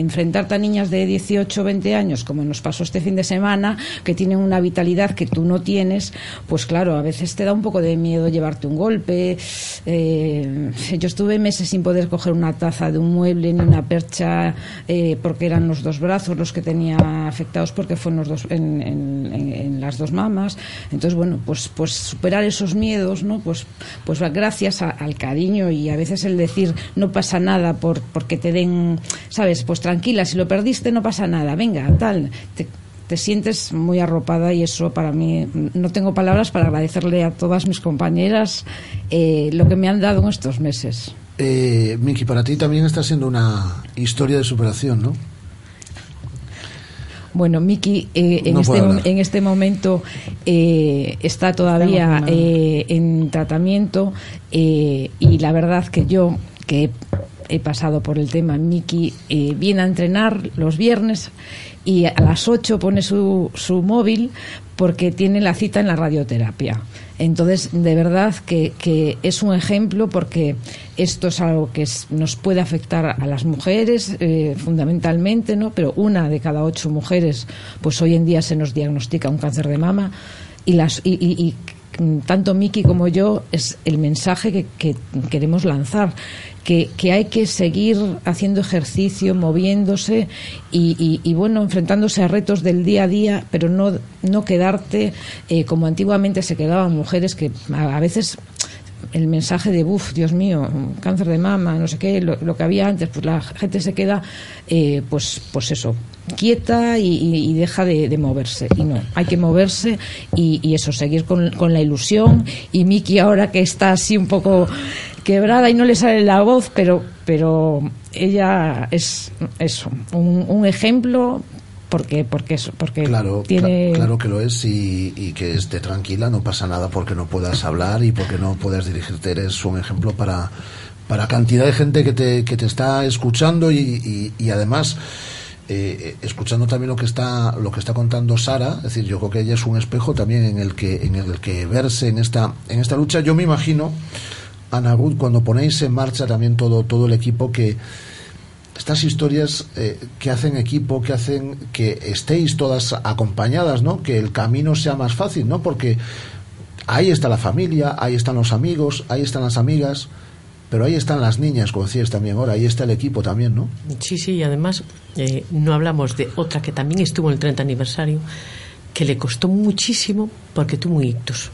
enfrentarte a niñas de 18 20 años, como nos pasó este fin de semana, que tienen una vitalidad que tú no tienes, pues claro, a veces te da un poco de miedo llevarte un golpe. Eh, yo estuve meses sin poder coger una taza de un mueble ni una percha eh, porque eran los dos brazos los que tenía afectados porque los dos en, en- en- en las dos mamas. Entonces, bueno, pues, pues superar esos miedos, ¿no? Pues, pues gracias a- al cariño y a veces el decir no pasa nada por, porque te den, ¿sabes? Pues tranquila, si lo perdiste no pasa nada, venga, tal. Te, te sientes muy arropada y eso para mí no tengo palabras para agradecerle a todas mis compañeras eh, lo que me han dado en estos meses. Eh, Miki, para ti también está siendo una historia de superación, ¿no? Bueno, Miki eh, en, No este, en este momento eh, está todavía eh, en tratamiento eh, y la verdad que yo, que he, pasado por el tema, Miki eh, viene a entrenar los viernes y a las 8 pone su, su móvil porque tiene la cita en la radioterapia. Entonces, de verdad que, que es un ejemplo porque esto es algo que nos puede afectar a las mujeres eh, fundamentalmente, ¿no? Pero una de cada ocho mujeres, pues hoy en día se nos diagnostica un cáncer de mama y las y, y- tanto Miki como yo es el mensaje que, que queremos lanzar que, hay que seguir haciendo ejercicio, moviéndose y, bueno, enfrentándose a retos del día a día, pero no, no quedarte eh, como antiguamente se quedaban mujeres que a, veces el mensaje de, uff, Dios mío, cáncer de mama, no sé qué, lo, que había antes, pues la gente se queda, eh, pues, pues eso, quieta y, y- y deja de, de moverse. Y no, hay que moverse y, y eso, seguir con, con la ilusión. Y Miki ahora que está así un poco quebrada y no le sale la voz, pero, pero ella es eso, un, un ejemplo porque, porque, eso, porque Claro, tiene... cla- claro que lo es y, y que esté tranquila, no pasa nada porque no puedas hablar y porque no puedas dirigirte. Eres un ejemplo para, para cantidad de gente que te, que te está escuchando y, y- y además eh, escuchando también lo que está lo que está contando Sara. Es decir, yo creo que ella es un espejo también en el que en el que verse en esta en esta lucha. Yo me imagino Ana Ruth cuando ponéis en marcha también todo todo el equipo que estas historias eh, que hacen equipo, que hacen que estéis todas acompañadas, ¿no? Que el camino sea más fácil, ¿no? Porque ahí está la familia, ahí están los amigos, ahí están las amigas, pero ahí están las niñas, como decías también ahora, ahí está el equipo también, ¿no? Sí, sí, y además eh, no hablamos de otra que también estuvo en el 30 aniversario, que le costó muchísimo porque tuvo un ictus.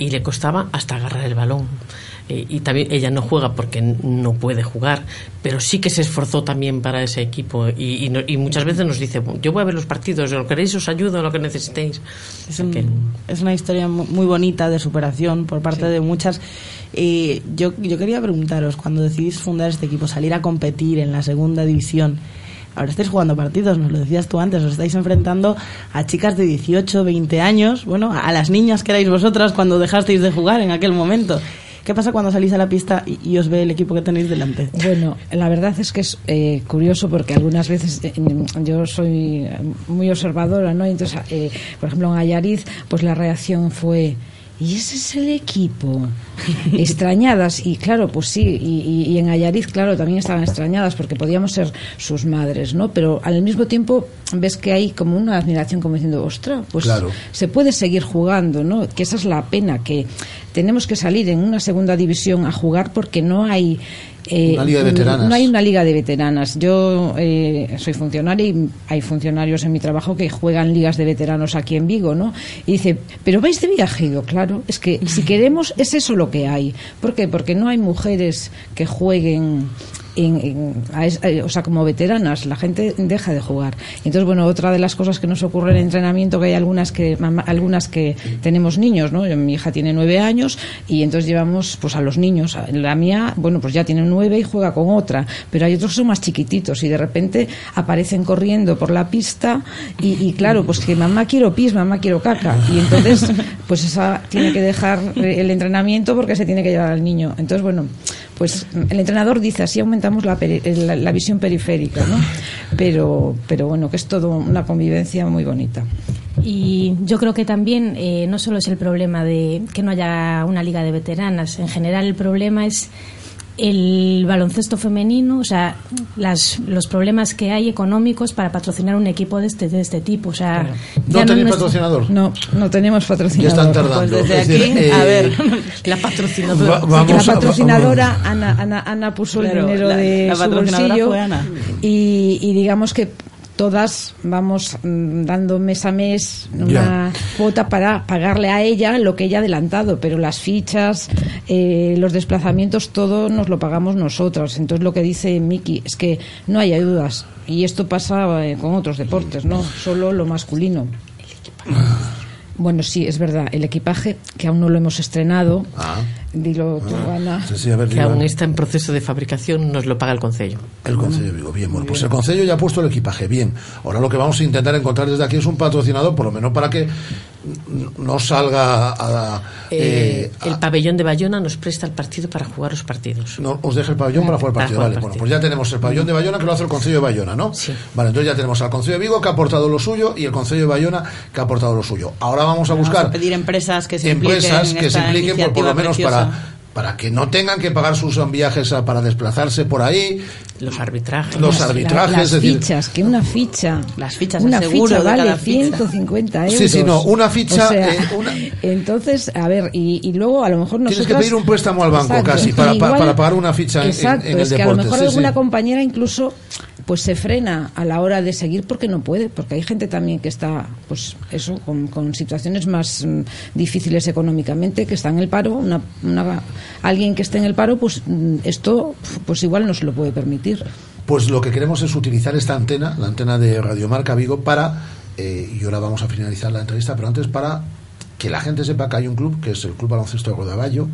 Y le costaba hasta agarrar el balón. Eh, y también ella no juega porque no puede jugar, pero sí que se esforzó también para ese equipo. Y, y no- y muchas veces nos dice, yo voy a ver los partidos, lo queréis os ayudo lo que necesitéis. Es, un- es una historia mu- muy bonita de superación por parte de muchas. Yo, yo quería preguntaros, cuando decidís fundar este equipo, salir a competir en la segunda división, ahora estáis jugando partidos, nos lo decías tú antes, os estáis enfrentando a chicas de 18, 20 años, bueno, a las niñas que erais vosotras cuando dejasteis de jugar en aquel momento. ¿Qué pasa cuando salís a la pista y, os ve el equipo que tenéis delante? Bueno, la verdad es que es eh, curioso porque algunas veces eh, yo soy muy observadora, ¿no? Entonces, eh, por ejemplo, en Ayariz, pues la reacción fue. ¿Y ese es el equipo? extrañadas, y claro, pues sí, y, en Ayariz, claro, también estaban extrañadas porque podíamos ser sus madres, ¿no? Pero al mismo tiempo ves que hay como una admiración, como diciendo, ostras, pues Claro. se puede seguir jugando, ¿no? Que esa es la pena, que tenemos que salir en una segunda división a jugar porque no hay... eh, Una liga de veteranas. No hay una liga de veteranas. Yo eh, soy funcionaria y hay funcionarios en mi trabajo que juegan ligas de veteranos aquí en Vigo, ¿no? Y dice, ¿pero vais de viaje? Y digo, claro, es que si queremos es eso lo que hay. ¿Por qué? Porque no hay mujeres que jueguen a eh, o sea, como veteranas, la gente deja de jugar. Entonces, bueno, otra de las cosas que nos ocurre en entrenamiento, que hay algunas que, algunas que tenemos niños, ¿no? Mi hija tiene nueve años y entonces llevamos pues a los niños. La mía, bueno, pues ya tiene nueve y juega con otra, pero hay otros que son más chiquititos y de repente aparecen corriendo por la pista y, y claro, pues que mamá quiero pis, mamá quiero caca. Y entonces, pues esa tiene que dejar eh, el entrenamiento porque se tiene que llevar al niño. Entonces, bueno, pues el entrenador dice así aumentamos la, peri- la, la visión periférica, ¿no? Pero, pero bueno, que es todo una convivencia muy bonita. Y yo creo que también eh, no solo es el problema de que no haya una liga de veteranas, en general el problema es el baloncesto femenino, o sea, las, los problemas que hay económicos para patrocinar un equipo de este, de este tipo. O sea, ¿No tenéis patrocinador? No, no tenemos patrocinador. Ya están tardando. Pues desde Es decir, aquí, eh, a ver, la patrocinadora. Va- vamos la a- patrocinadora, Ana, Ana, Ana puso Claro, el dinero la- de la su bolsillo fue Ana. Y, y digamos que todas vamos mm, dando mes a mes una cuota para pagarle a ella lo que ella ha adelantado, pero las fichas, eh, los desplazamientos, todo nos lo pagamos nosotras. Entonces lo que dice Miki es que no hay ayudas y esto pasa eh, con otros deportes, no solo lo masculino. Bueno, sí, es verdad. El equipaje, que aún no lo hemos estrenado, dilo tú, Ana. Sí, sí, a ver, que aún está en proceso de fabricación, nos lo paga el Concello. El Concello de Vigo, bien, bueno, pues el Concello ya ha puesto el equipaje, bien. Ahora lo que vamos a intentar encontrar desde aquí es un patrocinador, por lo menos para que no salga a... Eh, eh, el pabellón de Bayona nos presta el partido para jugar los partidos. no, os deje el pabellón para jugar el Para partido. jugar Vale, el bueno, pues ya tenemos el pabellón de Bayona que lo hace el Concello de Bayona, ¿no? Vale, entonces ya tenemos al Concello de Vigo que ha aportado lo suyo y el Concello de Bayona que ha aportado lo suyo. Ahora vamos a Vamos buscar a pedir empresas que se empresas impliquen en que se impliquen por, lo menos preciosa. Para para que no tengan que pagar sus viajes a- para desplazarse por ahí los arbitrajes los arbitrajes las es decir, fichas, que una ficha. Las fichas, una seguro ficha de vale cada ficha. 150 euros. Sí, sí, no, una ficha, O sea, eh, una- Entonces, a ver, y, y luego a lo mejor nosotros. Tienes que pedir un préstamo al banco casi para, pa- para pagar una ficha en- en, Exacto, en el es que deporte. a lo mejor sí, alguna sí. compañera incluso pues se frena a la hora de seguir porque no puede, porque hay gente también que está, pues eso, con, con situaciones más mm, difíciles económicamente, que está en el paro, una, una- alguien que esté en el paro, pues mm, esto, pues igual no se lo puede permitir. Pues lo que queremos es utilizar esta antena, la antena de Radiomarca Vigo, para, eh, y ahora vamos a finalizar la entrevista, pero antes para que la gente sepa que hay un club, que es el Club Baloncesto de Rodaballo,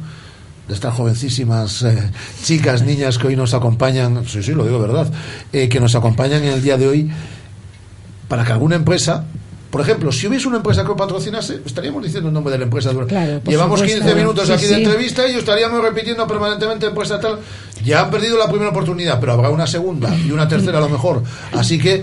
de estas jovencísimas eh, chicas, niñas que hoy nos acompañan, sí, sí, lo digo verdad, eh, que nos acompañan en el día de hoy, para que alguna empresa, por ejemplo, si hubiese una empresa que lo patrocinase, estaríamos diciendo el nombre de la empresa. Llevamos supuesto. 15 minutos Sí, aquí de entrevista y estaríamos repitiendo permanentemente empresa tal. Ya han perdido la primera oportunidad, pero habrá una segunda y una tercera a lo mejor. Así que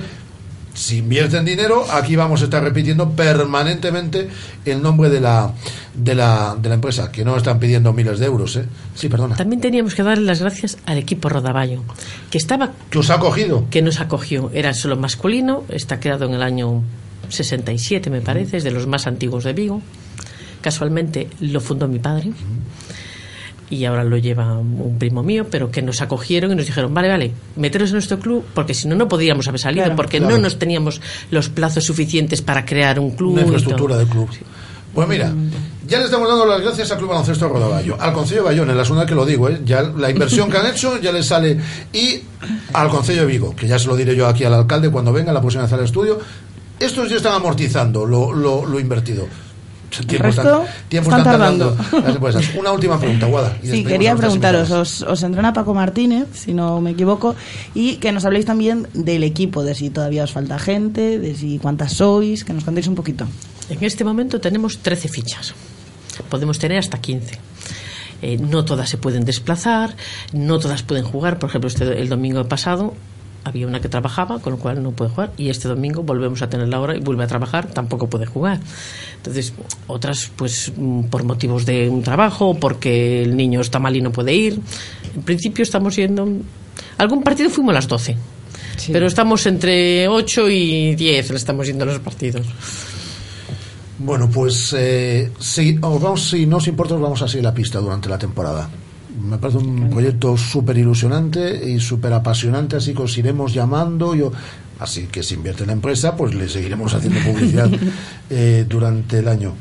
si invierten dinero, aquí vamos a estar repitiendo permanentemente el nombre de la, de la, de la empresa, que no están pidiendo miles de euros. ¿eh? Sí, perdona. También teníamos que darle las gracias al equipo Rodaballo, que estaba Que os ha acogido. que nos acogió. Era solo masculino, está creado en el año 67, me parece, es de los más antiguos de Vigo. Casualmente lo fundó mi padre y ahora lo lleva un primo mío, pero que nos acogieron y nos dijeron, vale, vale, meteros en nuestro club, porque si no, no podríamos haber salido, Claro, porque claro. no nos teníamos los plazos suficientes para crear un club. Una infraestructura del club. Pues mira, ya le estamos dando las gracias al Club Baloncesto Rodaballo, al Concello de Bayona, en la segunda que lo digo, ¿eh? ya la inversión que han hecho ya les sale, y al Concello de Vigo, que ya se lo diré yo aquí al alcalde cuando venga la próxima vez al estudio, estos ya están amortizando lo, lo, lo invertido. Tiempo resto tiempo están están tardando. Una última pregunta, Guada. y Sí, quería preguntaros, os, os entrena Paco Martínez, si no me equivoco, y que nos habléis también del equipo, de si todavía os falta gente, de si cuántas sois, que nos contéis un poquito. En este momento tenemos 13 fichas. Podemos tener hasta 15. Eh, no todas se pueden desplazar, no todas pueden jugar. Por ejemplo, este, el domingo pasado había una que trabajaba, con lo cual no puede jugar. Y este domingo volvemos a tenerla ahora y vuelve a trabajar, tampoco puede jugar. Entonces, otras, pues mm, por motivos de un trabajo, porque el niño está mal y no puede ir. En principio estamos yendo. Algún partido fuimos a las 12. Pero estamos entre 8 y 10, le estamos yendo a los partidos. Bueno, pues eh, si, os vamos, si no os importa, os vamos a seguir la pista durante la temporada. Me parece un proyecto súper ilusionante y súper apasionante, así que os iremos llamando. Yo, así que si invierte en la empresa, pues le seguiremos haciendo publicidad eh, durante el año.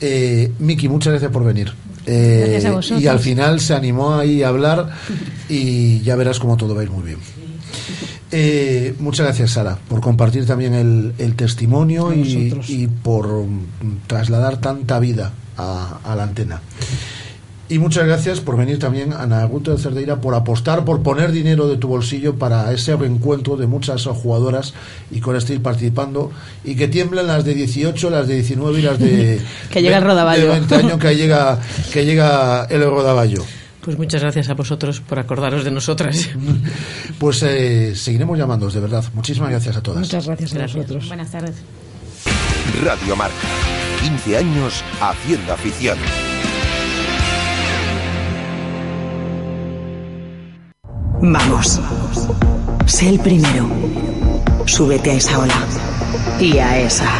Eh, Miki, muchas gracias por venir. Eh, Gracias a vosotros. y al final se animó ahí a hablar y ya verás cómo todo va a ir muy bien. Eh, muchas gracias, Sara, por compartir también el, el testimonio y, por mm, trasladar tanta vida a, a la antena. Y muchas gracias por venir también, Ana Guto de Cerdeira, por apostar, por poner dinero de tu bolsillo para ese reencuentro de muchas jugadoras y con este ir participando y que tiemblen las de 18, las de 19 y las de Que llega el Rodaballo. de 20 años que llega, que llega el Rodaballo. Pues muchas gracias a vosotros por acordaros de nosotras. Pues eh, seguiremos llamándoos, de verdad. Muchísimas gracias a todas. Muchas gracias a vosotros. Buenas tardes. Radio Marca. 15 años haciendo afición. Vamos. Sé el primero. Súbete a esa ola. Y a esa.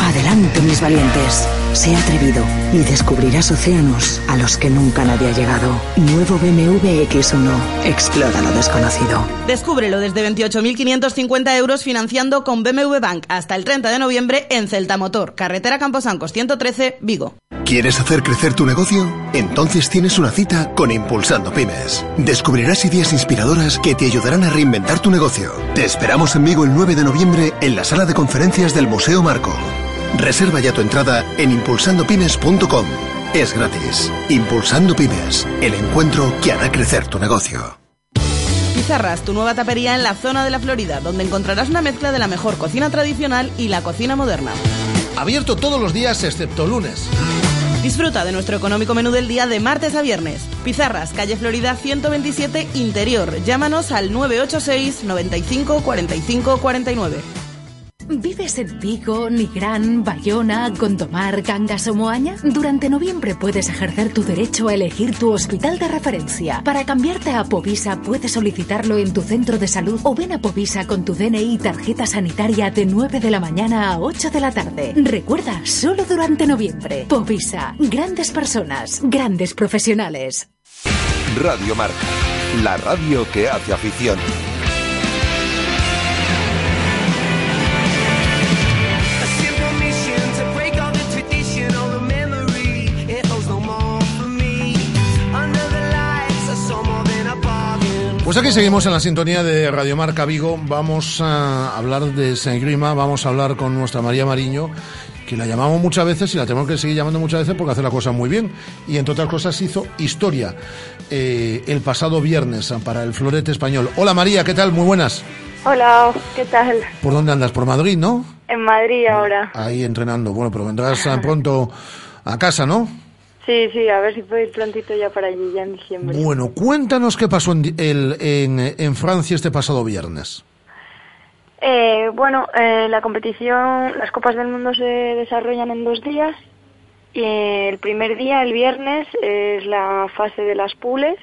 Adelante, mis valientes. Sé atrevido y descubrirás océanos a los que nunca nadie ha llegado. Nuevo BMW X1. Explora lo desconocido. Descúbrelo desde 28.550 euros financiando con BMW Bank hasta el 30 de noviembre en Celta Motor, carretera Camposancos 113, Vigo. ¿Quieres hacer crecer tu negocio? Entonces tienes una cita con Impulsando Pymes. Descubrirás ideas inspiradoras que te ayudarán a reinventar tu negocio. Te esperamos en Vigo el 9 de noviembre en la sala de conferencias del Museo Marco. Reserva ya tu entrada en impulsandopymes.com. Es gratis. Impulsando Pymes, el encuentro que hará crecer tu negocio. Pizarras, tu nueva tapería en la zona de la Florida, donde encontrarás una mezcla de la mejor cocina tradicional y la cocina moderna. Abierto todos los días excepto lunes. Disfruta de nuestro económico menú del día de martes a viernes. Pizarras, calle Florida 127, Interior. Llámanos al 986 95 45 49. ¿Vives en Vigo, Nigrán, Bayona, Gondomar, Cangas o Moaña? Durante noviembre puedes ejercer tu derecho a elegir tu hospital de referencia. Para cambiarte a Povisa puedes solicitarlo en tu centro de salud o ven a Povisa con tu DNI y tarjeta sanitaria de 9 de la mañana a 8 de la tarde. Recuerda, solo durante noviembre. Povisa, grandes personas, grandes profesionales. Radio Marca, la radio que hace afición. Aquí seguimos en la sintonía de Radio Marca Vigo. Vamos a hablar de Sengrima, vamos a hablar con nuestra María Mariño, que la llamamos muchas veces y la tenemos que seguir llamando muchas veces porque hace la cosa muy bien. Y entre otras cosas hizo historia eh, el pasado viernes para el Florete Español. Hola María, ¿qué tal? Muy buenas. Hola, ¿qué tal? ¿Por dónde andas? ¿Por Madrid, no? En Madrid ahora. Ahí entrenando. Bueno, pero vendrás ah, pronto a casa, ¿no? Sí, sí, a ver si puedo ir prontito ya para allí, ya en diciembre. Bueno, cuéntanos qué pasó en, el- en, en Francia este pasado viernes. Eh, bueno, eh, la competición, las Copas del Mundo se desarrollan en dos días. Y el primer día, el viernes, es la fase de las pules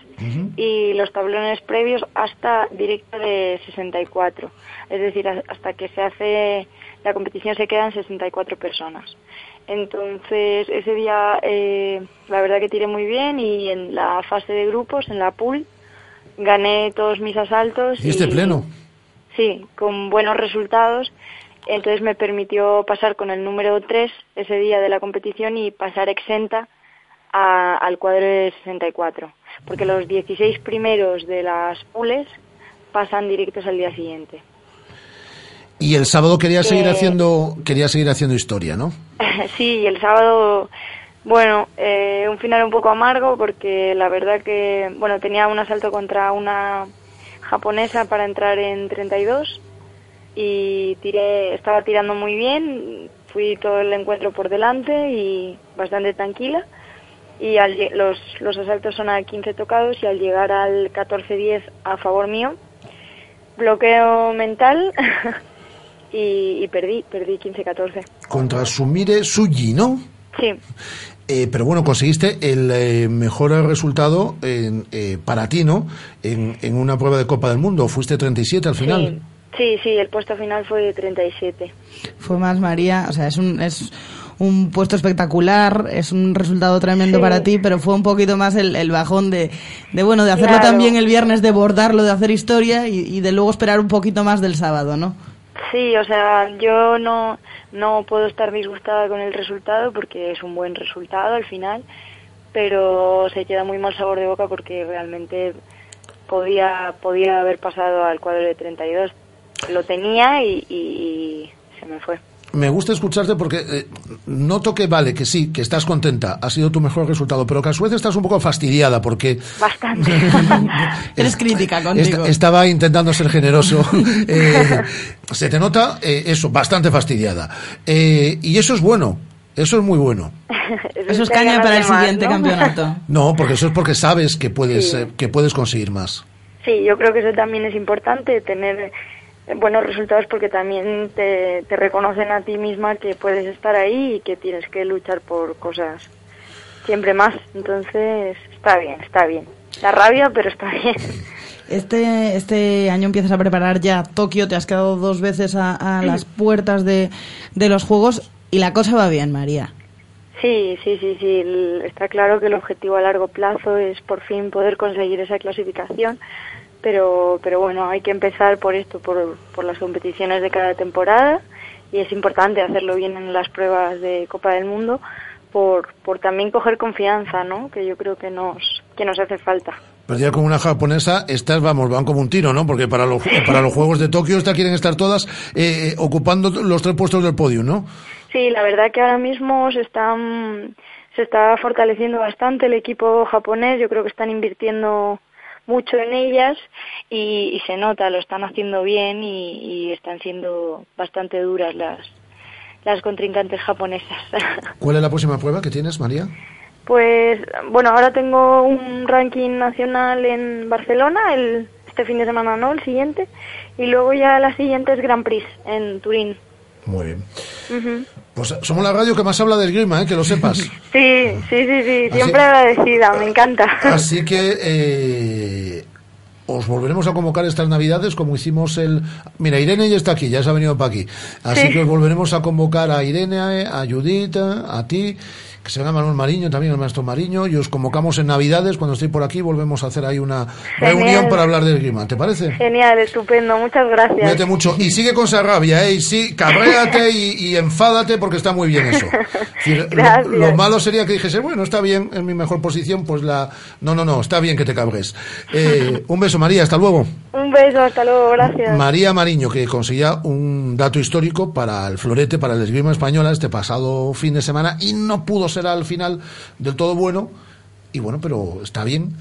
y los tablones previos hasta directo de 64. Es decir, hasta que se hace la competición se quedan 64 personas. Entonces, ese día eh, la verdad que tiré muy bien y en la fase de grupos, en la pool, gané todos mis asaltos. ¿Y este pleno? Sí, con buenos resultados. Entonces me permitió pasar con el número 3 ese día de la competición y pasar exenta a- al cuadro de 64. Porque los 16 primeros de las pules pasan directos al día siguiente. Y el sábado quería seguir Eh, haciendo quería seguir haciendo historia, ¿no? sí, y el sábado, bueno, eh, un final un poco amargo porque la verdad que, bueno, tenía un asalto contra una japonesa para entrar en 32 y tiré, estaba tirando muy bien, fui todo el encuentro por delante y bastante tranquila y al los, los asaltos son a 15 tocados y al llegar al 14-10 a favor mío, bloqueo mental y, y perdí, perdí 15-14. Contra Sumire Suji, ¿no? Sí, Eh, pero bueno, conseguiste el eh, mejor resultado en, eh, para ti, ¿no? En, en una prueba de Copa del Mundo. Fuiste 37 al final. sí, sí, el puesto final fue de 37. Fue más María, o sea, es un, es un puesto espectacular, es un resultado tremendo Sí. para ti, pero fue un poquito más el, el bajón de, de, bueno, de hacerlo Claro. también el viernes, de bordarlo, de hacer historia y, y de luego esperar un poquito más del sábado, ¿no? Sí, o sea, yo no, no puedo estar disgustada con el resultado porque es un buen resultado al final, pero se queda muy mal sabor de boca porque realmente podía, podía haber pasado al cuadro de 32. Lo tenía y, y- y se me fue. Me gusta escucharte porque eh, noto que vale, que sí, que estás contenta, ha sido tu mejor resultado, pero que a su vez estás un poco fastidiada porque Bastante. Eres crítica contigo. esta- estaba intentando ser generoso. Eh, se te nota eh, eso, bastante fastidiada. Eh, y eso es bueno, eso es muy bueno. Eso es caña para el más, siguiente ¿no? campeonato. No, porque eso es porque sabes que puedes, Sí. eh, que puedes conseguir más. Sí, yo creo que eso también es importante, tener buenos resultados porque también te, te reconocen a ti misma que puedes estar ahí y que tienes que luchar por cosas siempre más. Entonces, está bien, está bien. Da rabia, pero está bien. Este, este año empiezas a preparar ya Tokio, te has quedado dos veces a, a las puertas de, de los Juegos y la cosa va bien, María. Sí, sí, sí, sí. Está claro que el objetivo a largo plazo es por fin poder conseguir esa clasificación, pero, pero bueno, hay que empezar por esto, por, por las competiciones de cada temporada y es importante hacerlo bien en las pruebas de Copa del Mundo por, por también coger confianza, ¿no? Que yo creo que nos, que nos hace falta. Pero ya con una japonesa, estas, vamos, van como un tiro, ¿no? Porque para los, para los Juegos de Tokio, estas quieren estar todas eh, eh, ocupando los tres puestos del podio, ¿no? Sí, la verdad que ahora mismo se están se está fortaleciendo bastante el equipo japonés. Yo creo que están invirtiendo mucho en ellas y, y se nota, lo están haciendo bien y, y están siendo bastante duras las las contrincantes japonesas. ¿Cuál es la próxima prueba que tienes, María? pues bueno, ahora tengo un ranking nacional en Barcelona, el este fin de semana no, el siguiente, y luego ya la siguiente es Grand Prix en Turín. Muy bien. Pues somos la radio que más habla de esgrima, ¿eh? que lo sepas. Sí, sí, sí, sí, Así- siempre agradecida, me encanta. Así que eh, os volveremos a convocar estas navidades como hicimos el... Mira, Irene ya está aquí, ya se ha venido para aquí. Así Sí. que os volveremos a convocar a Irene, a Judith, a ti, que se venga Manuel Mariño, también el maestro Mariño, y os convocamos en navidades, cuando estéis por aquí, volvemos a hacer ahí una Genial. reunión para hablar de esgrima. ¿Te parece? Genial, estupendo, muchas gracias. Cuídate mucho. Y sigue con esa rabia, ¿eh? Y sí, cabréate y, y enfádate porque está muy bien eso. Es decir, lo-. Lo, malo sería que dijese, bueno, está bien, en mi mejor posición, pues la... No, no, no, está bien que te cabres. Eh, un beso, María, hasta luego. Un beso, hasta luego, gracias. María Mariño, que conseguía un dato histórico para el florete, para el esgrima española este pasado fin de semana y no pudo ser al final del todo bueno. Y bueno, pero está bien.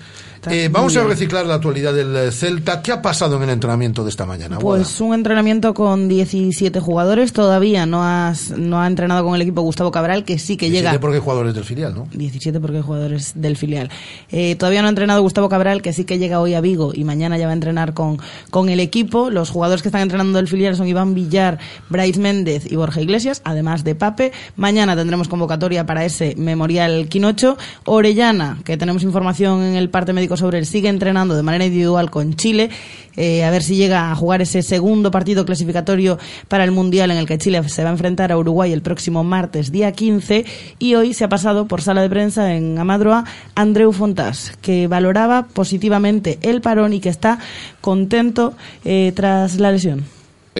Eh, vamos a reciclar la actualidad del eh, Celta. ¿Qué ha pasado en el entrenamiento de esta mañana? Pues un entrenamiento con 17 jugadores. Todavía no, has, no ha entrenado con el equipo Gustavo Cabral, que sí que llega. 17 porque hay jugadores del filial, ¿no? 17 porque hay jugadores del filial. Eh, todavía no ha entrenado Gustavo Cabral, que sí que llega hoy a Vigo y mañana ya va a entrenar con, con el equipo. Los jugadores que están entrenando del filial son Iván Villar, Bryce Méndez y Borja Iglesias, además de Pape. Mañana tendremos convocatoria para ese Memorial Quinocho. Orellana, que tenemos información en el parte médico sobre él, sigue entrenando de manera individual con Chile. Eh, a ver si llega a jugar ese segundo partido clasificatorio para el Mundial en el que Chile se va a enfrentar a Uruguay el próximo martes, día 15. Y hoy se ha pasado por sala de prensa en Amadroa Andreu Fontás, que valoraba positivamente el parón y que está contento eh, tras la lesión.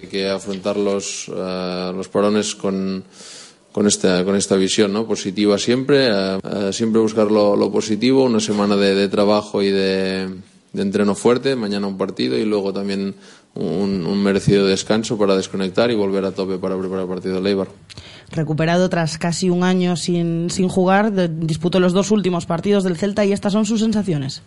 Hay que afrontar los, eh, los parones con, con, esta, con esta visión ¿no? positiva siempre, siempre buscar lo, lo positivo, una semana de, de trabajo y de, de entreno fuerte, mañana un partido y luego también un, un merecido descanso para desconectar y volver a tope para preparar el partido de Leibar. Recuperado tras casi un año sin, sin jugar, de- disputó los dos últimos partidos del Celta y estas son sus sensaciones.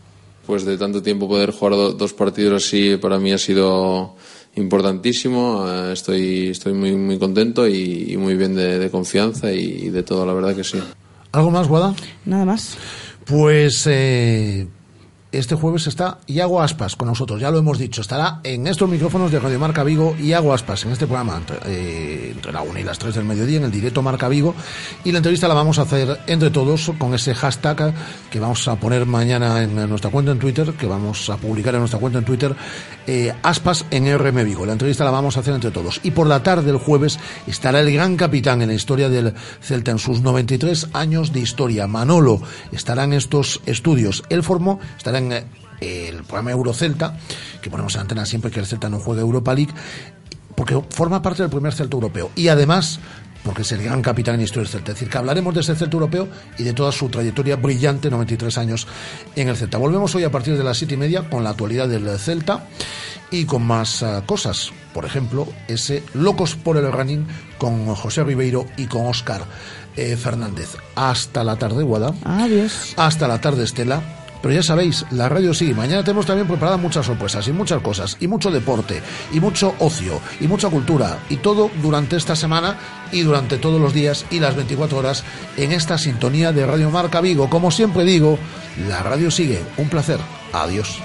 Pues de tanto tiempo poder jugar do- dos partidos así para mí ha sido importantísimo. Eh, estoy, estoy muy, muy contento y, y muy bien de, de confianza y, de todo, la verdad que sí. ¿Algo más, Guada? Nada más. Pues eh, este jueves está Iago Aspas con nosotros, ya lo hemos dicho. Estará en estos micrófonos de Radio Marca Vigo Iago Aspas en este programa entre, eh, la 1 y las 3 del mediodía en el directo Marca Vigo. Y la entrevista la vamos a hacer entre todos con ese hashtag que vamos a poner mañana en nuestra cuenta en Twitter, que vamos a publicar en nuestra cuenta en Twitter, eh, Aspas en RM Vigo. La entrevista la vamos a hacer entre todos. Y por la tarde del jueves estará el gran capitán en la historia del Celta en sus 93 años de historia. Manolo estará en estos estudios. Él formó, estará en eh, el programa Eurocelta, que ponemos en antena siempre que el Celta no juega Europa League, porque forma parte del primer Celta europeo. Y además, porque es el gran capitán en historia del Celta. Es decir, que hablaremos de ese Celta europeo y de toda su trayectoria brillante, 93 años en el Celta. Volvemos hoy a partir de las siete y media con la actualidad del Celta y con más ah, cosas. Por ejemplo, ese Locos por el Running con José Ribeiro y con Óscar eh, Fernández. Hasta la tarde, Guada. Adiós. Hasta la tarde, Estela. Pero ya sabéis, la radio sí. Mañana tenemos también preparadas muchas sorpresas y muchas cosas, y mucho deporte, y mucho ocio, y mucha cultura, y todo durante esta semana y durante todos los días y las 24 horas en esta sintonía de Radio Marca Vigo. Como siempre digo, la radio sigue. Un placer. Adiós.